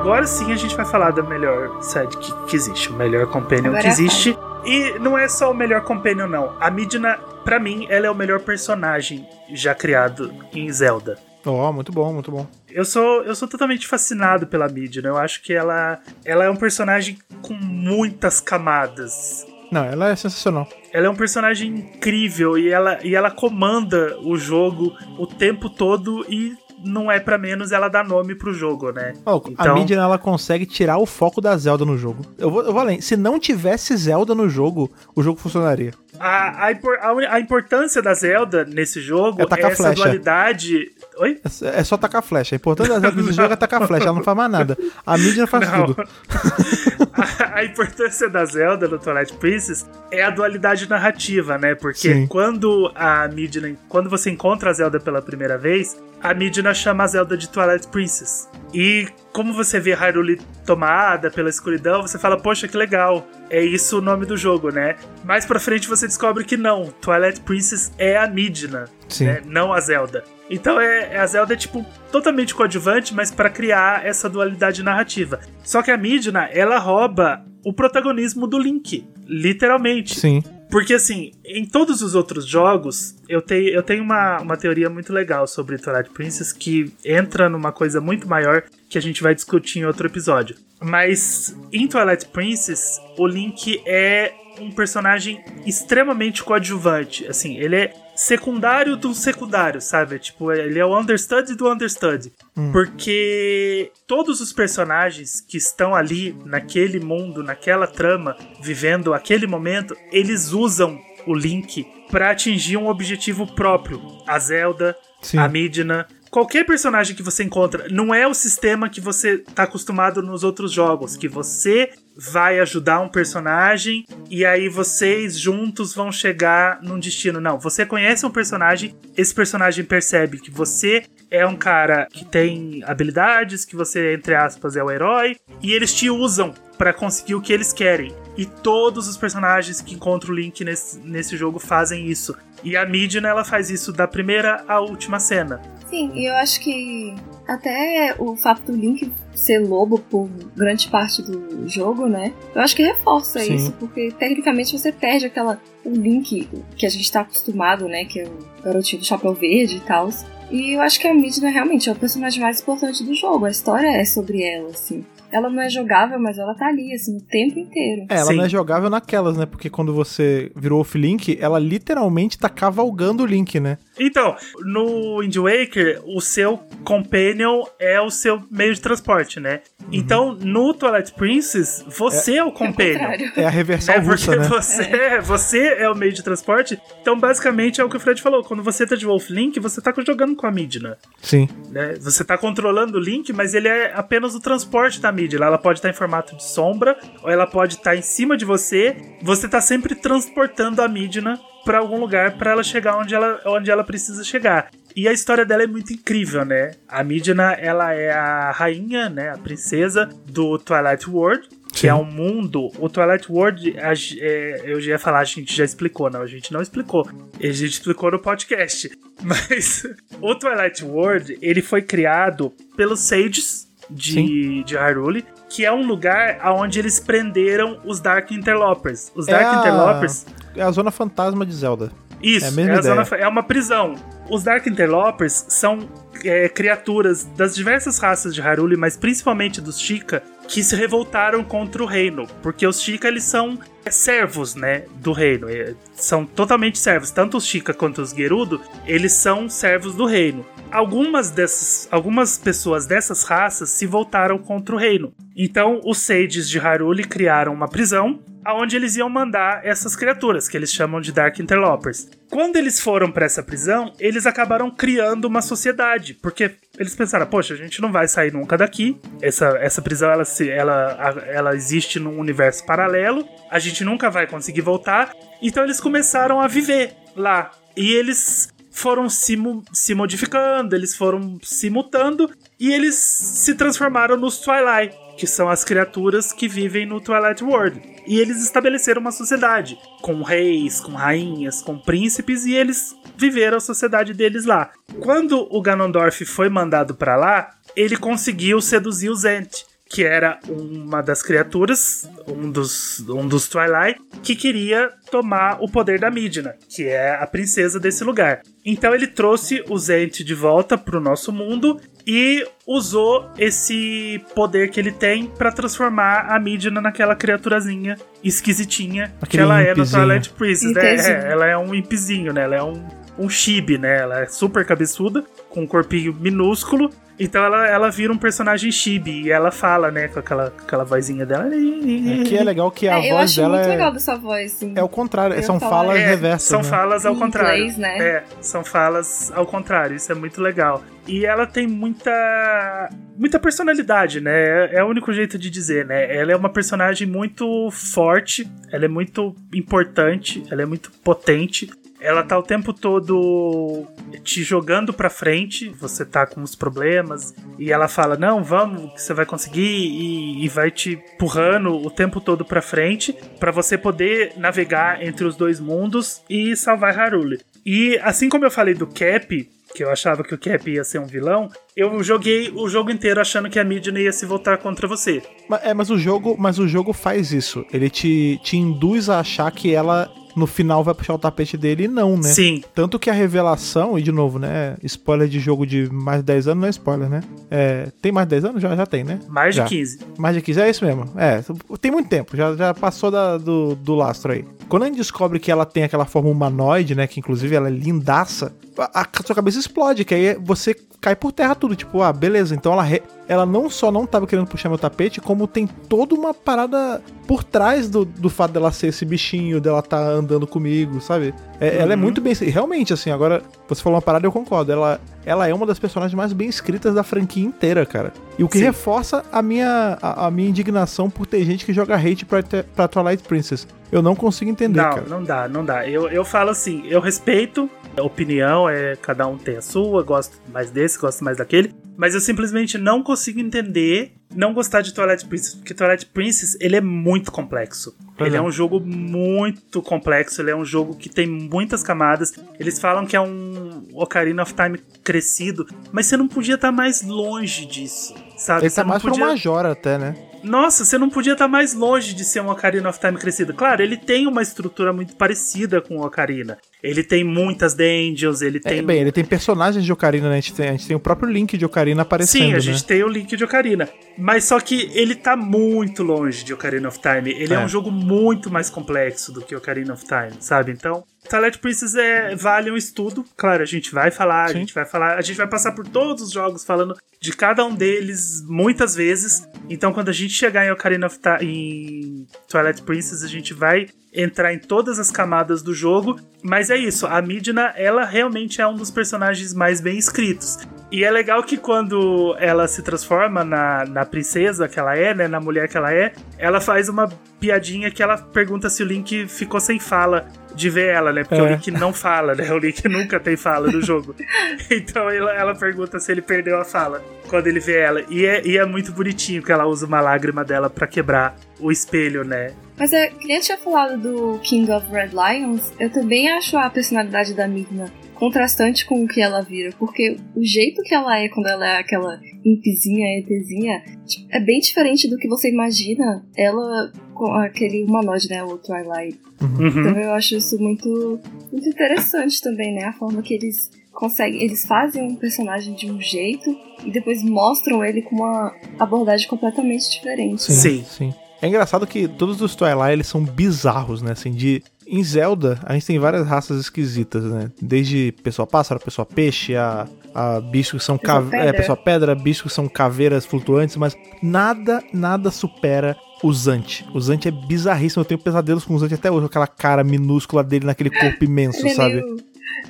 Speaker 2: Agora sim a gente vai falar da melhor sidekick que existe, o melhor companion agora que é existe. E não é só o melhor companion, não. A Midna, para mim, ela é o melhor personagem já criado em Zelda.
Speaker 1: Oh, muito bom, muito bom.
Speaker 2: Eu sou, eu sou totalmente fascinado pela Midna. Eu acho que ela, ela é um personagem com muitas camadas.
Speaker 1: Não, ela é sensacional.
Speaker 2: Ela é um personagem incrível e ela, e ela comanda o jogo o tempo todo e não é para menos ela dar nome pro jogo, né?
Speaker 1: Oh, então... A mídia ela consegue tirar o foco da Zelda no jogo. Eu vou, eu vou além. Se não tivesse Zelda no jogo, o jogo funcionaria.
Speaker 2: A, a, a, importância da Zelda nesse jogo é, é essa flecha. dualidade. Oi?
Speaker 1: É, é só tacar flecha. A importância da Zelda nesse jogo é tacar flecha, ela não faz mais nada. A mídia faz não. tudo.
Speaker 2: a, importância da Zelda no Twilight Princess é a dualidade narrativa, né? Porque Sim. quando a Midna, quando você encontra a Zelda pela primeira vez, a Midna chama a Zelda de Twilight Princess. E como você vê Hyrule tomada pela escuridão, você fala, poxa, que legal. É isso o nome do jogo, né? Mais pra frente você descobre que não. Twilight Princess é a Midna, né? não a Zelda. Então é, a Zelda é tipo totalmente coadjuvante, mas para criar essa dualidade narrativa. Só que a Midna, ela rouba o protagonismo do Link, literalmente.
Speaker 1: Sim.
Speaker 2: Porque, assim, em todos os outros jogos, eu, te, eu tenho uma, uma teoria muito legal sobre Twilight Princess que entra numa coisa muito maior que a gente vai discutir em outro episódio. Mas em Twilight Princess, o Link é um personagem extremamente coadjuvante. Assim, ele é secundário do secundário, sabe? Tipo, ele é o understudy do understudy. Hum. Porque todos os personagens que estão ali, naquele mundo, naquela trama, vivendo aquele momento, eles usam o Link para atingir um objetivo próprio. A Zelda, Sim. a Midna, qualquer personagem que você encontra, não é o sistema que você tá acostumado nos outros jogos, que você vai ajudar um personagem e aí vocês juntos vão chegar num destino. Não, você conhece um personagem, esse personagem percebe que você é um cara que tem habilidades, que você, entre aspas, é o herói, e eles te usam para conseguir o que eles querem. E todos os personagens que encontram o Link nesse, nesse jogo fazem isso. E a Midna, ela faz isso da primeira à última cena.
Speaker 3: Sim, e eu acho que até o fato do Link ser lobo por grande parte do jogo, né? Eu acho que reforça Sim. isso, porque tecnicamente você perde aquela. O Link que a gente tá acostumado, né? Que é o garotinho do chapéu verde e tal. E eu acho que a Midna realmente é o personagem mais importante do jogo. A história é sobre ela, assim ela não é jogável, mas ela tá ali, assim, o tempo inteiro.
Speaker 1: É, ela Sim. não é jogável naquelas, né? Porque quando você virou off-link, ela literalmente tá cavalgando o Link, né?
Speaker 2: Então, no Wind Waker, o seu companion é o seu meio de transporte, né? Uhum. Então, no Twilight Princess, você é, é o companion.
Speaker 1: É, a reversão é, russa,
Speaker 2: né? Você é. você é o meio de transporte. Então, basicamente, é o que o Fred falou. Quando você tá de Wolf Link, você tá jogando com a Midna.
Speaker 1: Sim.
Speaker 2: Né? Você tá controlando o Link, mas ele é apenas o transporte da mídia. Ela pode estar em formato de sombra, ou ela pode estar em cima de você. Você tá sempre transportando a Midna para algum lugar para ela chegar onde ela, onde ela precisa chegar. E a história dela é muito incrível, né? A Midna, ela é a rainha, né? A princesa do Twilight World, que Sim. é um mundo. O Twilight World, a, é, eu já ia falar, a gente já explicou, não, a gente não explicou. A gente explicou no podcast. Mas o Twilight World, ele foi criado pelos Sages de, de Hyrule, que é um lugar onde eles prenderam os Dark Interlopers. Os Dark é Interlopers.
Speaker 1: A, é a zona fantasma de Zelda.
Speaker 2: Isso, é, é, zona, é, uma prisão. Os Dark Interlopers são é, criaturas das diversas raças de Hyrule, mas principalmente dos Chica, que se revoltaram contra o reino, porque os Chica eles são servos, né, do reino, é, são totalmente servos, tanto os Chica quanto os Gerudo, eles são servos do reino. Algumas dessas, algumas pessoas dessas raças se voltaram contra o reino. Então, os Sages de Hyrule criaram uma prisão aonde eles iam mandar essas criaturas, que eles chamam de Dark Interlopers. Quando eles foram para essa prisão, eles acabaram criando uma sociedade, porque eles pensaram, poxa, a gente não vai sair nunca daqui. Essa, essa prisão ela, ela, ela existe num universo paralelo, a gente nunca vai conseguir voltar. Então eles começaram a viver lá. E eles foram se, se modificando, eles foram se mutando e eles se transformaram nos Twilight, que são as criaturas que vivem no Twilight World. E eles estabeleceram uma sociedade com reis, com rainhas, com príncipes e eles viveram a sociedade deles lá. Quando o Ganondorf foi mandado para lá, ele conseguiu seduzir o Zent, que era uma das criaturas, um dos, um dos Twilight, que queria tomar o poder da Midna, que é a princesa desse lugar. Então ele trouxe o Zent de volta pro nosso mundo e usou esse poder que ele tem para transformar a Midna naquela criaturazinha esquisitinha Aquele que ela impizinho. é no Twilight Princess. É, é, ela é um impizinho, né? Ela é um, um chibi, né? Ela é super cabeçuda, com um corpinho minúsculo então ela, ela vira um personagem chibi e ela fala, né, com aquela, aquela vozinha dela.
Speaker 1: É que é legal que a é, voz dela
Speaker 3: muito
Speaker 1: é.
Speaker 3: legal dessa voz, assim.
Speaker 1: É o contrário, são falas é, reversas.
Speaker 2: São
Speaker 1: né?
Speaker 2: falas ao contrário. Inglês, né? É, são falas ao contrário, isso é muito legal. E ela tem muita. muita personalidade, né? É, é o único jeito de dizer, né? Ela é uma personagem muito forte, ela é muito importante, ela é muito potente ela tá o tempo todo te jogando pra frente, você tá com os problemas, e ela fala: Não, vamos, você vai conseguir, e, e vai te empurrando o tempo todo pra frente, para você poder navegar entre os dois mundos e salvar Haruli. E assim como eu falei do Cap, que eu achava que o Cap ia ser um vilão, eu joguei o jogo inteiro achando que a Midna ia se voltar contra você.
Speaker 1: Mas, é, mas o jogo, mas o jogo faz isso. Ele te, te induz a achar que ela no final vai puxar o tapete dele e não, né?
Speaker 2: Sim.
Speaker 1: Tanto que a revelação, e de novo, né? Spoiler de jogo de mais de 10 anos não é spoiler, né? É, tem mais de 10 anos? Já, já tem, né?
Speaker 2: Mais
Speaker 1: já.
Speaker 2: de 15.
Speaker 1: Mais de 15, é isso mesmo. É, tem muito tempo, já, já passou da, do, do lastro aí. Quando a gente descobre que ela tem aquela forma humanoide, né? Que inclusive ela é lindaça, a, a sua cabeça explode, que aí você cai por terra tudo. Tipo, ah, beleza, então ela, re... ela não só não tava querendo puxar meu tapete, como tem toda uma parada por trás do, do fato dela ser esse bichinho, dela tá andando comigo, sabe? É, uhum. Ela é muito bem. Realmente, assim, agora você falou uma parada eu concordo. Ela, ela é uma das personagens mais bem escritas da franquia inteira, cara. E o que Sim. reforça a minha, a, a, minha indignação por ter gente que joga hate pra, pra Twilight Princess. Eu não consigo entender,
Speaker 2: não,
Speaker 1: cara.
Speaker 2: Não, dá, não dá. Eu, eu falo assim, eu respeito a opinião, é cada um tem a sua, gosto mais desse, gosto mais daquele. Mas eu simplesmente não consigo entender não gostar de Twilight Princess, porque Twilight Princess ele é muito complexo. ele é. é um jogo muito complexo, ele é um jogo que tem muitas camadas. Eles falam que é um Ocarina of Time crescido, mas você não podia estar mais longe disso, sabe?
Speaker 1: Ele
Speaker 2: você
Speaker 1: tá mais
Speaker 2: podia...
Speaker 1: pro Major até, né?
Speaker 2: Nossa, você não podia estar mais longe de ser um Ocarina of Time crescido. Claro, ele tem uma estrutura muito parecida com o Ocarina. Ele tem muitas dungeons, ele é, tem.
Speaker 1: É, bem, ele tem personagens de Ocarina, né? A gente tem, a gente tem o próprio Link de Ocarina aparecendo.
Speaker 2: Sim, a
Speaker 1: né?
Speaker 2: gente tem o Link de Ocarina. Mas só que ele tá muito longe de Ocarina of Time. Ele é, é um jogo muito mais complexo do que Ocarina of Time, sabe? Então, Twilight Princess é, vale um estudo. Claro, a gente vai falar, Sim. a gente vai falar, a gente vai passar por todos os jogos falando de cada um deles muitas vezes. Então, quando a gente chegar em Ocarina of Time, em Twilight Princess, a gente vai entrar em todas as camadas do jogo, mas é isso, a Midna, ela realmente é um dos personagens mais bem escritos. E é legal que quando ela se transforma na, na princesa que ela é, né, na mulher que ela é, ela faz uma piadinha que ela pergunta se o Link ficou sem fala de ver ela, né? Porque é. o Link não fala, né? O Link nunca tem fala no jogo. então ela, ela, pergunta se ele perdeu a fala quando ele vê ela. E é, e é muito bonitinho que ela usa uma lágrima dela para quebrar o espelho, né?
Speaker 3: Mas é, que nem tinha falado do King of Red Lions, eu também acho a personalidade da Midna contrastante com o que ela vira, porque o jeito que ela é quando ela é aquela impizinha, ETzinha, é bem diferente do que você imagina ela com aquele humanoide, né, o Twilight. Uhum. Então eu acho isso muito, muito interessante também, né, a forma que eles conseguem, eles fazem um personagem de um jeito e depois mostram ele com uma abordagem completamente diferente.
Speaker 1: Sim, sim. sim. É engraçado que todos os Twilight eles são bizarros, né? Assim, de em Zelda, a gente tem várias raças esquisitas, né? Desde pessoa pássaro, pessoa peixe, a, a bichos que são pessoa, pedra. É, pessoa pedra, bichos que são caveiras flutuantes, mas nada, nada supera o Zant. O Zant é bizarríssimo. Eu tenho pesadelos com o Zant até hoje, aquela cara minúscula dele naquele corpo imenso,
Speaker 3: Ele é
Speaker 1: sabe?
Speaker 3: Meio,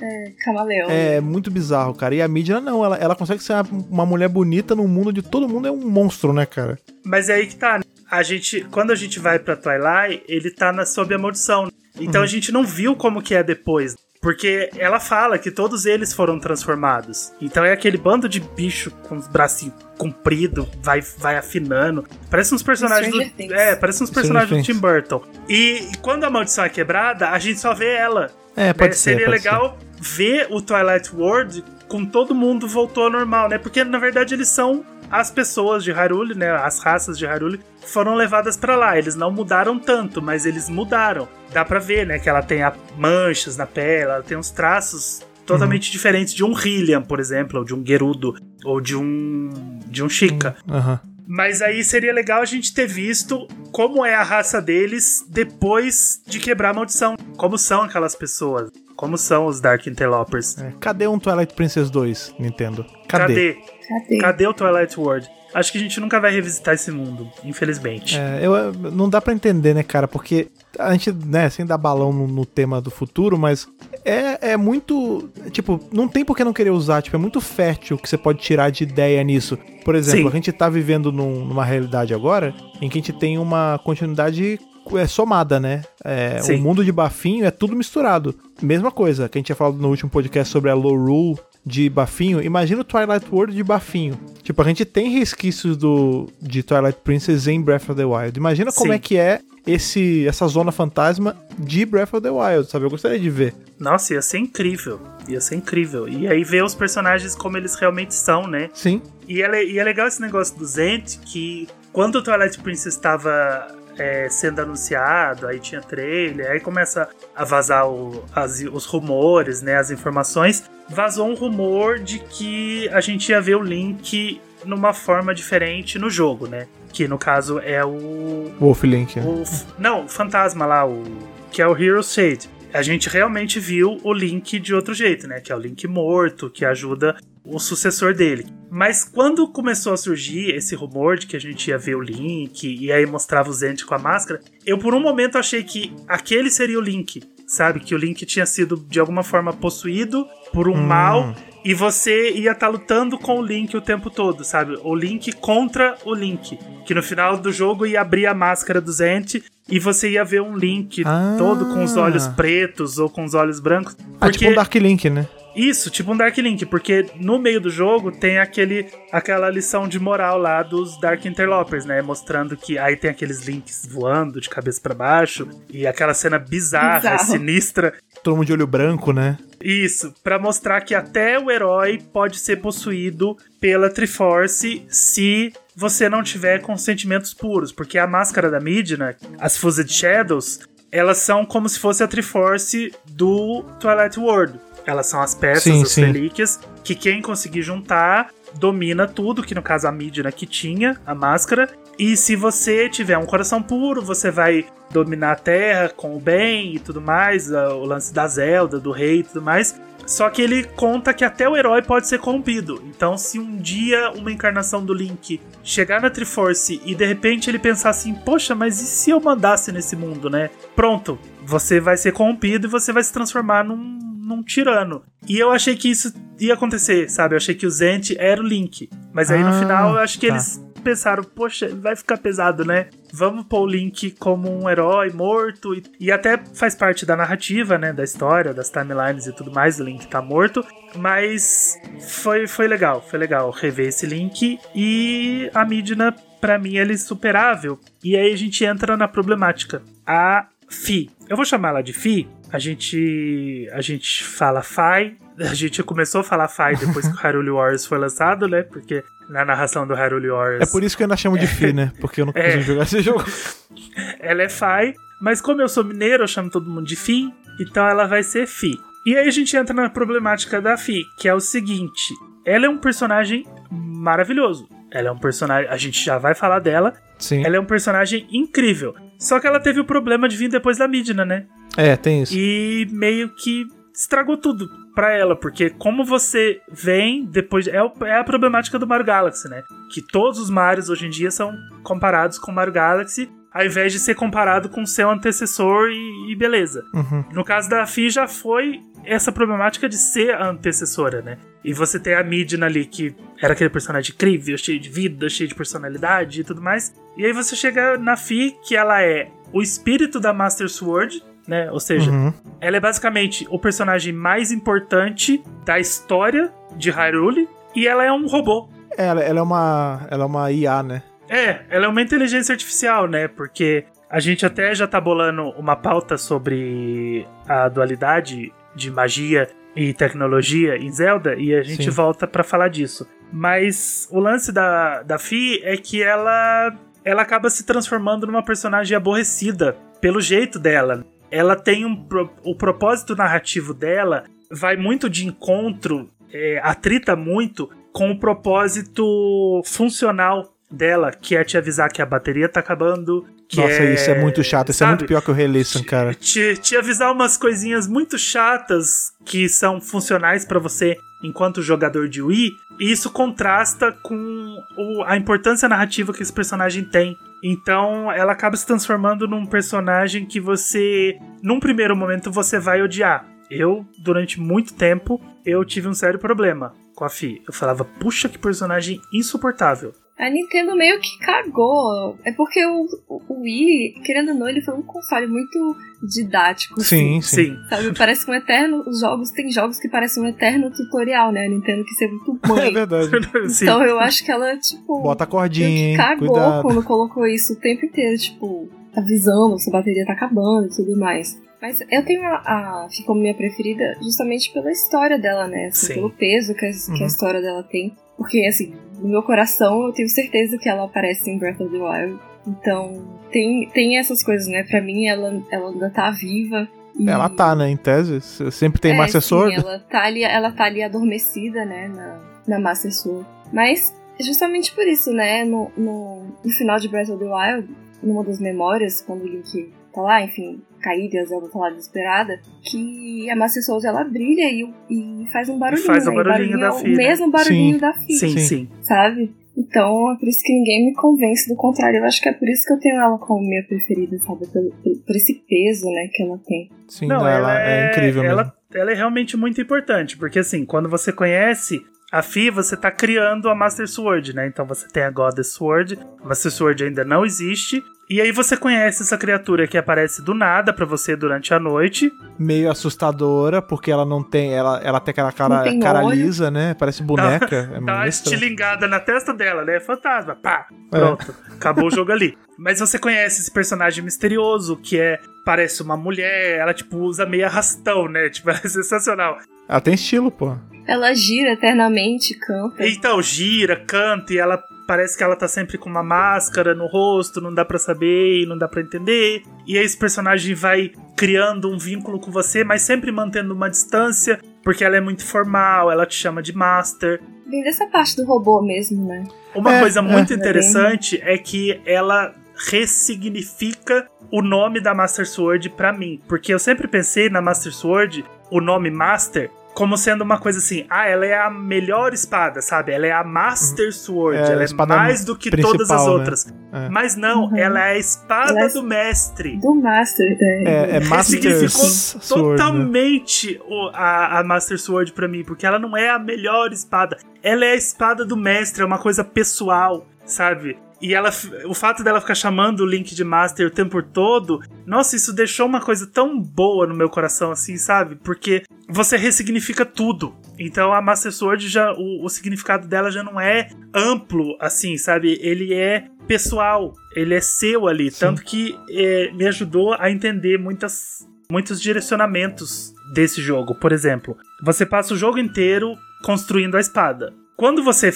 Speaker 3: é, camaleão.
Speaker 1: É muito bizarro, cara. E a Midna não, ela, ela consegue ser uma, uma mulher bonita num mundo onde todo mundo é um monstro, né, cara?
Speaker 2: Mas é aí que tá. A gente, quando a gente vai pra Twilight, ele tá na, sob a maldição. Então uhum. a gente não viu como que é depois. Porque ela fala que todos eles foram transformados. Então é aquele bando de bicho com os bracinhos compridos, vai, vai afinando. Parece uns personagens do. É, parece uns personagens do Tim Burton. E, e, quando a maldição é quebrada, a gente só vê ela.
Speaker 1: É, pode é, ser.
Speaker 2: Seria
Speaker 1: pode
Speaker 2: legal
Speaker 1: ser.
Speaker 2: ver o Twilight World com todo mundo voltou ao normal, né? Porque na verdade eles são as pessoas de Hyrule, né? As raças de Hyrule foram levadas para lá. Eles não mudaram tanto, mas eles mudaram. Dá pra ver, né? Que ela tem manchas na pele, ela tem uns traços totalmente uhum. diferentes de um Hylian, por exemplo, ou de um Gerudo, ou de um de um Chica.
Speaker 1: Uhum.
Speaker 2: Mas aí seria legal a gente ter visto como é a raça deles depois de quebrar a maldição. Como são aquelas pessoas. Como são os Dark Interlopers.
Speaker 1: É. Cadê um Twilight Princess 2, Nintendo? Cadê?
Speaker 2: Cadê? Cadê? Cadê o Twilight World? Acho que a gente nunca vai revisitar esse mundo, infelizmente.
Speaker 1: É, eu, não dá para entender, né, cara? Porque a gente, né, sem dar balão no, no, tema do futuro, mas é, é muito. Tipo, não tem por que não querer usar. Tipo, é muito fértil que você pode tirar de ideia nisso. Por exemplo, Sim. a gente tá vivendo num, numa realidade agora em que a gente tem uma continuidade é somada, né? É, o mundo de bafinho é tudo misturado. Mesma coisa que a gente tinha falado no último podcast sobre a Low Rule de bafinho, imagina o Twilight World de bafinho. Tipo, a gente tem resquícios do de Twilight Princess em Breath of the Wild. Imagina como Sim. é que é esse essa zona fantasma de Breath of the Wild, sabe? Eu gostaria de ver.
Speaker 2: Nossa, ia ser incrível. Ia ser incrível. E aí ver os personagens como eles realmente são, né?
Speaker 1: Sim.
Speaker 2: E é, e é legal esse negócio do Zent, que quando o Twilight Princess estava é, sendo anunciado, aí tinha trailer, aí começa a vazar o, as, os rumores, né, as informações. Vazou um rumor de que a gente ia ver o Link numa forma diferente no jogo, né? Que no caso é o.
Speaker 1: Wolf Link.
Speaker 2: É. O, não, o fantasma lá, o. Que é o Hero Shade. A gente realmente viu o Link de outro jeito, né? Que é o Link morto, que ajuda o sucessor dele. Mas quando começou a surgir esse rumor de que a gente ia ver o Link e aí mostrava o Zend com a máscara, eu por um momento achei que aquele seria o Link, sabe? Que o Link tinha sido de alguma forma possuído por um hum. mal e você ia estar tá lutando com o Link o tempo todo, sabe? O Link contra o Link. Que no final do jogo ia abrir a máscara do Zent e você ia ver um Link ah. todo com os olhos pretos ou com os olhos brancos.
Speaker 1: Porque... Ah, tipo um Dark Link, né?
Speaker 2: Isso, tipo um Dark Link, porque no meio do jogo tem aquele aquela lição de moral lá dos Dark Interlopers, né? Mostrando que aí tem aqueles links voando de cabeça para baixo e aquela cena bizarra, Bizarro. sinistra.
Speaker 1: Todo mundo de olho branco, né?
Speaker 2: Isso, para mostrar que até o herói pode ser possuído pela Triforce se você não tiver com sentimentos puros, porque a máscara da Midna, as Fused Shadows, elas são como se fosse a Triforce do Twilight World. Elas são as peças, sim, as sim. relíquias, que quem conseguir juntar domina tudo, que no caso a Midna que tinha, a máscara. E se você tiver um coração puro, você vai dominar a terra com o bem e tudo mais, o lance da Zelda, do rei e tudo mais. Só que ele conta que até o herói pode ser corrompido. Então, se um dia uma encarnação do Link chegar na Triforce e de repente ele pensar assim: Poxa, mas e se eu mandasse nesse mundo, né? Pronto, você vai ser corrompido e você vai se transformar num num tirano. E eu achei que isso ia acontecer, sabe? Eu achei que o Zent era o Link. Mas aí ah, no final eu acho que tá. eles pensaram, poxa, vai ficar pesado, né? Vamos pôr o Link como um herói morto e, e até faz parte da narrativa, né, da história, das timelines e tudo mais, o Link tá morto, mas foi, foi legal, foi legal rever esse Link e a Midna, para mim, ele é superável. E aí a gente entra na problemática. A Fi. Eu vou chamar ela de Fi. A gente a gente fala Fai. A gente começou a falar Fai depois que o Hyrule Warriors foi lançado, né? Porque na narração do Hyrule Warriors.
Speaker 1: É por isso que eu ainda chamo de Fi, né? Porque eu não consigo é. jogar esse jogo.
Speaker 2: Ela é Fai, mas como eu sou mineiro, eu chamo todo mundo de Fi, então ela vai ser Fi. E aí a gente entra na problemática da Fi, que é o seguinte: ela é um personagem maravilhoso. Ela é um personagem. A gente já vai falar dela.
Speaker 1: Sim.
Speaker 2: Ela é um personagem incrível. Só que ela teve o problema de vir depois da Midna, né?
Speaker 1: É, tem isso.
Speaker 2: E meio que estragou tudo pra ela, porque como você vem depois. É, é a problemática do Mario Galaxy, né? Que todos os Marios hoje em dia são comparados com o Mario Galaxy, ao invés de ser comparado com seu antecessor e, e beleza.
Speaker 1: Uhum.
Speaker 2: No caso da Fi já foi essa problemática de ser a antecessora, né? E você tem a Midna ali, que era aquele personagem incrível, cheio de vida, cheio de personalidade e tudo mais. E aí você chega na Fi, que ela é o espírito da Master Sword, né? Ou seja, uhum. ela é basicamente o personagem mais importante da história de Hyrule e ela é um robô.
Speaker 1: Ela, ela é uma, ela é uma IA, né?
Speaker 2: É, ela é uma inteligência artificial, né? Porque a gente até já tá bolando uma pauta sobre a dualidade de magia e tecnologia em Zelda e a gente Sim. volta para falar disso. Mas o lance da, da Fi é que ela ela acaba se transformando numa personagem aborrecida pelo jeito dela. Ela tem um o propósito narrativo dela vai muito de encontro, é, atrita muito com o propósito funcional dela, que é te avisar que a bateria tá acabando.
Speaker 1: Nossa,
Speaker 2: é,
Speaker 1: isso é muito chato, isso sabe, é muito pior que o Relation, cara.
Speaker 2: Te, te avisar umas coisinhas muito chatas que são funcionais para você enquanto jogador de Wii, e isso contrasta com o, a importância narrativa que esse personagem tem. Então, ela acaba se transformando num personagem que você, num primeiro momento, você vai odiar. Eu, durante muito tempo, eu tive um sério problema com a Fi. Eu falava, puxa, que personagem insuportável.
Speaker 3: A Nintendo meio que cagou. É porque o, o, Wii, querendo ou não, ele foi um console muito didático.
Speaker 1: Sim, assim, sim.
Speaker 3: Sabe, parece um eterno. Os jogos, tem jogos que parecem um eterno tutorial, né? A Nintendo que ser muito mãe.
Speaker 1: É verdade.
Speaker 3: então eu acho que ela, tipo.
Speaker 1: Bota a cordinha.
Speaker 3: Cagou
Speaker 1: Cuidado.
Speaker 3: quando colocou isso o tempo inteiro, tipo, avisando se a bateria tá acabando e tudo mais. Mas eu tenho a, a ficou minha preferida justamente pela história dela, né? Assim, pelo peso que a, uhum. que a história dela tem. Porque, assim, no meu coração eu tenho certeza que ela aparece em Breath of the Wild. Então, tem, tem essas coisas, né? Pra mim, ela, ela ainda tá viva.
Speaker 1: E... Ela tá, né? Em tese. Sempre tem é, Master Sword.
Speaker 3: Sim, ela tá ali, ela tá ali adormecida, né? Na, na Master Sword. Mas, justamente por isso, né? No, no, no final de Breath of the Wild, numa das memórias, quando o Link tá lá, enfim, caída e tá lá desesperada, que a Master Souls ela brilha e, e faz um barulhinho.
Speaker 2: Faz o né? barulhinho, barulhinho da filha.
Speaker 3: O mesmo barulhinho
Speaker 1: sim.
Speaker 3: da filha.
Speaker 2: Sim, sim.
Speaker 3: Sabe? Então é por isso que ninguém me convence do contrário. Eu acho que é por isso que eu tenho ela como minha preferida, sabe? Por, por esse peso, né, que ela tem.
Speaker 1: Sim, não, ela, é, é, incrível
Speaker 2: ela,
Speaker 1: mesmo.
Speaker 2: Ela é realmente muito importante, porque assim, quando você conhece a Fi, você tá criando a Master Sword, né? Então você tem a Goddess Sword, a Master Sword ainda não existe, e aí você conhece essa criatura que aparece do nada para você durante a noite.
Speaker 1: Meio assustadora, porque ela não tem. Ela, ela tem aquela cara, tem cara lisa, né? Parece boneca.
Speaker 2: Dá, é dá uma estilingada na testa dela, né? Fantasma. Pá! É. Pronto. É. Acabou o jogo ali. Mas você conhece esse personagem misterioso que é. Parece uma mulher, ela tipo usa meio arrastão, né? Tipo, é sensacional.
Speaker 1: Ela tem estilo, pô.
Speaker 3: Ela gira eternamente, canta.
Speaker 2: Então, gira, canta e ela parece que ela tá sempre com uma máscara no rosto, não dá para saber e não dá para entender. E aí esse personagem vai criando um vínculo com você, mas sempre mantendo uma distância, porque ela é muito formal, ela te chama de master.
Speaker 3: Vem dessa parte do robô mesmo, né?
Speaker 2: Uma é, coisa muito é. interessante é que ela ressignifica o nome da Master Sword para mim, porque eu sempre pensei na Master Sword, o nome Master como sendo uma coisa assim, ah, ela é a melhor espada, sabe? Ela é a Master. Sword, é, ela é mais do que todas as né? outras. Né? É. Mas não, uhum. ela é a espada é do mestre.
Speaker 3: Do Master,
Speaker 1: é. É, é Master Sword,
Speaker 2: totalmente né? a, a Master Sword para mim, porque ela não é a melhor espada. Ela é a espada do mestre, é uma coisa pessoal. sabe? E ela, o fato dela ficar chamando o Link de Master o tempo todo, nossa, isso deixou uma coisa tão boa no meu coração, assim, sabe? Porque você ressignifica tudo. Então a Master Sword já, o, o significado dela já não é amplo, assim, sabe? Ele é pessoal, ele é seu ali. Sim. Tanto que é, me ajudou a entender muitas, muitos direcionamentos desse jogo. Por exemplo, você passa o jogo inteiro construindo a espada. Quando você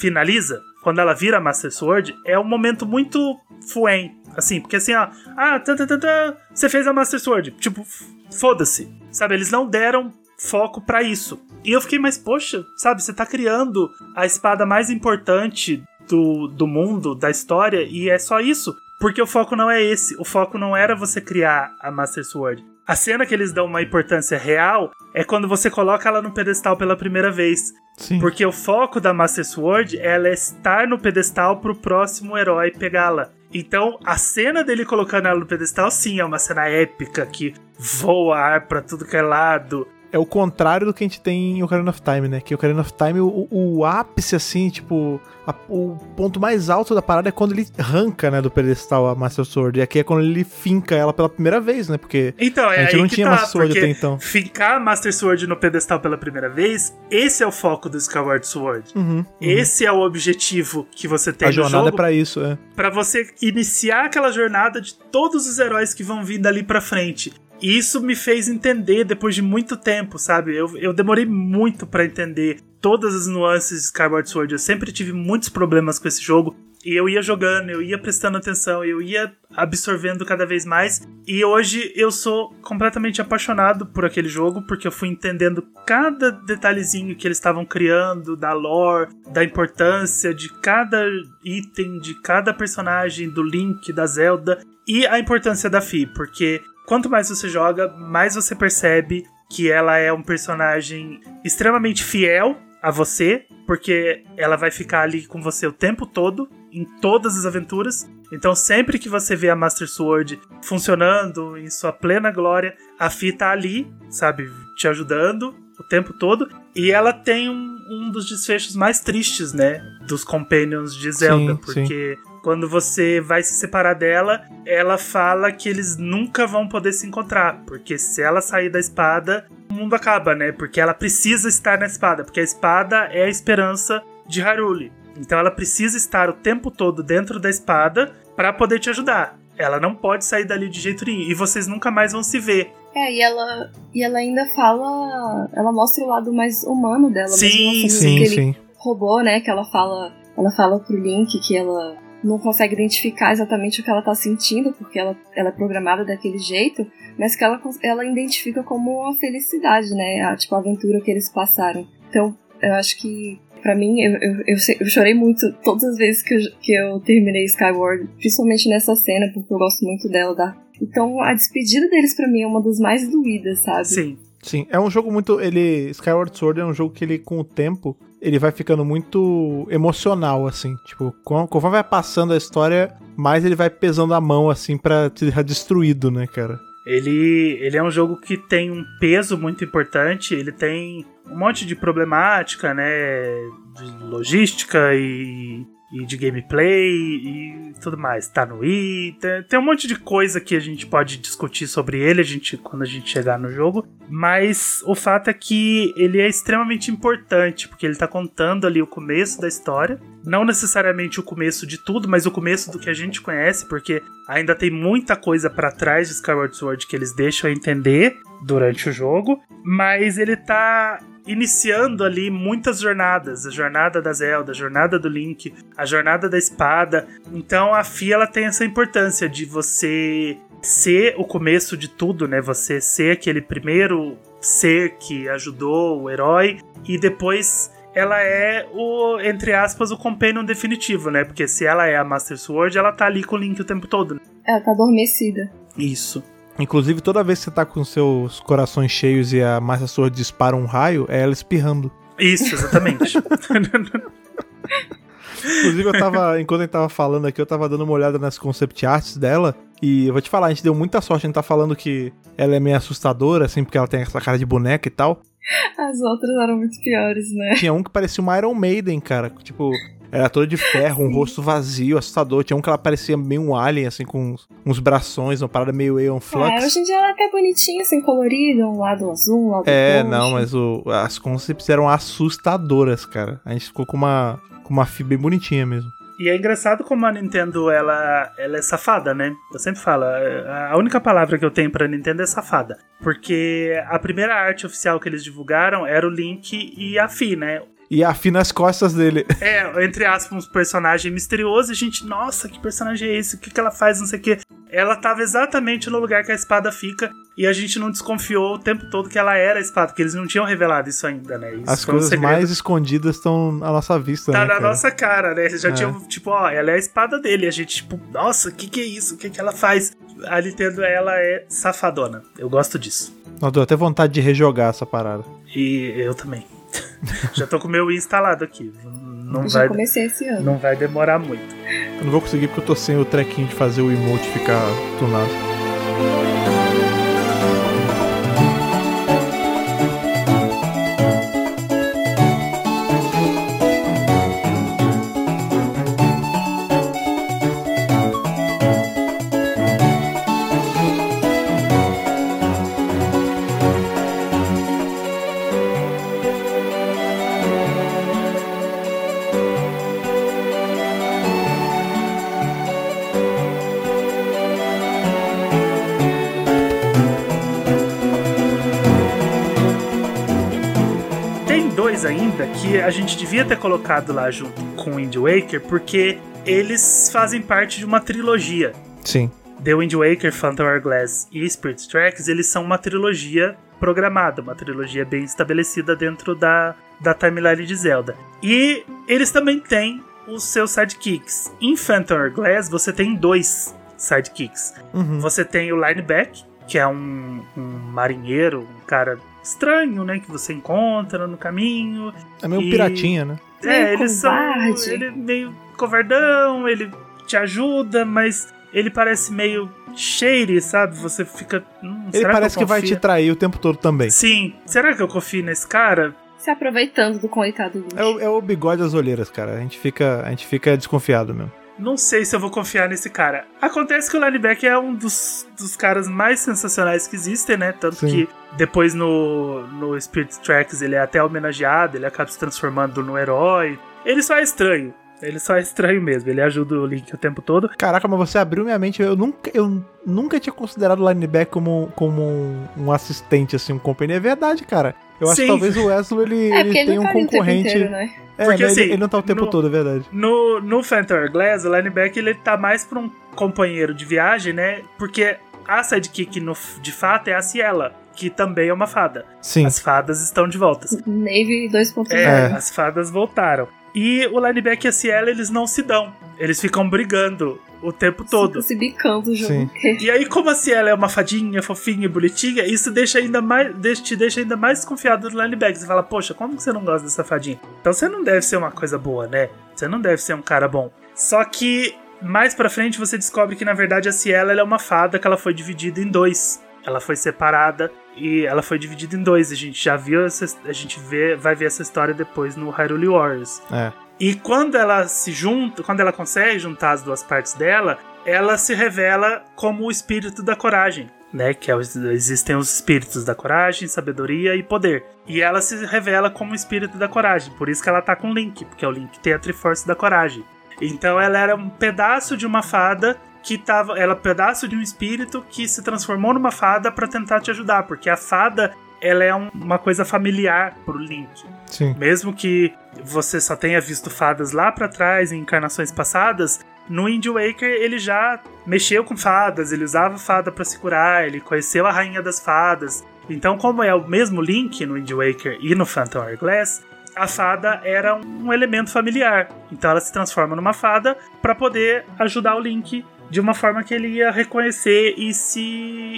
Speaker 2: finaliza, quando ela vira Master Sword, é um momento muito fuen. Assim, porque assim, ó, ah, tá, tá, você fez a Master Sword. Tipo, foda-se. Sabe, eles não deram foco para isso. E eu fiquei, mas poxa, sabe, você tá criando a espada mais importante do, do mundo, da história, e é só isso. Porque o foco não é esse. O foco não era você criar a Master Sword. A cena que eles dão uma importância real é quando você coloca ela no pedestal pela primeira vez. Sim. Porque o foco da Master Sword é ela estar no pedestal pro próximo herói pegá-la. Então, a cena dele colocando ela no pedestal, sim, é uma cena épica que voa ar pra tudo que é lado
Speaker 1: é o contrário do que a gente tem em Ocarina of Time, né? Que Ocarina of Time, o, o ápice, assim, tipo, a, o ponto mais alto da parada é quando ele arranca, né, do pedestal a Master Sword. E aqui é quando ele finca ela pela primeira vez, né? Porque
Speaker 2: então, é a gente não tinha tá, Master Sword até então. Fincar a Master Sword no pedestal pela primeira vez, esse é o foco do Skyward Sword. Uhum, uhum. Esse é o objetivo que você tem
Speaker 1: a no jogo. A jornada é pra isso, é.
Speaker 2: Pra você iniciar aquela jornada de todos os heróis que vão vir dali pra frente. E isso me fez entender depois de muito tempo, sabe? Eu, eu demorei muito para entender todas as nuances de Skyward Sword. Eu sempre tive muitos problemas com esse jogo. E eu ia jogando, eu ia prestando atenção, eu ia absorvendo cada vez mais. E hoje eu sou completamente apaixonado por aquele jogo, porque eu fui entendendo cada detalhezinho que eles estavam criando, da lore, da importância de cada item, de cada personagem, do Link, da Zelda, e a importância da Fi, porque quanto mais você joga, mais você percebe que ela é um personagem extremamente fiel a você, porque ela vai ficar ali com você o tempo todo, em todas as aventuras. Então, sempre que você vê a Master Sword funcionando em sua plena glória, a Fi tá ali, sabe, te ajudando o tempo todo. E ela tem um, um dos desfechos mais tristes, né, dos Companions de Zelda, sim, porque sim quando você vai se separar dela, ela fala que eles nunca vão poder se encontrar, porque se ela sair da espada, o mundo acaba, né? Porque ela precisa estar na espada, porque a espada é a esperança de Haruli. Então ela precisa estar o tempo todo dentro da espada para poder te ajudar. Ela não pode sair dali de jeito nenhum e vocês nunca mais vão se ver.
Speaker 3: É, e ela, e ela ainda fala. Ela mostra o lado mais humano dela.
Speaker 2: Sim, sim, sim.
Speaker 3: Robô, né? Que ela fala. Ela fala pro Link que ela não consegue identificar exatamente o que ela está sentindo, porque ela, ela é programada daquele jeito, mas que ela, ela identifica como uma felicidade, né? A, tipo, a aventura que eles passaram. Então, eu acho que, para mim, eu, eu, eu, eu, chorei muito todas as vezes que eu, que eu terminei Skyward, principalmente nessa cena, porque eu gosto muito dela. Da... Então, a despedida deles, para mim, é uma das mais doídas, sabe?
Speaker 2: Sim.
Speaker 1: Sim, é um jogo muito. Ele. Skyward Sword é um jogo que ele, com o tempo, ele vai ficando muito emocional, assim. Tipo, conforme vai passando a história, mais ele vai pesando a mão, assim, pra te deixar destruído, né, cara?
Speaker 2: Ele, ele é um jogo que tem um peso muito importante, ele tem um monte de problemática, né? De logística e e de gameplay e tudo mais. Tá no i, tem, tem, um monte de coisa que a gente pode discutir sobre ele a gente, quando a gente chegar no jogo. Mas o fato é que ele é extremamente importante, porque ele tá contando ali o começo da história. Não necessariamente o começo de tudo, mas o começo do que a gente conhece, porque ainda tem muita coisa para trás de Skyward Sword que eles deixam entender durante o jogo. Mas ele tá iniciando ali muitas jornadas, a jornada da Zelda, a jornada do Link, a jornada da espada. Então a Fia ela tem essa importância de você ser o começo de tudo, né? Você ser aquele primeiro ser que ajudou o herói e depois ela é o, entre aspas, o companion definitivo, né? Porque se ela é a Master Sword, ela tá ali com o Link o tempo todo. Né?
Speaker 3: Ela tá adormecida.
Speaker 2: Isso.
Speaker 1: Inclusive, toda vez que você tá com seus corações cheios e a Massa Sword dispara um raio, é ela espirrando.
Speaker 2: Isso, exatamente.
Speaker 1: Inclusive, eu tava, enquanto a gente tava falando aqui, eu tava dando uma olhada nas concept arts dela. E eu vou te falar, a gente deu muita sorte. A gente tá falando que ela é meio assustadora, assim, porque ela tem essa cara de boneca e tal.
Speaker 3: As outras eram muito piores, né?
Speaker 1: Tinha um que parecia uma Iron Maiden, cara. Tipo, Era toda de ferro, um rosto vazio, assustador. Tinha um que ela parecia meio um alien, assim, com uns brações, uma parada meio Aeon Flux.
Speaker 3: É, hoje em dia ela é até bonitinha, assim, colorida, um lado azul, um lado
Speaker 1: É, roxo. não, mas o, as concepts eram assustadoras, cara. A gente ficou com uma, com uma fibra bem bonitinha mesmo.
Speaker 2: E é engraçado como a Nintendo ela, ela é safada, né? Eu sempre falo, a única palavra que eu tenho pra Nintendo é safada. Porque a primeira arte oficial que eles divulgaram era o Link e a Fi, né?
Speaker 1: E afina as costas dele.
Speaker 2: É, entre aspas, um personagem misterioso. E a gente, nossa, que personagem é esse? O que, que ela faz? Não sei o quê. Ela tava exatamente no lugar que a espada fica. E a gente não desconfiou o tempo todo que ela era a espada, porque eles não tinham revelado isso ainda, né? Isso
Speaker 1: as coisas um mais escondidas estão à nossa vista,
Speaker 2: tá
Speaker 1: né?
Speaker 2: Tá na cara? nossa cara, né? Eles já é. tinham, tipo, ó, ela é a espada dele. A gente, tipo, nossa, o que, que é isso? O que, que ela faz? A Nintendo, ela é safadona. Eu gosto disso.
Speaker 1: Não, deu até vontade de rejogar essa parada.
Speaker 2: E eu também. Já tô com o meu instalado aqui. Não
Speaker 3: Já
Speaker 2: vai,
Speaker 3: comecei esse ano.
Speaker 2: Não vai demorar muito.
Speaker 1: Eu não vou conseguir porque eu tô sem o trequinho de fazer o emote ficar tunado.
Speaker 2: Ter colocado lá junto com o Wind Waker, porque eles fazem parte de uma trilogia.
Speaker 1: Sim.
Speaker 2: The Wind Waker, Phantom Hourglass e Spirit Tracks, eles são uma trilogia programada, uma trilogia bem estabelecida dentro da, da timeline de Zelda. E eles também têm os seus sidekicks. Em Phantom Hourglass, você tem dois sidekicks. Uhum. Você tem o Lineback, que é um, um marinheiro, um cara estranho, né? Que você encontra no caminho.
Speaker 1: É meio e... piratinha, né?
Speaker 2: É, eles são. Ele é meio covardão, ele te ajuda, mas ele parece meio shady, sabe? Você fica.
Speaker 1: Hum, ele parece que, que, vai te trair o tempo todo também.
Speaker 2: Sim. Será que eu confio nesse cara?
Speaker 3: Se aproveitando do coitado
Speaker 1: do é o, é o bigode das olheiras, cara. A gente fica, a gente fica desconfiado mesmo
Speaker 2: não sei se eu vou confiar nesse cara. Acontece que o linebacker é um dos, dos caras mais sensacionais que existem, né? Tanto Sim. que depois no, no Spirit Tracks ele é até homenageado, ele acaba se transformando no herói. Ele só é estranho. Ele só é estranho mesmo, ele ajuda o Link o tempo todo.
Speaker 1: Caraca, mas você abriu minha mente. Eu nunca, eu nunca tinha considerado o Linebacker como, como um, um assistente, assim, um companheiro. É verdade, cara. Eu acho Sim. que talvez o Wesley ele, é, ele tenha um tá concorrente. Inteiro, né? É, porque, né, assim, ele, ele, não tá o tempo no, todo, é verdade.
Speaker 2: No, no Phantom Glass, o linebacker ele tá mais pra um companheiro de viagem, né? Porque a sidekick, no, de fato, é a Ciela, que também é uma fada.
Speaker 1: Sim.
Speaker 2: As fadas estão de volta.
Speaker 3: Navy 2.0.
Speaker 2: É, é, as fadas voltaram. E o linebacker e a Ciela, eles não se dão. Eles ficam brigando o tempo todo.
Speaker 3: Se bicando o jogo. Sim.
Speaker 2: E aí, como a Ciela é uma fadinha, fofinha e bonitinha, isso deixa ainda mais, te deixa ainda mais desconfiado do linebacker. Você fala, poxa, como que você não gosta dessa fadinha? Então você não deve ser uma coisa boa, né? Você não deve ser um cara bom. Só que mais pra frente você descobre que na verdade a Ciela é uma fada que ela foi dividida em dois. Ela foi separada e ela foi dividida em dois. A gente já viu, essa, a gente vê, vai ver essa história depois no Hyrule Warriors.
Speaker 1: É.
Speaker 2: E quando ela se junta, quando ela consegue juntar as duas partes dela, ela se revela como o espírito da coragem. Né, que é, existem os espíritos da coragem, sabedoria e poder. E ela se revela como o espírito da coragem. Por isso que ela tá com o Link, porque o Link tem a Triforce da coragem. Então ela era um pedaço de uma fada que tava. Ela é um pedaço de um espírito que se transformou numa fada para tentar te ajudar. Porque a fada ela é um, uma coisa familiar pro Link.
Speaker 1: Sim.
Speaker 2: Mesmo que você só tenha visto fadas lá para trás, em encarnações passadas, no Wind Waker ele já mexeu com fadas, ele usava fada para se curar, ele conheceu a rainha das fadas. Então, como é o mesmo Link no Wind Waker e no Phantom Hourglass, a fada era um elemento familiar. Então ela se transforma numa fada para poder ajudar o Link de uma forma que ele ia reconhecer e se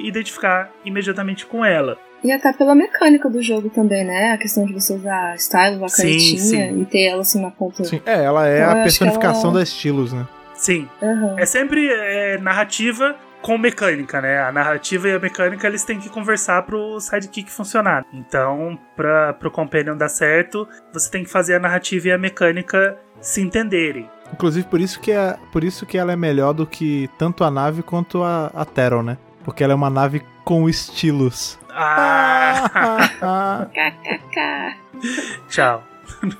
Speaker 2: identificar imediatamente com ela.
Speaker 3: E até pela mecânica do jogo também, né? A questão de você usar style, a canetinha e ter ela assim na ponta.
Speaker 1: Sim, é, ela é então, a personificação ela... da estilos, né?
Speaker 2: Sim.
Speaker 3: Uhum.
Speaker 2: É sempre é, narrativa com mecânica, né? A narrativa e a mecânica eles têm que conversar pro sidekick funcionar. Então, para pro companion dar certo, você tem que fazer a narrativa e a mecânica se entenderem.
Speaker 1: Inclusive por isso que é, por isso que ela é melhor do que tanto a nave quanto a, a Teron, né? Porque ela é uma nave com estilos.
Speaker 2: Ah! tchau.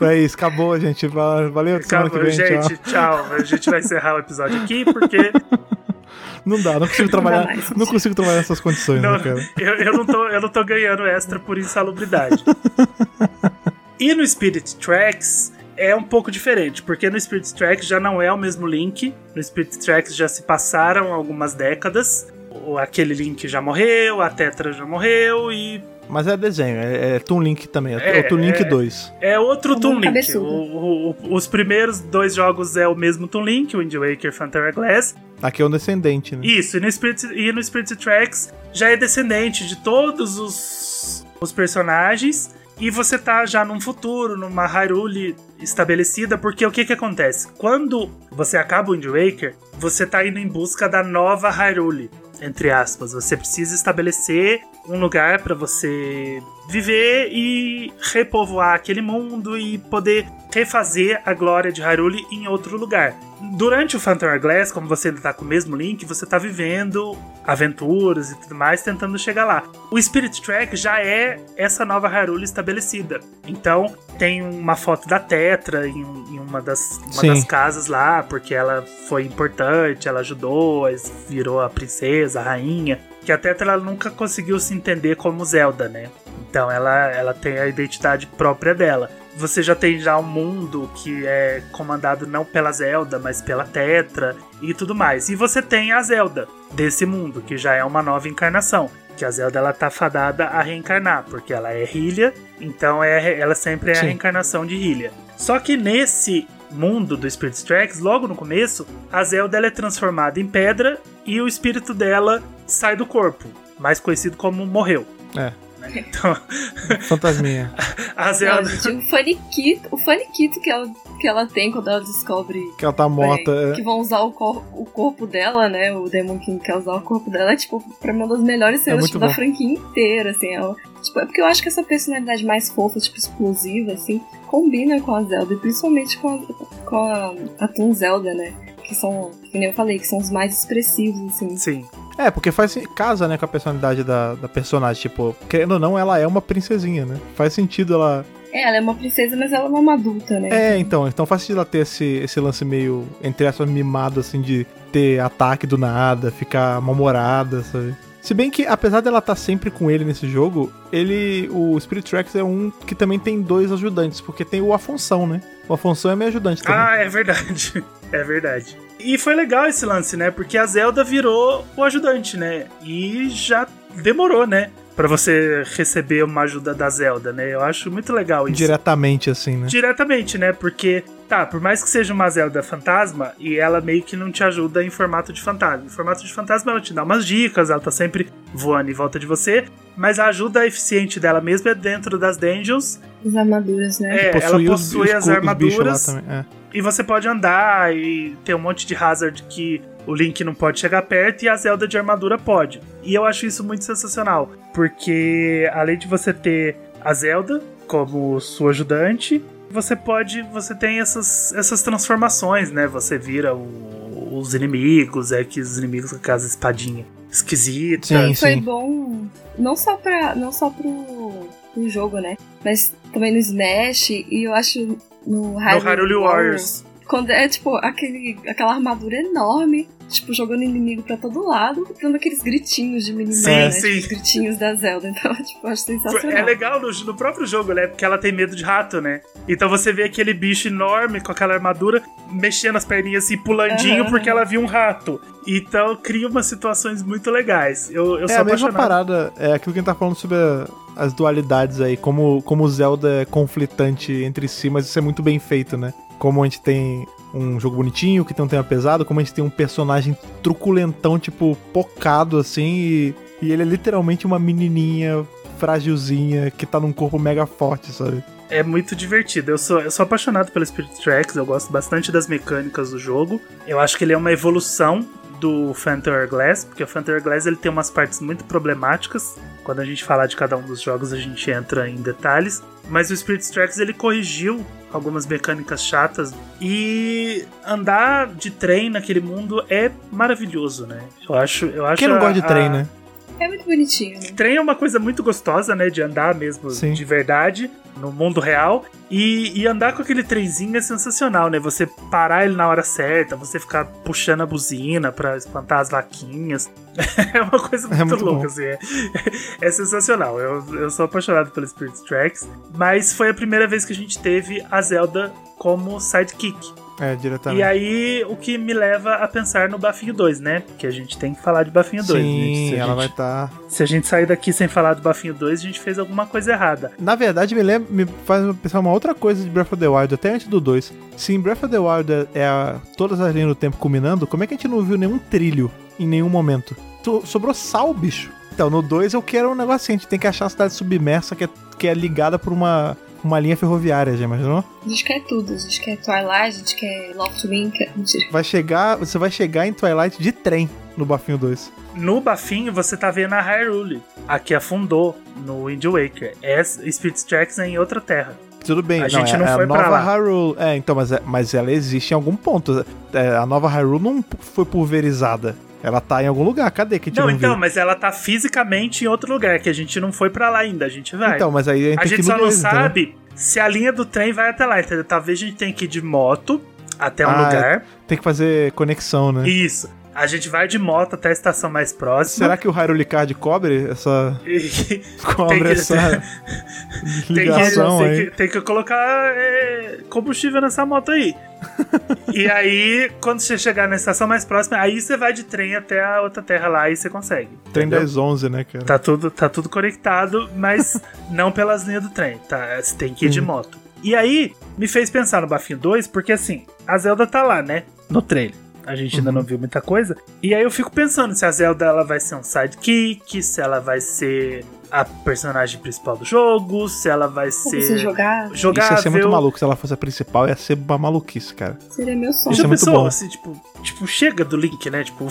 Speaker 1: É isso, acabou, gente. Valeu,
Speaker 2: acabou, vem, gente. Tchau. tchau. A gente vai encerrar o episódio aqui porque
Speaker 1: não dá, não consigo trabalhar. Não, não consigo trabalhar nessas condições, não, né, cara?
Speaker 2: Eu, eu, não tô, eu não tô ganhando extra por insalubridade. e no Spirit Tracks é um pouco diferente, porque no Spirit Tracks já não é o mesmo Link. No Spirit Tracks já se passaram algumas décadas. Aquele Link já morreu, a Tetra já morreu e
Speaker 1: mas é desenho, é, é Toon Link também, é, é o Toon Link é, 2.
Speaker 2: É outro Toon Link. O, o, os primeiros dois jogos é o mesmo Toon Link, o Wind Waker Phantom Glass.
Speaker 1: Aqui é um descendente, né?
Speaker 2: Isso, e no Spirit, e no Spirit Tracks já é descendente de todos os, os personagens. E você tá já num futuro, numa Hyrule estabelecida, porque o que que acontece? Quando você acaba o Wind Waker, você tá indo em busca da nova Hyrule entre aspas. Você precisa estabelecer um lugar para você viver e repovoar aquele mundo e poder refazer a glória de Hyrule em outro lugar. Durante o Phantom Hourglass, como você ainda tá com o mesmo Link, você tá vivendo aventuras e tudo mais, tentando chegar lá. O Spirit Track já é essa nova Hyrule estabelecida. Então, tem uma foto da Tetra em, em uma, das, uma das casas lá, porque ela foi importante, ela ajudou, virou a princesa, a rainha. Que a Tetra ela nunca conseguiu se entender como Zelda, né? Então ela, ela tem a identidade própria dela. Você já tem já um mundo que é comandado não pela Zelda, mas pela Tetra e tudo mais. E você tem a Zelda desse mundo, que já é uma nova encarnação. Que a Zelda ela tá fadada a reencarnar, porque ela é Hylia, então é, ela sempre é Sim. a reencarnação de Hylia. Só que nesse mundo do Spirit Tracks, logo no começo, a Zelda é transformada em pedra e o espírito dela sai do corpo, mais conhecido como morreu.
Speaker 1: É? Então. Fantasminha.
Speaker 3: A Zelda. Não, gente, o faniquito, o faniquito que ela, que ela tem quando ela descobre.
Speaker 1: Que ela tá morta.
Speaker 3: É, que vão usar o, cor, o corpo dela, né? O Demon King quer usar o corpo dela. É, tipo, pra mim, uma das melhores é cenas é tipo, da franquia inteira, assim. Ela, tipo, é porque eu acho que essa personalidade mais fofa, tipo, explosiva, assim, combina com a Zelda. E principalmente com a, com a, a Toon Zelda, né? Que são, como eu falei, que são os mais expressivos, assim.
Speaker 2: Sim.
Speaker 1: É, porque faz casa, né, com a personalidade da, da personagem. Tipo, querendo ou não, ela é uma princesinha, né? Faz sentido ela.
Speaker 3: É, ela é uma princesa, mas ela não é uma adulta, né?
Speaker 1: É, então. Então faz sentido ela ter esse, esse lance meio, entre essas mimado, assim, de ter ataque do nada, ficar mal-humorada, sabe? Se bem que, apesar dela estar tá sempre com ele nesse jogo, ele. O Spirit Tracks é um que também tem dois ajudantes, porque tem o Afonso, né? O Afonso é meu ajudante também.
Speaker 2: Ah, é verdade. É verdade. E foi legal esse lance, né? Porque a Zelda virou o ajudante, né? E já demorou, né? para você receber uma ajuda da Zelda, né? Eu acho muito legal isso.
Speaker 1: Diretamente, assim, né?
Speaker 2: Diretamente, né? Porque, tá, por mais que seja uma Zelda fantasma, e ela meio que não te ajuda em formato de fantasma. Em formato de fantasma, ela te dá umas dicas, ela tá sempre voando em volta de você, mas a ajuda eficiente dela mesmo é dentro das dungeons.
Speaker 3: As armaduras, né?
Speaker 2: É, possui ela possui os, as armaduras. É. E você pode andar e ter um monte de hazard que o Link não pode chegar perto e a Zelda de armadura pode. E eu acho isso muito sensacional, porque além de você ter a Zelda como sua ajudante, você pode, você tem essas, essas transformações, né? Você vira o, os inimigos, é que os inimigos com aquelas espadinhas esquisitas.
Speaker 3: Sim, Foi bom não só para não só pro, pro jogo, né? Mas também no Smash e eu acho no
Speaker 2: Hyrule Warriors. Warriors
Speaker 3: quando é, tipo, aquele, aquela armadura enorme, tipo, jogando inimigo pra todo lado, dando aqueles gritinhos de menino, né? Sim. Tipo, gritinhos da Zelda. Então, tipo, acho sensacional.
Speaker 2: É legal no, no, próprio jogo, né? Porque ela tem medo de rato, né? Então você vê aquele bicho enorme com aquela armadura, mexendo as perninhas assim, pulandinho, uhum. porque ela viu um rato. Então cria umas situações muito legais. Eu, eu
Speaker 1: é a mesma parada, é aquilo que a gente tá falando sobre a, as dualidades aí, como, como o Zelda é conflitante entre si, mas isso é muito bem feito, né? como a gente tem um jogo bonitinho, que tem um tema pesado, como a gente tem um personagem truculentão, tipo, pocado assim, e, e ele é literalmente uma menininha frágilzinha que tá num corpo mega forte, sabe?
Speaker 2: É muito divertido. Eu sou, eu sou apaixonado pelo Spirit Tracks, eu gosto bastante das mecânicas do jogo. Eu acho que ele é uma evolução do Phantom Glass, porque o Phantom Glass ele tem umas partes muito problemáticas. Quando a gente falar de cada um dos jogos, a gente entra em detalhes. Mas o Spirit Tracks ele corrigiu algumas mecânicas chatas e andar de trem naquele mundo é maravilhoso, né? Eu acho, eu acho
Speaker 1: Quem não gosta de trem, né?
Speaker 3: É muito bonitinho.
Speaker 2: Trem é uma coisa muito gostosa, né? De andar mesmo Sim. de verdade no mundo real. E, e, andar com aquele trenzinho é sensacional, né? Você parar ele na hora certa, você ficar puxando a buzina para espantar as vaquinhas. é uma coisa muito, é muito louca, bom. assim. É, é, sensacional. Eu, eu sou apaixonado pelo Spirit Tracks. Mas foi a primeira vez que a gente teve a Zelda como sidekick.
Speaker 1: É, diretamente.
Speaker 2: E aí, o que me leva a pensar no Bafinho 2, né? Porque a gente tem que falar de Bafinho 2.
Speaker 1: Sim,
Speaker 2: né?
Speaker 1: ela
Speaker 2: gente,
Speaker 1: vai estar. Tá...
Speaker 2: Se a gente sair daqui sem falar do Bafinho 2, a gente fez alguma coisa errada.
Speaker 1: Na verdade, me, lembra, me faz pensar uma outra coisa de Breath of the Wild, até antes do 2. Se em Breath of the Wild é, é a, todas as linhas do tempo culminando, como é que a gente não viu nenhum trilho em nenhum momento? sobrou sal, bicho. Então, no 2 eu quero um negócio assim, a gente tem que achar a cidade submersa que é, que é ligada por uma uma linha ferroviária, já imaginou?
Speaker 3: A gente quer tudo, a gente quer Twilight, a gente quer Loftwing, mentira.
Speaker 1: Vai chegar, você vai chegar em Twilight de trem no Bafinho 2.
Speaker 2: No Bafinho você tá vendo a Hyrule, a que afundou no Wind Waker. É Spirit Tracks em outra terra.
Speaker 1: Tudo bem,
Speaker 2: a não, gente não
Speaker 1: é,
Speaker 2: foi
Speaker 1: a nova
Speaker 2: pra lá.
Speaker 1: Hyrule. É, então, mas, é, mas ela existe em algum ponto. É, a nova Hyrule não foi pulverizada. Ela tá em algum lugar, cadê que a gente não,
Speaker 2: não então,
Speaker 1: viu?
Speaker 2: mas ela tá fisicamente em outro lugar, que a gente não foi para lá ainda, a gente vai.
Speaker 1: Então, mas aí a gente,
Speaker 2: a gente
Speaker 1: só
Speaker 2: não sabe se a linha do trem vai até lá, entendeu? Talvez a gente tenha que ir de moto até um ah, lugar.
Speaker 1: Tem que fazer conexão, né?
Speaker 2: Isso. A gente vai de moto até a estação mais próxima.
Speaker 1: Será que o Hyrule Card cobre essa. cobre que... essa ligação
Speaker 2: tem
Speaker 1: que,
Speaker 2: aí? Tem que, tem que colocar é, combustível nessa moto aí. e aí, quando você chegar na estação mais próxima, aí você vai de trem até a outra terra lá e você consegue.
Speaker 1: Trem entendeu? 1011, né, cara?
Speaker 2: Tá tudo, tá tudo conectado, mas não pelas linhas do trem. Tá? Você tem que ir de moto. E aí, me fez pensar no Bafinho 2, porque assim, a Zelda tá lá, né? No trailer. A gente uhum. ainda não viu muita coisa. E aí eu fico pensando se a Zelda ela vai ser um sidekick, se ela vai ser a personagem principal do jogo, se ela vai ser.
Speaker 3: Você jogar.
Speaker 2: Jogável.
Speaker 1: Isso ia ser muito maluco. Se ela fosse a principal, ia ser uma maluquice, cara.
Speaker 3: Seria meu sonho.
Speaker 2: Já é pensou, assim, tipo, tipo, chega do Link, né? Tipo.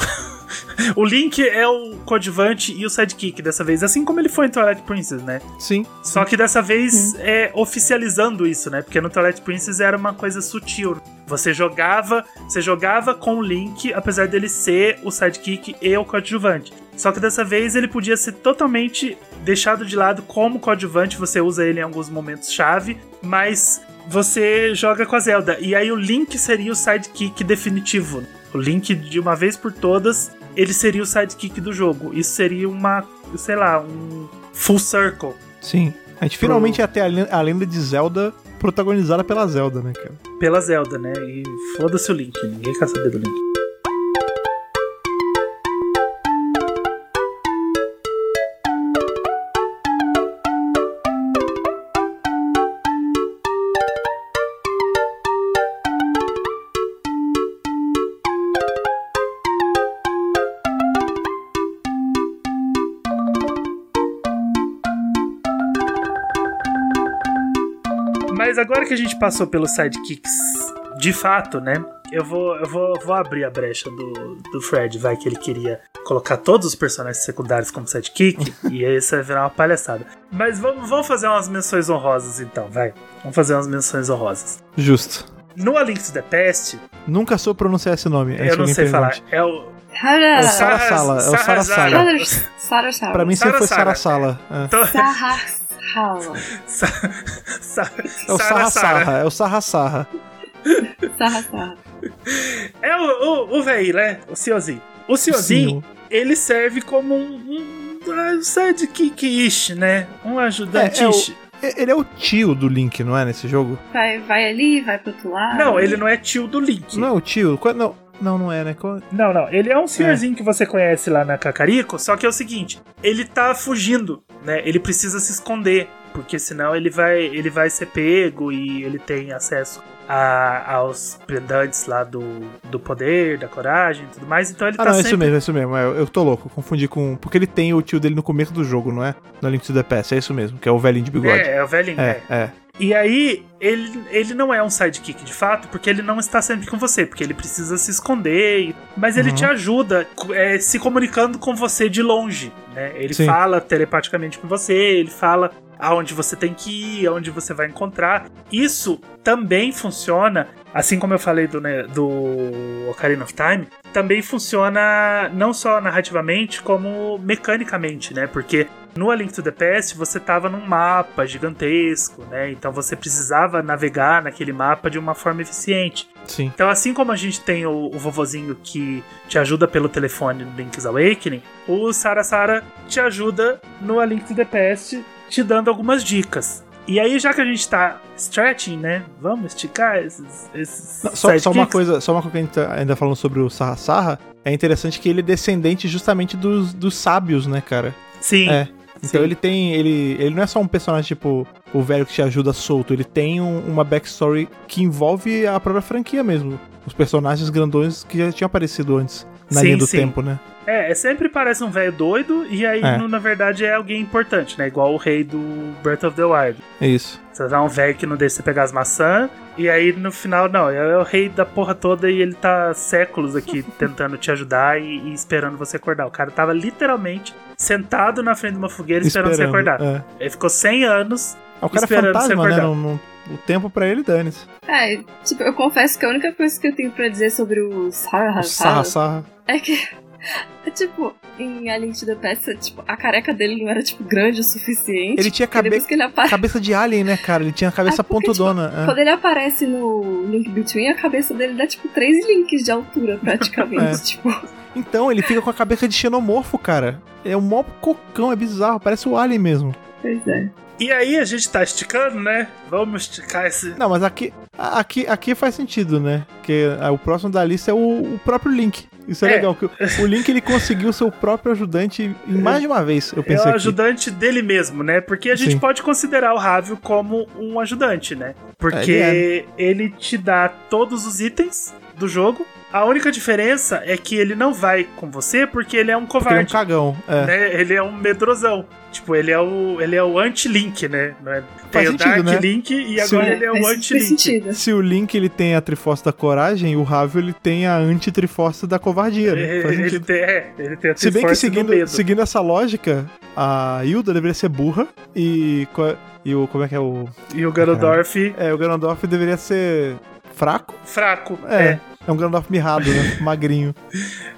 Speaker 2: o Link é o coadjuvante e o sidekick dessa vez, assim como ele foi em Twilight Princess, né?
Speaker 1: Sim.
Speaker 2: Só que dessa vez é oficializando isso, né? Porque no Twilight Princess era uma coisa sutil. Você jogava, você jogava com o Link, apesar dele ser o sidekick e o coadjuvante. Só que dessa vez ele podia ser totalmente deixado de lado como coadjuvante, você usa ele em alguns momentos chave, mas você joga com a Zelda. E aí o Link seria o sidekick definitivo. O Link, de uma vez por todas, ele seria o sidekick do jogo. Isso seria uma, sei lá, um full circle.
Speaker 1: Sim. A gente pro... finalmente ia ter a lenda de Zelda protagonizada pela Zelda, né, cara?
Speaker 2: Pela Zelda, né? E foda-se o Link, ninguém quer saber do Link. Agora que a gente passou pelos sidekicks de fato, né? Eu vou, eu vou, vou abrir a brecha do, do Fred, vai que ele queria colocar todos os personagens secundários como sidekick, e aí isso vai virar uma palhaçada. Mas vamos, vamos fazer umas menções honrosas então, vai. Vamos fazer umas menções honrosas.
Speaker 1: Justo.
Speaker 2: No A Link to the Past.
Speaker 1: Nunca sou pronunciar esse nome.
Speaker 2: Eu não sei falar. É o.
Speaker 1: É o Sarasala. É o. Sarasala. Pra mim sempre foi Sarasala.
Speaker 3: É.
Speaker 2: Rala. Sa
Speaker 1: sa é o Sarra Sarra, é o Sarra Sarra.
Speaker 3: Sarra Sarra.
Speaker 2: É o, o, o velho, né? O senhorzinho. O senhorzinho, ele serve como um, um, um sidekick-ish, né? Um ajudante
Speaker 1: é, é ele é o tio do Link, não é, nesse jogo?
Speaker 3: Vai, vai ali, vai pro outro lado.
Speaker 2: Não, ele não é tio do Link.
Speaker 1: Não é o tio? Não, não, não é, né?
Speaker 2: Não, não. Ele é um senhorzinho é. que você conhece lá na Cacarico, só que é o seguinte: ele tá fugindo, né? Ele precisa se esconder, porque senão ele vai, ele vai ser pego e ele tem acesso a, aos pendantes lá do, do poder, da coragem e tudo mais. Então ele
Speaker 1: ah,
Speaker 2: tá
Speaker 1: não,
Speaker 2: sempre...
Speaker 1: é isso mesmo, é isso mesmo. Eu, eu tô louco, confundi com. Porque ele tem o tio dele no começo do jogo, não é? No Link to the Past, é isso mesmo, que é o velhinho de bigode.
Speaker 2: É, é o velhinho,
Speaker 1: é. é.
Speaker 2: é. E aí, ele, ele não é um sidekick de fato, porque ele não está sempre com você, porque ele precisa se esconder. Mas ele uhum. te ajuda é, se comunicando com você de longe. Né? Ele Sim. fala telepaticamente com você, ele fala aonde você tem que ir, aonde você vai encontrar. Isso também funciona, assim como eu falei do, né, do Ocarina of Time, também funciona não só narrativamente, como mecanicamente, né? Porque no A Link to the Past você estava num mapa gigantesco, né? Então você precisava navegar naquele mapa de uma forma eficiente.
Speaker 1: Sim.
Speaker 2: Então, assim como a gente tem o, o vovozinho que te ajuda pelo telefone no Link's Awakening, o Sarasara te ajuda no A Link to the Past, te dando algumas dicas. E aí, já que a gente tá stretching, né? Vamos esticar esses. esses
Speaker 1: Não, só, só uma coisa, só uma coisa que a gente tá ainda falando sobre o Sarra Sarra. É interessante que ele é descendente justamente dos, dos sábios, né, cara?
Speaker 2: Sim.
Speaker 1: É. Então Sim. ele tem. Ele, ele não é só um personagem tipo o velho que te ajuda solto, ele tem um, uma backstory que envolve a própria franquia mesmo. Os personagens grandões que já tinham aparecido antes na sim, linha do sim. tempo, né?
Speaker 2: É, é, sempre parece um velho doido e aí, é. no, na verdade, é alguém importante, né? Igual o rei do Breath of the Wild.
Speaker 1: É isso.
Speaker 2: Você dá um velho que não deixa você pegar as maçãs, e aí no final, não, é o rei da porra toda e ele tá séculos aqui tentando te ajudar e, e, esperando você acordar. O cara tava literalmente sentado na frente de uma fogueira esperando, esperando você acordar. É. Ele ficou 100 anos.
Speaker 1: É o cara esperando fantasma, você né? acordar. né? Não, não, o tempo pra ele, dane-se.
Speaker 3: É, tipo, eu confesso que a única coisa que eu tenho pra dizer sobre o Sarra
Speaker 1: Sarra, Sarra.
Speaker 3: é que é tipo, em A Link da Peça, tipo, a careca dele não era, tipo, grande o suficiente.
Speaker 1: Ele tinha cabe ele apare... cabeça de alien, né, cara? Ele tinha a cabeça é porque, pontudona.
Speaker 3: Tipo, é. Quando ele aparece no Link Between, a cabeça dele dá, tipo, três links de altura, praticamente, é. tipo...
Speaker 1: Então, ele fica com a cabeça de xenomorfo, cara. É um mó cocão, é bizarro, parece o alien mesmo.
Speaker 3: Pois é.
Speaker 2: E aí a gente tá esticando, né? Vamos esticar esse.
Speaker 1: Não, mas aqui, aqui, aqui faz sentido, né? Porque o próximo da lista é o, o próprio Link. Isso é, é. legal. Que o Link ele conseguiu seu próprio ajudante em mais de uma vez, eu pensei.
Speaker 2: É o ajudante aqui. dele mesmo, né? Porque a gente Sim. pode considerar o Ravio como um ajudante, né? Porque é, ele, é. ele te dá todos os itens do jogo a única diferença é que ele não vai com você porque ele é um covarde.
Speaker 1: Porque ele é um cagão. É.
Speaker 2: Né? Ele é um medrosão. Tipo, ele é o, ele é o anti-Link, né? É? Tem o Dark né? Link e agora ele é o anti-Link.
Speaker 1: Se o Link ele tem a Triforce da coragem, o Ravio ele tem a anti-Triforce da covardia, né?
Speaker 2: Ele, tem, é, ele tem a
Speaker 1: Se bem que seguindo, seguindo essa lógica, a Hilda deveria ser burra e, e o. Como é que é o.
Speaker 2: E o Ganondorf.
Speaker 1: É, o Ganondorf deveria ser fraco.
Speaker 2: Fraco, é.
Speaker 1: é. É um Gandalf mirrado, né? Magrinho.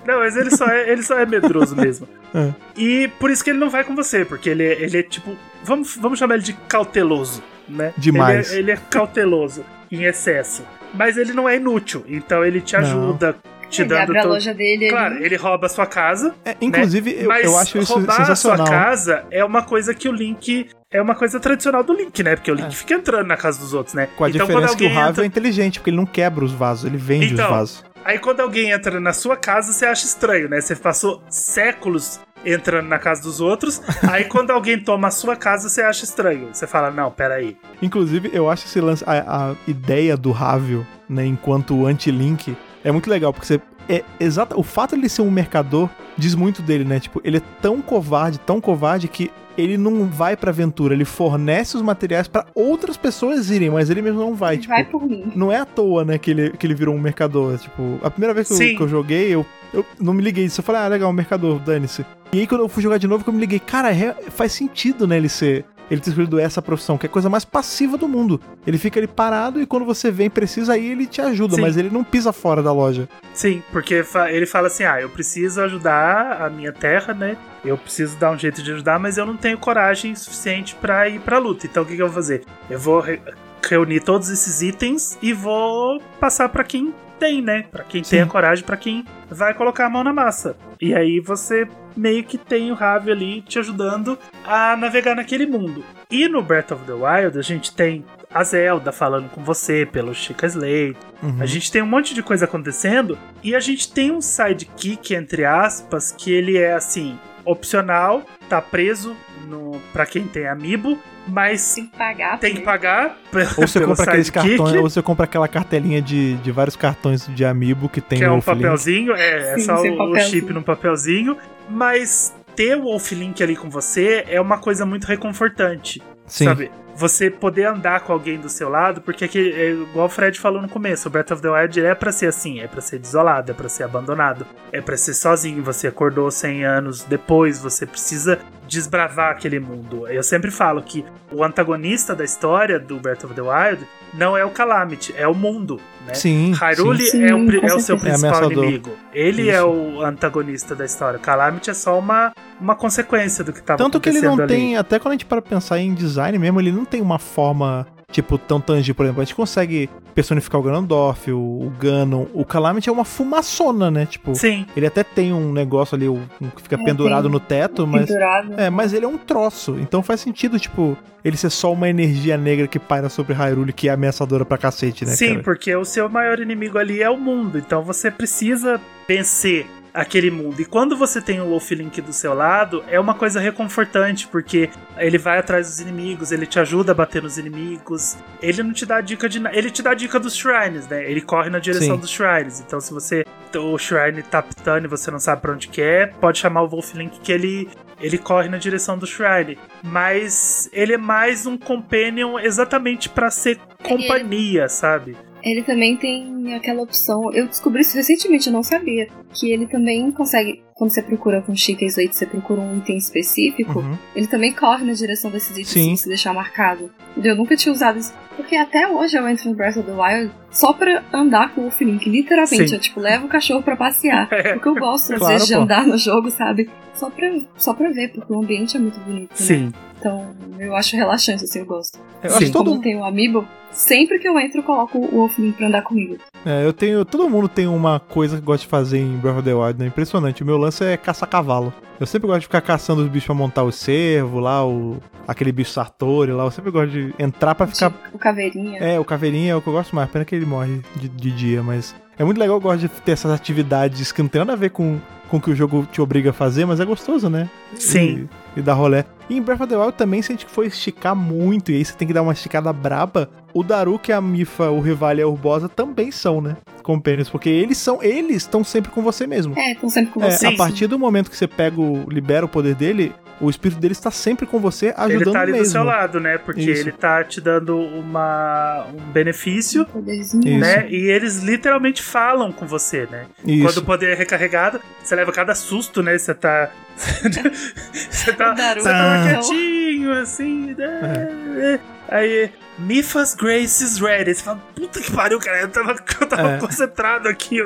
Speaker 2: Não, mas ele só é, ele só é medroso mesmo. É. E por isso que ele não vai com você, porque ele, é, ele é tipo. Vamos, vamos chamar ele de cauteloso, né?
Speaker 1: Demais.
Speaker 2: Ele é, ele é cauteloso em excesso. Mas ele não é inútil, então ele te ajuda. Não te
Speaker 3: ele
Speaker 2: dando
Speaker 3: abre a loja dele.
Speaker 2: Claro, ele... ele rouba a sua casa.
Speaker 1: É, inclusive,
Speaker 2: né?
Speaker 1: eu, eu acho isso roubar sensacional.
Speaker 2: a sua casa é uma coisa que o Link é uma coisa tradicional do Link, né? Porque o Link é. fica entrando na casa dos outros, né?
Speaker 1: Com a então, diferença que o Ravel entra... é inteligente, porque ele não quebra os vasos, ele vende então, os vasos.
Speaker 2: Aí quando alguém entra na sua casa, você acha estranho, né? Você passou séculos entrando na casa dos outros. aí quando alguém toma a sua casa, você acha estranho. Você fala, não, peraí.
Speaker 1: Inclusive, eu acho esse lance, a, a ideia do Ravel, né, enquanto anti-link, é muito legal, porque você é exato. O fato de ele ser um mercador diz muito dele, né? Tipo, ele é tão covarde, tão covarde que ele não vai pra aventura, ele fornece os materiais para outras pessoas irem, mas ele mesmo não vai.
Speaker 3: Ele
Speaker 1: tipo,
Speaker 3: vai por mim.
Speaker 1: Não é à toa, né, que ele, que ele virou um mercador. Tipo, a primeira vez que, eu, que eu, joguei, eu, eu não me liguei disso. Eu falei, ah, legal, um mercador, dane-se. E aí, quando eu fui jogar de novo, que eu me liguei, cara, é, faz sentido, né, ele ser ele ter escolhido essa profissão, que é a coisa mais passiva do mundo. Ele fica ali parado e quando você vem precisa, aí ele te ajuda, Sim. mas ele não pisa fora da loja.
Speaker 2: Sim, porque ele fala assim: ah, eu preciso ajudar a minha terra, né? Eu preciso dar um jeito de ajudar, mas eu não tenho coragem suficiente para ir pra luta. Então o que, que eu vou fazer? Eu vou re reunir todos esses itens e vou passar para quem tem, né? Para quem Sim. tem a coragem, para quem vai colocar a mão na massa. E aí você meio que tem o Ravi ali te ajudando a navegar naquele mundo. E no Breath of the Wild a gente tem a Zelda falando com você pelo Chica Slate. Uhum. A gente tem um monte de coisa acontecendo e a gente tem um sidekick entre aspas que ele é assim, opcional, tá preso no para quem tem amiibo, mas
Speaker 3: tem que pagar.
Speaker 2: Tem que pagar.
Speaker 1: Ou você compra aqueles cartões, ou você compra aquela cartelinha de, de vários cartões de amiibo que tem
Speaker 2: que é um papelzinho, é, é Sim, só o, o chip no papelzinho, mas ter o Wolf Link ali com você é uma coisa muito reconfortante. Sim. Sabe? você poder andar com alguém do seu lado, porque aqui, é, igual o Fred falou no começo, o Breath of the Wild é para ser assim, é para ser desolado, é para ser abandonado, é para ser sozinho, você acordou 100 anos depois, você precisa desbravar aquele mundo. Eu sempre falo que o antagonista da história do Breath of the Wild não é o Calamity, é o mundo, né?
Speaker 1: Sim.
Speaker 2: Hyrule
Speaker 1: sim.
Speaker 2: É, o, é o seu principal é inimigo. Ele é Isso. é o antagonista da história. Calamity é só uma, uma consequência do que estava
Speaker 1: Tanto
Speaker 2: que ele
Speaker 1: não
Speaker 2: ali.
Speaker 1: tem, até quando a gente para pensar em design mesmo, ele não tem uma forma tipo, tão tangível. Por exemplo, a gente consegue personificar o Ganondorf, o, o Ganon. O Calamity é uma fumaçona, né? Tipo,
Speaker 2: Sim.
Speaker 1: ele até tem um negócio ali um, que fica é, pendurado no teto, mas.
Speaker 3: Pendurado.
Speaker 1: É, mas ele é um troço. Então faz sentido, tipo, ele ser só uma energia negra que paira sobre Hyrule, que é ameaçadora pra cacete, né?
Speaker 2: Sim,
Speaker 1: cara?
Speaker 2: porque o seu maior inimigo ali é o mundo. Então você precisa vencer aquele mundo. E quando você tem o Wolf Link do seu lado, é uma coisa reconfortante, porque ele vai atrás dos inimigos, ele te ajuda a bater nos inimigos. Ele não te dá dica de nada. Ele te dá dica dos shrines, né? Ele corre na direção Sim. dos shrines. Então, se você. O shrine tá pitando e você não sabe pra onde que é, pode chamar o Wolf Link que ele. Ele corre na direção do Shrine. Mas ele é mais um companion exatamente para ser companhia, sabe?
Speaker 3: Ele também tem aquela opção. Eu descobri isso recentemente, eu não sabia. Que ele também consegue. Quando você procura com Chica Slate, você procura um item específico, uhum. ele também corre na direção desses itens Sim. se deixar marcado. Eu nunca tinha usado isso. Porque até hoje eu entro no Breath of the Wild só pra andar com o Wolf literalmente. Sim. Eu, tipo, levo o cachorro pra passear. É. Porque eu gosto, às claro, vezes, de andar no jogo, sabe? Só pra, só pra ver, porque o ambiente é muito bonito. Né?
Speaker 2: Sim. Né?
Speaker 3: Então, eu acho relaxante, assim, eu gosto.
Speaker 1: Eu Sim. acho todo...
Speaker 3: Como tem o Amiibo, Sempre que eu entro, eu coloco o Wolfling pra andar comigo.
Speaker 1: É, eu tenho. Todo mundo tem uma coisa que gosta de fazer em Breath of the Wild, né? Impressionante. O meu lance é caçar cavalo. Eu sempre gosto de ficar caçando os bichos pra montar o cervo lá, o. aquele bicho Sartori lá. Eu sempre gosto de entrar pra ficar.
Speaker 3: O caveirinha.
Speaker 1: É, o caveirinha é o que eu gosto mais. Pena que ele morre de, de dia, mas. É muito legal, eu gosto de ter essas atividades que não tem nada a ver com com o que o jogo te obriga a fazer, mas é gostoso, né?
Speaker 2: Sim.
Speaker 1: E, e dar rolé. E em Breath of the Wild também, se a gente for esticar muito, e aí você tem que dar uma esticada braba, o Daruk, a Mifa, o Rival e a Urbosa também são, né? Companions, porque eles são, eles estão sempre com você mesmo.
Speaker 3: É, estão sempre com é, você.
Speaker 1: A partir do momento que você pega o, libera o poder dele, o espírito dele está sempre com você, ajudando Ele
Speaker 2: tá ali
Speaker 1: mesmo.
Speaker 2: do seu lado, né? Porque Isso. ele tá te dando uma, um benefício, um né? E eles literalmente falam com você, né? Isso. Quando o poder é recarregado, você leva cada susto, né? Você tá... você tá, você tá quietinho, assim, né? É. Aí, Mifas Grace is ready. Você fala, puta que pariu, cara. Eu tava, eu tava é. concentrado aqui.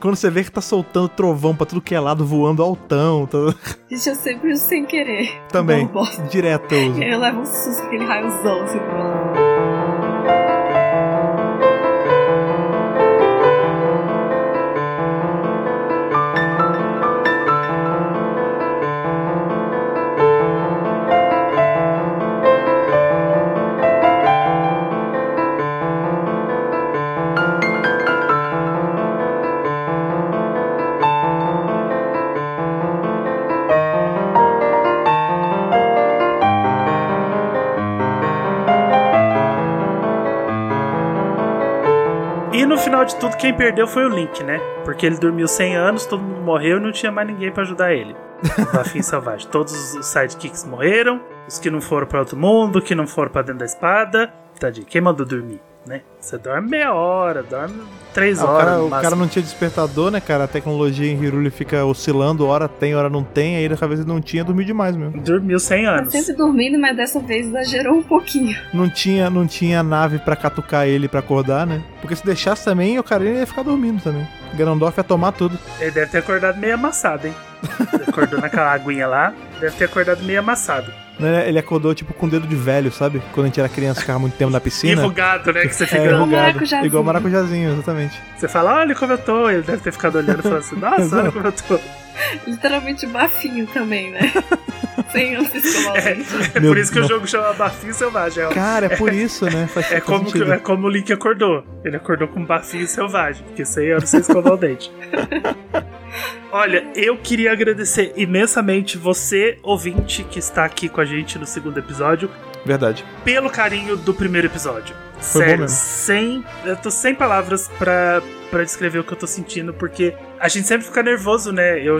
Speaker 1: Quando você vê que tá soltando trovão pra tudo que é lado, voando altão. Tá...
Speaker 3: Gente, eu sempre uso sem querer.
Speaker 1: Também. Direto eu.
Speaker 3: E aí eu levo um susto, aquele raiozão assim.
Speaker 2: final de tudo, quem perdeu foi o Link, né? Porque ele dormiu 100 anos, todo mundo morreu e não tinha mais ninguém para ajudar ele. Bafinho Selvagem. Todos os sidekicks morreram, os que não foram para outro mundo, que não foram para dentro da espada. Tadinho, quem mandou dormir? Né? Você dorme meia hora, dorme três ah, horas.
Speaker 1: O cara, o cara, não tinha despertador, né, cara? A tecnologia em Hiruli fica oscilando, hora tem, hora não tem, aí dessa vez ele não tinha, dormiu demais mesmo.
Speaker 2: Dormiu 100 anos.
Speaker 3: Tá sempre dormindo, mas dessa vez exagerou um pouquinho.
Speaker 1: Não tinha, não tinha nave para catucar ele para acordar, né? Porque se deixasse também, o cara ia ficar dormindo também. Ganondorf ia tomar tudo.
Speaker 2: Ele deve ter acordado meio amassado, hein? Ele acordou naquela aguinha lá, deve ter acordado meio amassado.
Speaker 1: Né, ele acordou tipo com dedo de velho, sabe? Quando a gente era criança, ficava muito tempo na piscina.
Speaker 2: Enrugado, né? Que você fica
Speaker 1: é, enrugado. Igual maracujazinho, exatamente.
Speaker 2: Você fala, olha como eu tô. Ele deve ter ficado olhando e falando assim, nossa, olha como eu tô.
Speaker 3: Literalmente bafinho também, né? Sem antes escovar
Speaker 2: é, é por isso que o jogo chama Bafinho Selvagem.
Speaker 1: É Cara, é por isso, né?
Speaker 2: Faz é, como que, é como o Link acordou. Ele acordou com Bafinho Selvagem, porque sem sem escovar o dente. Olha, eu queria agradecer imensamente você, ouvinte, que está aqui com a gente no segundo episódio.
Speaker 1: Verdade.
Speaker 2: Pelo carinho do primeiro episódio.
Speaker 1: Foi
Speaker 2: Sério, sem. Eu tô sem palavras pra, pra descrever o que eu tô sentindo, porque a gente sempre fica nervoso, né? Eu,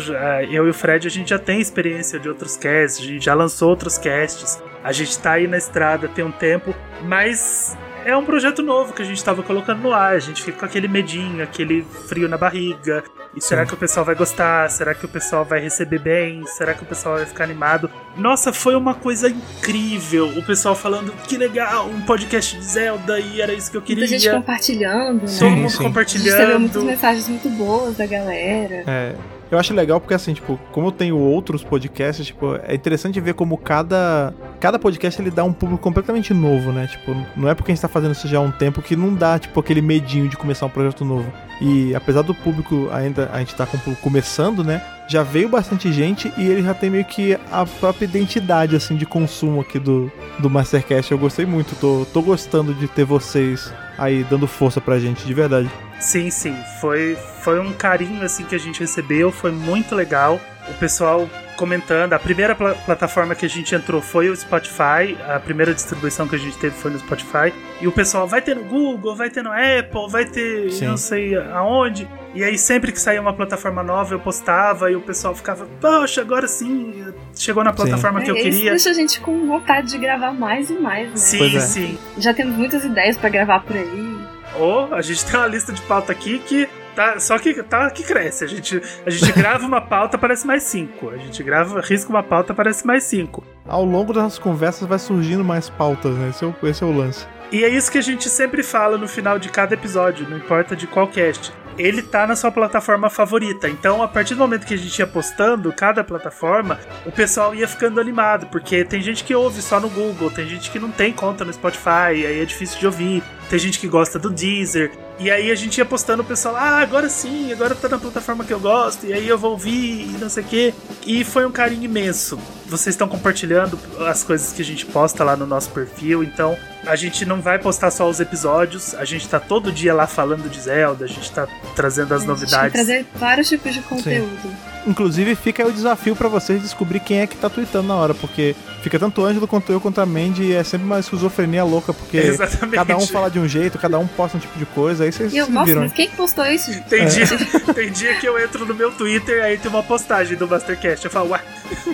Speaker 2: eu e o Fred, a gente já tem experiência de outros casts, a gente já lançou outros casts, a gente tá aí na estrada tem um tempo, mas é um projeto novo que a gente estava colocando no ar. A gente fica com aquele medinho, aquele frio na barriga. E será Sim. que o pessoal vai gostar? Será que o pessoal vai receber bem? Será que o pessoal vai ficar animado? Nossa, foi uma coisa incrível. O pessoal falando que legal, um podcast de Zelda e era isso que eu queria.
Speaker 3: Muita gente compartilhando, né?
Speaker 2: Todo mundo compartilhando. A gente
Speaker 3: muitas mensagens muito boas da galera.
Speaker 1: É. Eu acho legal porque, assim, tipo, como eu tenho outros podcasts, tipo, é interessante ver como cada, cada podcast ele dá um público completamente novo, né? Tipo, não é porque a gente tá fazendo isso já há um tempo que não dá, tipo, aquele medinho de começar um projeto novo. E apesar do público ainda, a gente tá com começando, né? Já veio bastante gente e ele já tem meio que a própria identidade, assim, de consumo aqui do, do Mastercast. Eu gostei muito, tô, tô gostando de ter vocês aí dando força pra gente, de verdade.
Speaker 2: Sim, sim. Foi, foi um carinho assim que a gente recebeu, foi muito legal. O pessoal comentando, a primeira pl plataforma que a gente entrou foi o Spotify, a primeira distribuição que a gente teve foi no Spotify. E o pessoal vai ter no Google, vai ter no Apple, vai ter sim. não sei aonde. E aí sempre que saía uma plataforma nova eu postava e o pessoal ficava, poxa, agora sim, chegou na plataforma sim. que eu é, queria. Isso
Speaker 3: deixa a gente com vontade de gravar mais e mais, né?
Speaker 2: Sim, é. sim.
Speaker 3: Já temos muitas ideias para gravar por aí.
Speaker 2: Ou oh, a gente tem uma lista de pauta aqui que tá, só que tá que cresce. A gente, a gente grava uma pauta, parece mais cinco. A gente grava, risca uma pauta, parece mais cinco.
Speaker 1: Ao longo das conversas vai surgindo mais pautas, né? Esse é o, esse é o lance.
Speaker 2: E é isso que a gente sempre fala no final de cada episódio, não importa de qual cast ele tá na sua plataforma favorita. Então, a partir do momento que a gente ia postando cada plataforma, o pessoal ia ficando animado, porque tem gente que ouve só no Google, tem gente que não tem conta no Spotify, aí é difícil de ouvir. Tem gente que gosta do Deezer. E aí a gente ia postando o pessoal, ah, agora sim, agora tá na plataforma que eu gosto, e aí eu vou ouvir, e não sei o quê. E foi um carinho imenso. Vocês estão compartilhando as coisas que a gente posta lá no nosso perfil, então a gente não vai postar só os episódios, a gente tá todo dia lá falando de Zelda, a gente tá trazendo as novidades. A gente vai
Speaker 3: trazer vários tipos de conteúdo. Sim.
Speaker 1: Inclusive, fica aí o desafio para vocês descobrir quem é que tá tweetando na hora, porque fica tanto o Ângelo quanto eu quanto a Mandy e é sempre uma esquizofrenia louca, porque Exatamente. cada um fala de um jeito, cada um posta um tipo de coisa, aí vocês
Speaker 3: e eu,
Speaker 1: se
Speaker 3: nossa,
Speaker 1: viram.
Speaker 3: Mas quem postou isso?
Speaker 2: Tem, é. dia, tem dia que eu entro no meu Twitter, aí tem uma postagem do Mastercast, eu falo, ué.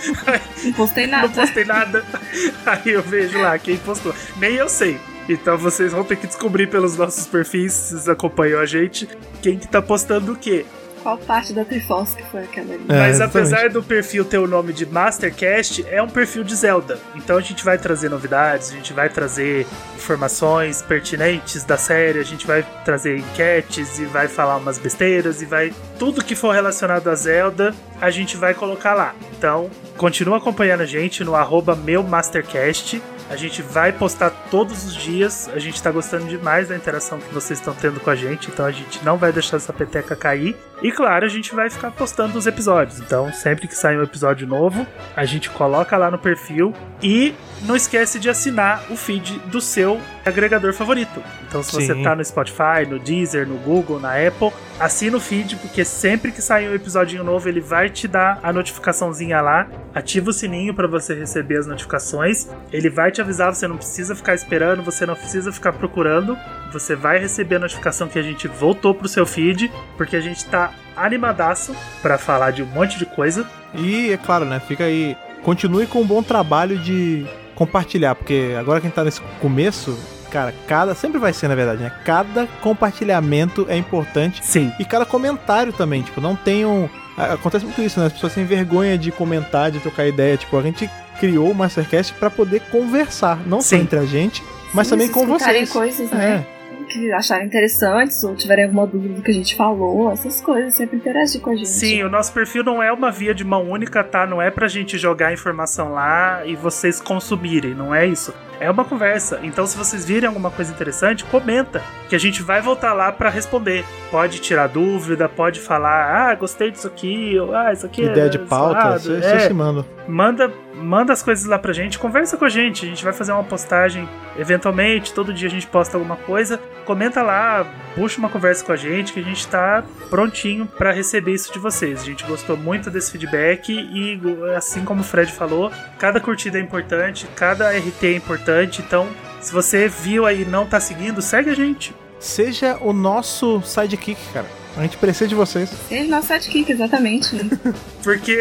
Speaker 3: Não postei nada.
Speaker 2: Não postei nada. Aí eu vejo lá quem postou. Nem eu sei. Então vocês vão ter que descobrir pelos nossos perfis, se vocês acompanham a gente, quem que tá postando o quê
Speaker 3: qual parte da Triforce que foi aquela ali.
Speaker 2: É, Mas apesar do perfil ter o nome de Mastercast, é um perfil de Zelda. Então a gente vai trazer novidades, a gente vai trazer informações pertinentes da série, a gente vai trazer enquetes e vai falar umas besteiras e vai. Tudo que for relacionado a Zelda, a gente vai colocar lá. Então, continua acompanhando a gente no arroba meu Mastercast a gente vai postar todos os dias. A gente tá gostando demais da interação que vocês estão tendo com a gente, então a gente não vai deixar essa peteca cair. E claro, a gente vai ficar postando os episódios. Então, sempre que sair um episódio novo, a gente coloca lá no perfil e não esquece de assinar o feed do seu agregador favorito. Então, se Sim. você tá no Spotify, no Deezer, no Google, na Apple, assina o feed, porque sempre que sair um episódio novo, ele vai te dar a notificaçãozinha lá. Ativa o sininho para você receber as notificações. Ele vai te avisar, você não precisa ficar esperando, você não precisa ficar procurando. Você vai receber a notificação que a gente voltou pro seu feed, porque a gente tá animadaço para falar de um monte de coisa.
Speaker 1: E é claro, né? Fica aí. Continue com um bom trabalho de compartilhar, porque agora que a gente tá nesse começo, cara, cada. Sempre vai ser, na verdade, né? Cada compartilhamento é importante.
Speaker 2: Sim.
Speaker 1: E cada comentário também. Tipo, não tenham. Acontece muito isso, né? As pessoas têm vergonha de comentar, de trocar ideia. Tipo, a gente criou o Mastercast para poder conversar, não Sim. só entre a gente, mas Sim, também com vocês.
Speaker 3: coisas, né? É que acharem interessantes ou tiverem alguma dúvida do que a gente falou, essas coisas, sempre interagir com a gente.
Speaker 2: Sim, o nosso perfil não é uma via de mão única, tá? Não é pra gente jogar informação lá e vocês consumirem, não é isso. É uma conversa. Então, se vocês virem alguma coisa interessante, comenta, que a gente vai voltar lá para responder. Pode tirar dúvida, pode falar, ah, gostei disso aqui, ou, ah, isso aqui
Speaker 1: Ideia é de pauta, você é, se manda.
Speaker 2: Manda manda as coisas lá pra gente, conversa com a gente. A gente vai fazer uma postagem eventualmente, todo dia a gente posta alguma coisa. Comenta lá, puxa uma conversa com a gente, que a gente tá prontinho para receber isso de vocês. A gente gostou muito desse feedback e, assim como o Fred falou, cada curtida é importante, cada RT é importante, então Se você viu aí e não tá seguindo, segue a gente.
Speaker 1: Seja o nosso sidekick, cara. A gente precisa de vocês.
Speaker 3: Seja nosso sidekick, exatamente.
Speaker 2: Porque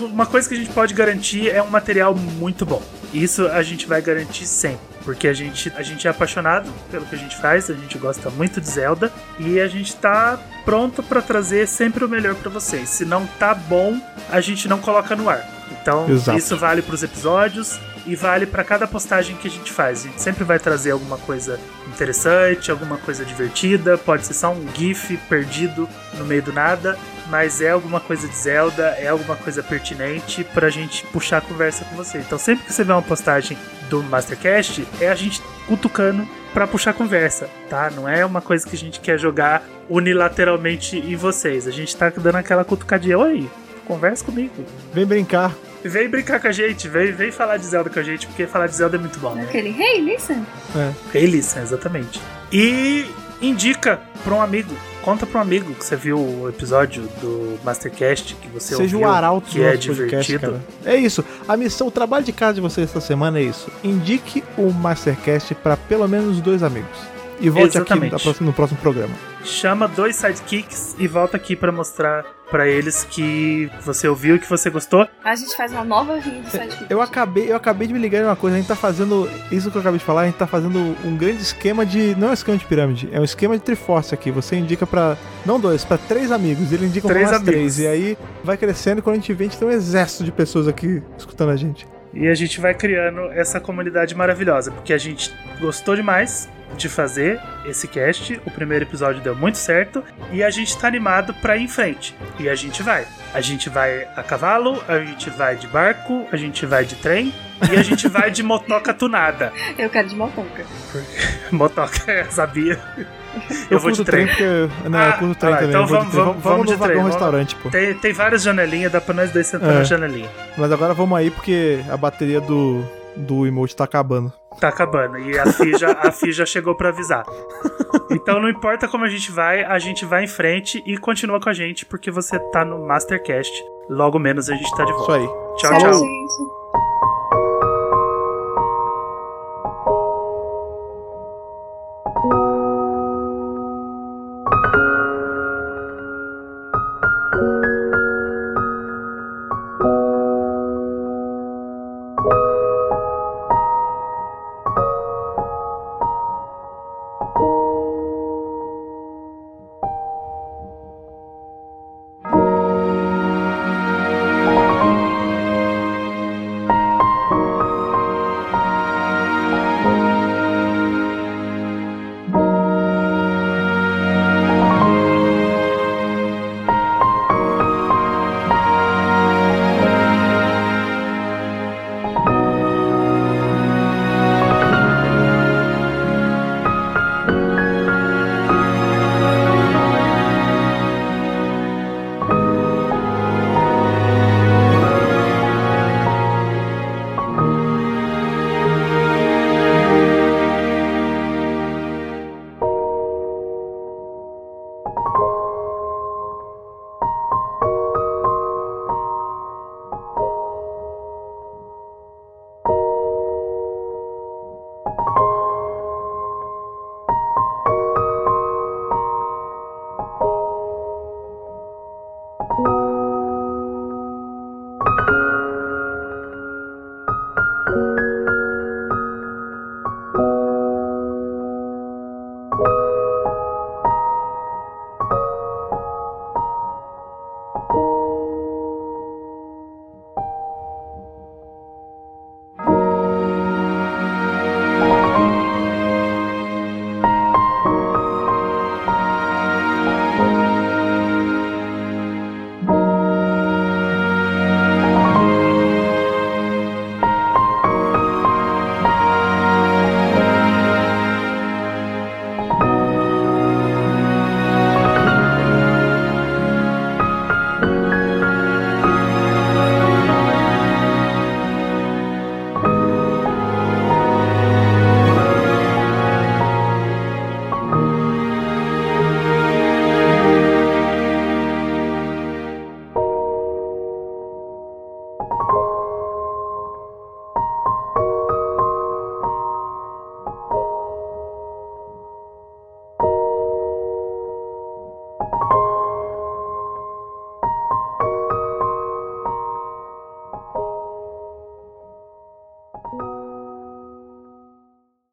Speaker 2: uma coisa que a gente pode garantir é um material muito bom. Isso a gente vai garantir sempre. Porque a gente, a gente é apaixonado pelo que a gente faz, a gente gosta muito de Zelda e a gente tá pronto para trazer sempre o melhor para vocês. Se não tá bom, a gente não coloca no ar. Então, Exato. isso vale para os episódios e vale para cada postagem que a gente faz. A gente sempre vai trazer alguma coisa interessante, alguma coisa divertida, pode ser só um GIF perdido no meio do nada, mas é alguma coisa de Zelda, é alguma coisa pertinente pra gente puxar a conversa com você. Então sempre que você vê uma postagem do Mastercast, é a gente cutucando para puxar a conversa, tá? Não é uma coisa que a gente quer jogar unilateralmente em vocês. A gente tá dando aquela cutucadinha, oi, conversa comigo.
Speaker 1: Vem brincar.
Speaker 2: Vem brincar com a gente, vem, vem falar de Zelda com a gente, porque falar de Zelda é muito bom.
Speaker 3: Né? Aquele Hey, listen.
Speaker 2: É. Hey, listen, exatamente. E indica para um amigo. Conta para um amigo que você viu o episódio do Mastercast que você
Speaker 1: Seja
Speaker 2: ouviu,
Speaker 1: o arauto
Speaker 2: que é divertido.
Speaker 1: Podcast, é isso. A missão, o trabalho de casa de vocês essa semana é isso. Indique o Mastercast para pelo menos dois amigos. E volte Exatamente. aqui no próximo programa.
Speaker 2: Chama dois sidekicks e volta aqui para mostrar para eles que você ouviu e que você gostou.
Speaker 3: A gente faz uma nova rinha de sidekick.
Speaker 1: Eu acabei, eu acabei de me ligar em uma coisa. A gente tá fazendo. Isso que eu acabei de falar, a gente tá fazendo um grande esquema de. Não é um esquema de pirâmide, é um esquema de Triforce aqui. Você indica para Não dois, para três amigos. Ele indica três mais amigos. três. E aí vai crescendo e quando a gente vê, a gente tem um exército de pessoas aqui escutando a gente.
Speaker 2: E a gente vai criando essa comunidade maravilhosa, porque a gente gostou demais de fazer esse cast. O primeiro episódio deu muito certo e a gente tá animado para ir em frente. E a gente vai. A gente vai a cavalo, a gente vai de barco, a gente vai de trem e a gente vai de motoca tunada.
Speaker 3: Eu quero de motoca.
Speaker 2: motoca, sabia.
Speaker 1: Eu, eu vou de trem. Porque, não, ah, eu curto trem ah, também. Então vamos, vamos, vamos, no vagão restaurante, pô.
Speaker 2: Tem, tem várias janelinhas, dá pra nós dois sentar é. na janelinha.
Speaker 1: Mas agora vamos aí porque a bateria do, do emote tá acabando.
Speaker 2: Tá acabando. E a FI já, a FI já chegou pra avisar. Então não importa como a gente vai, a gente vai em frente e continua com a gente, porque você tá no Mastercast. Logo menos a gente tá de volta.
Speaker 1: Isso aí.
Speaker 2: Tchau, tchau.
Speaker 3: tchau.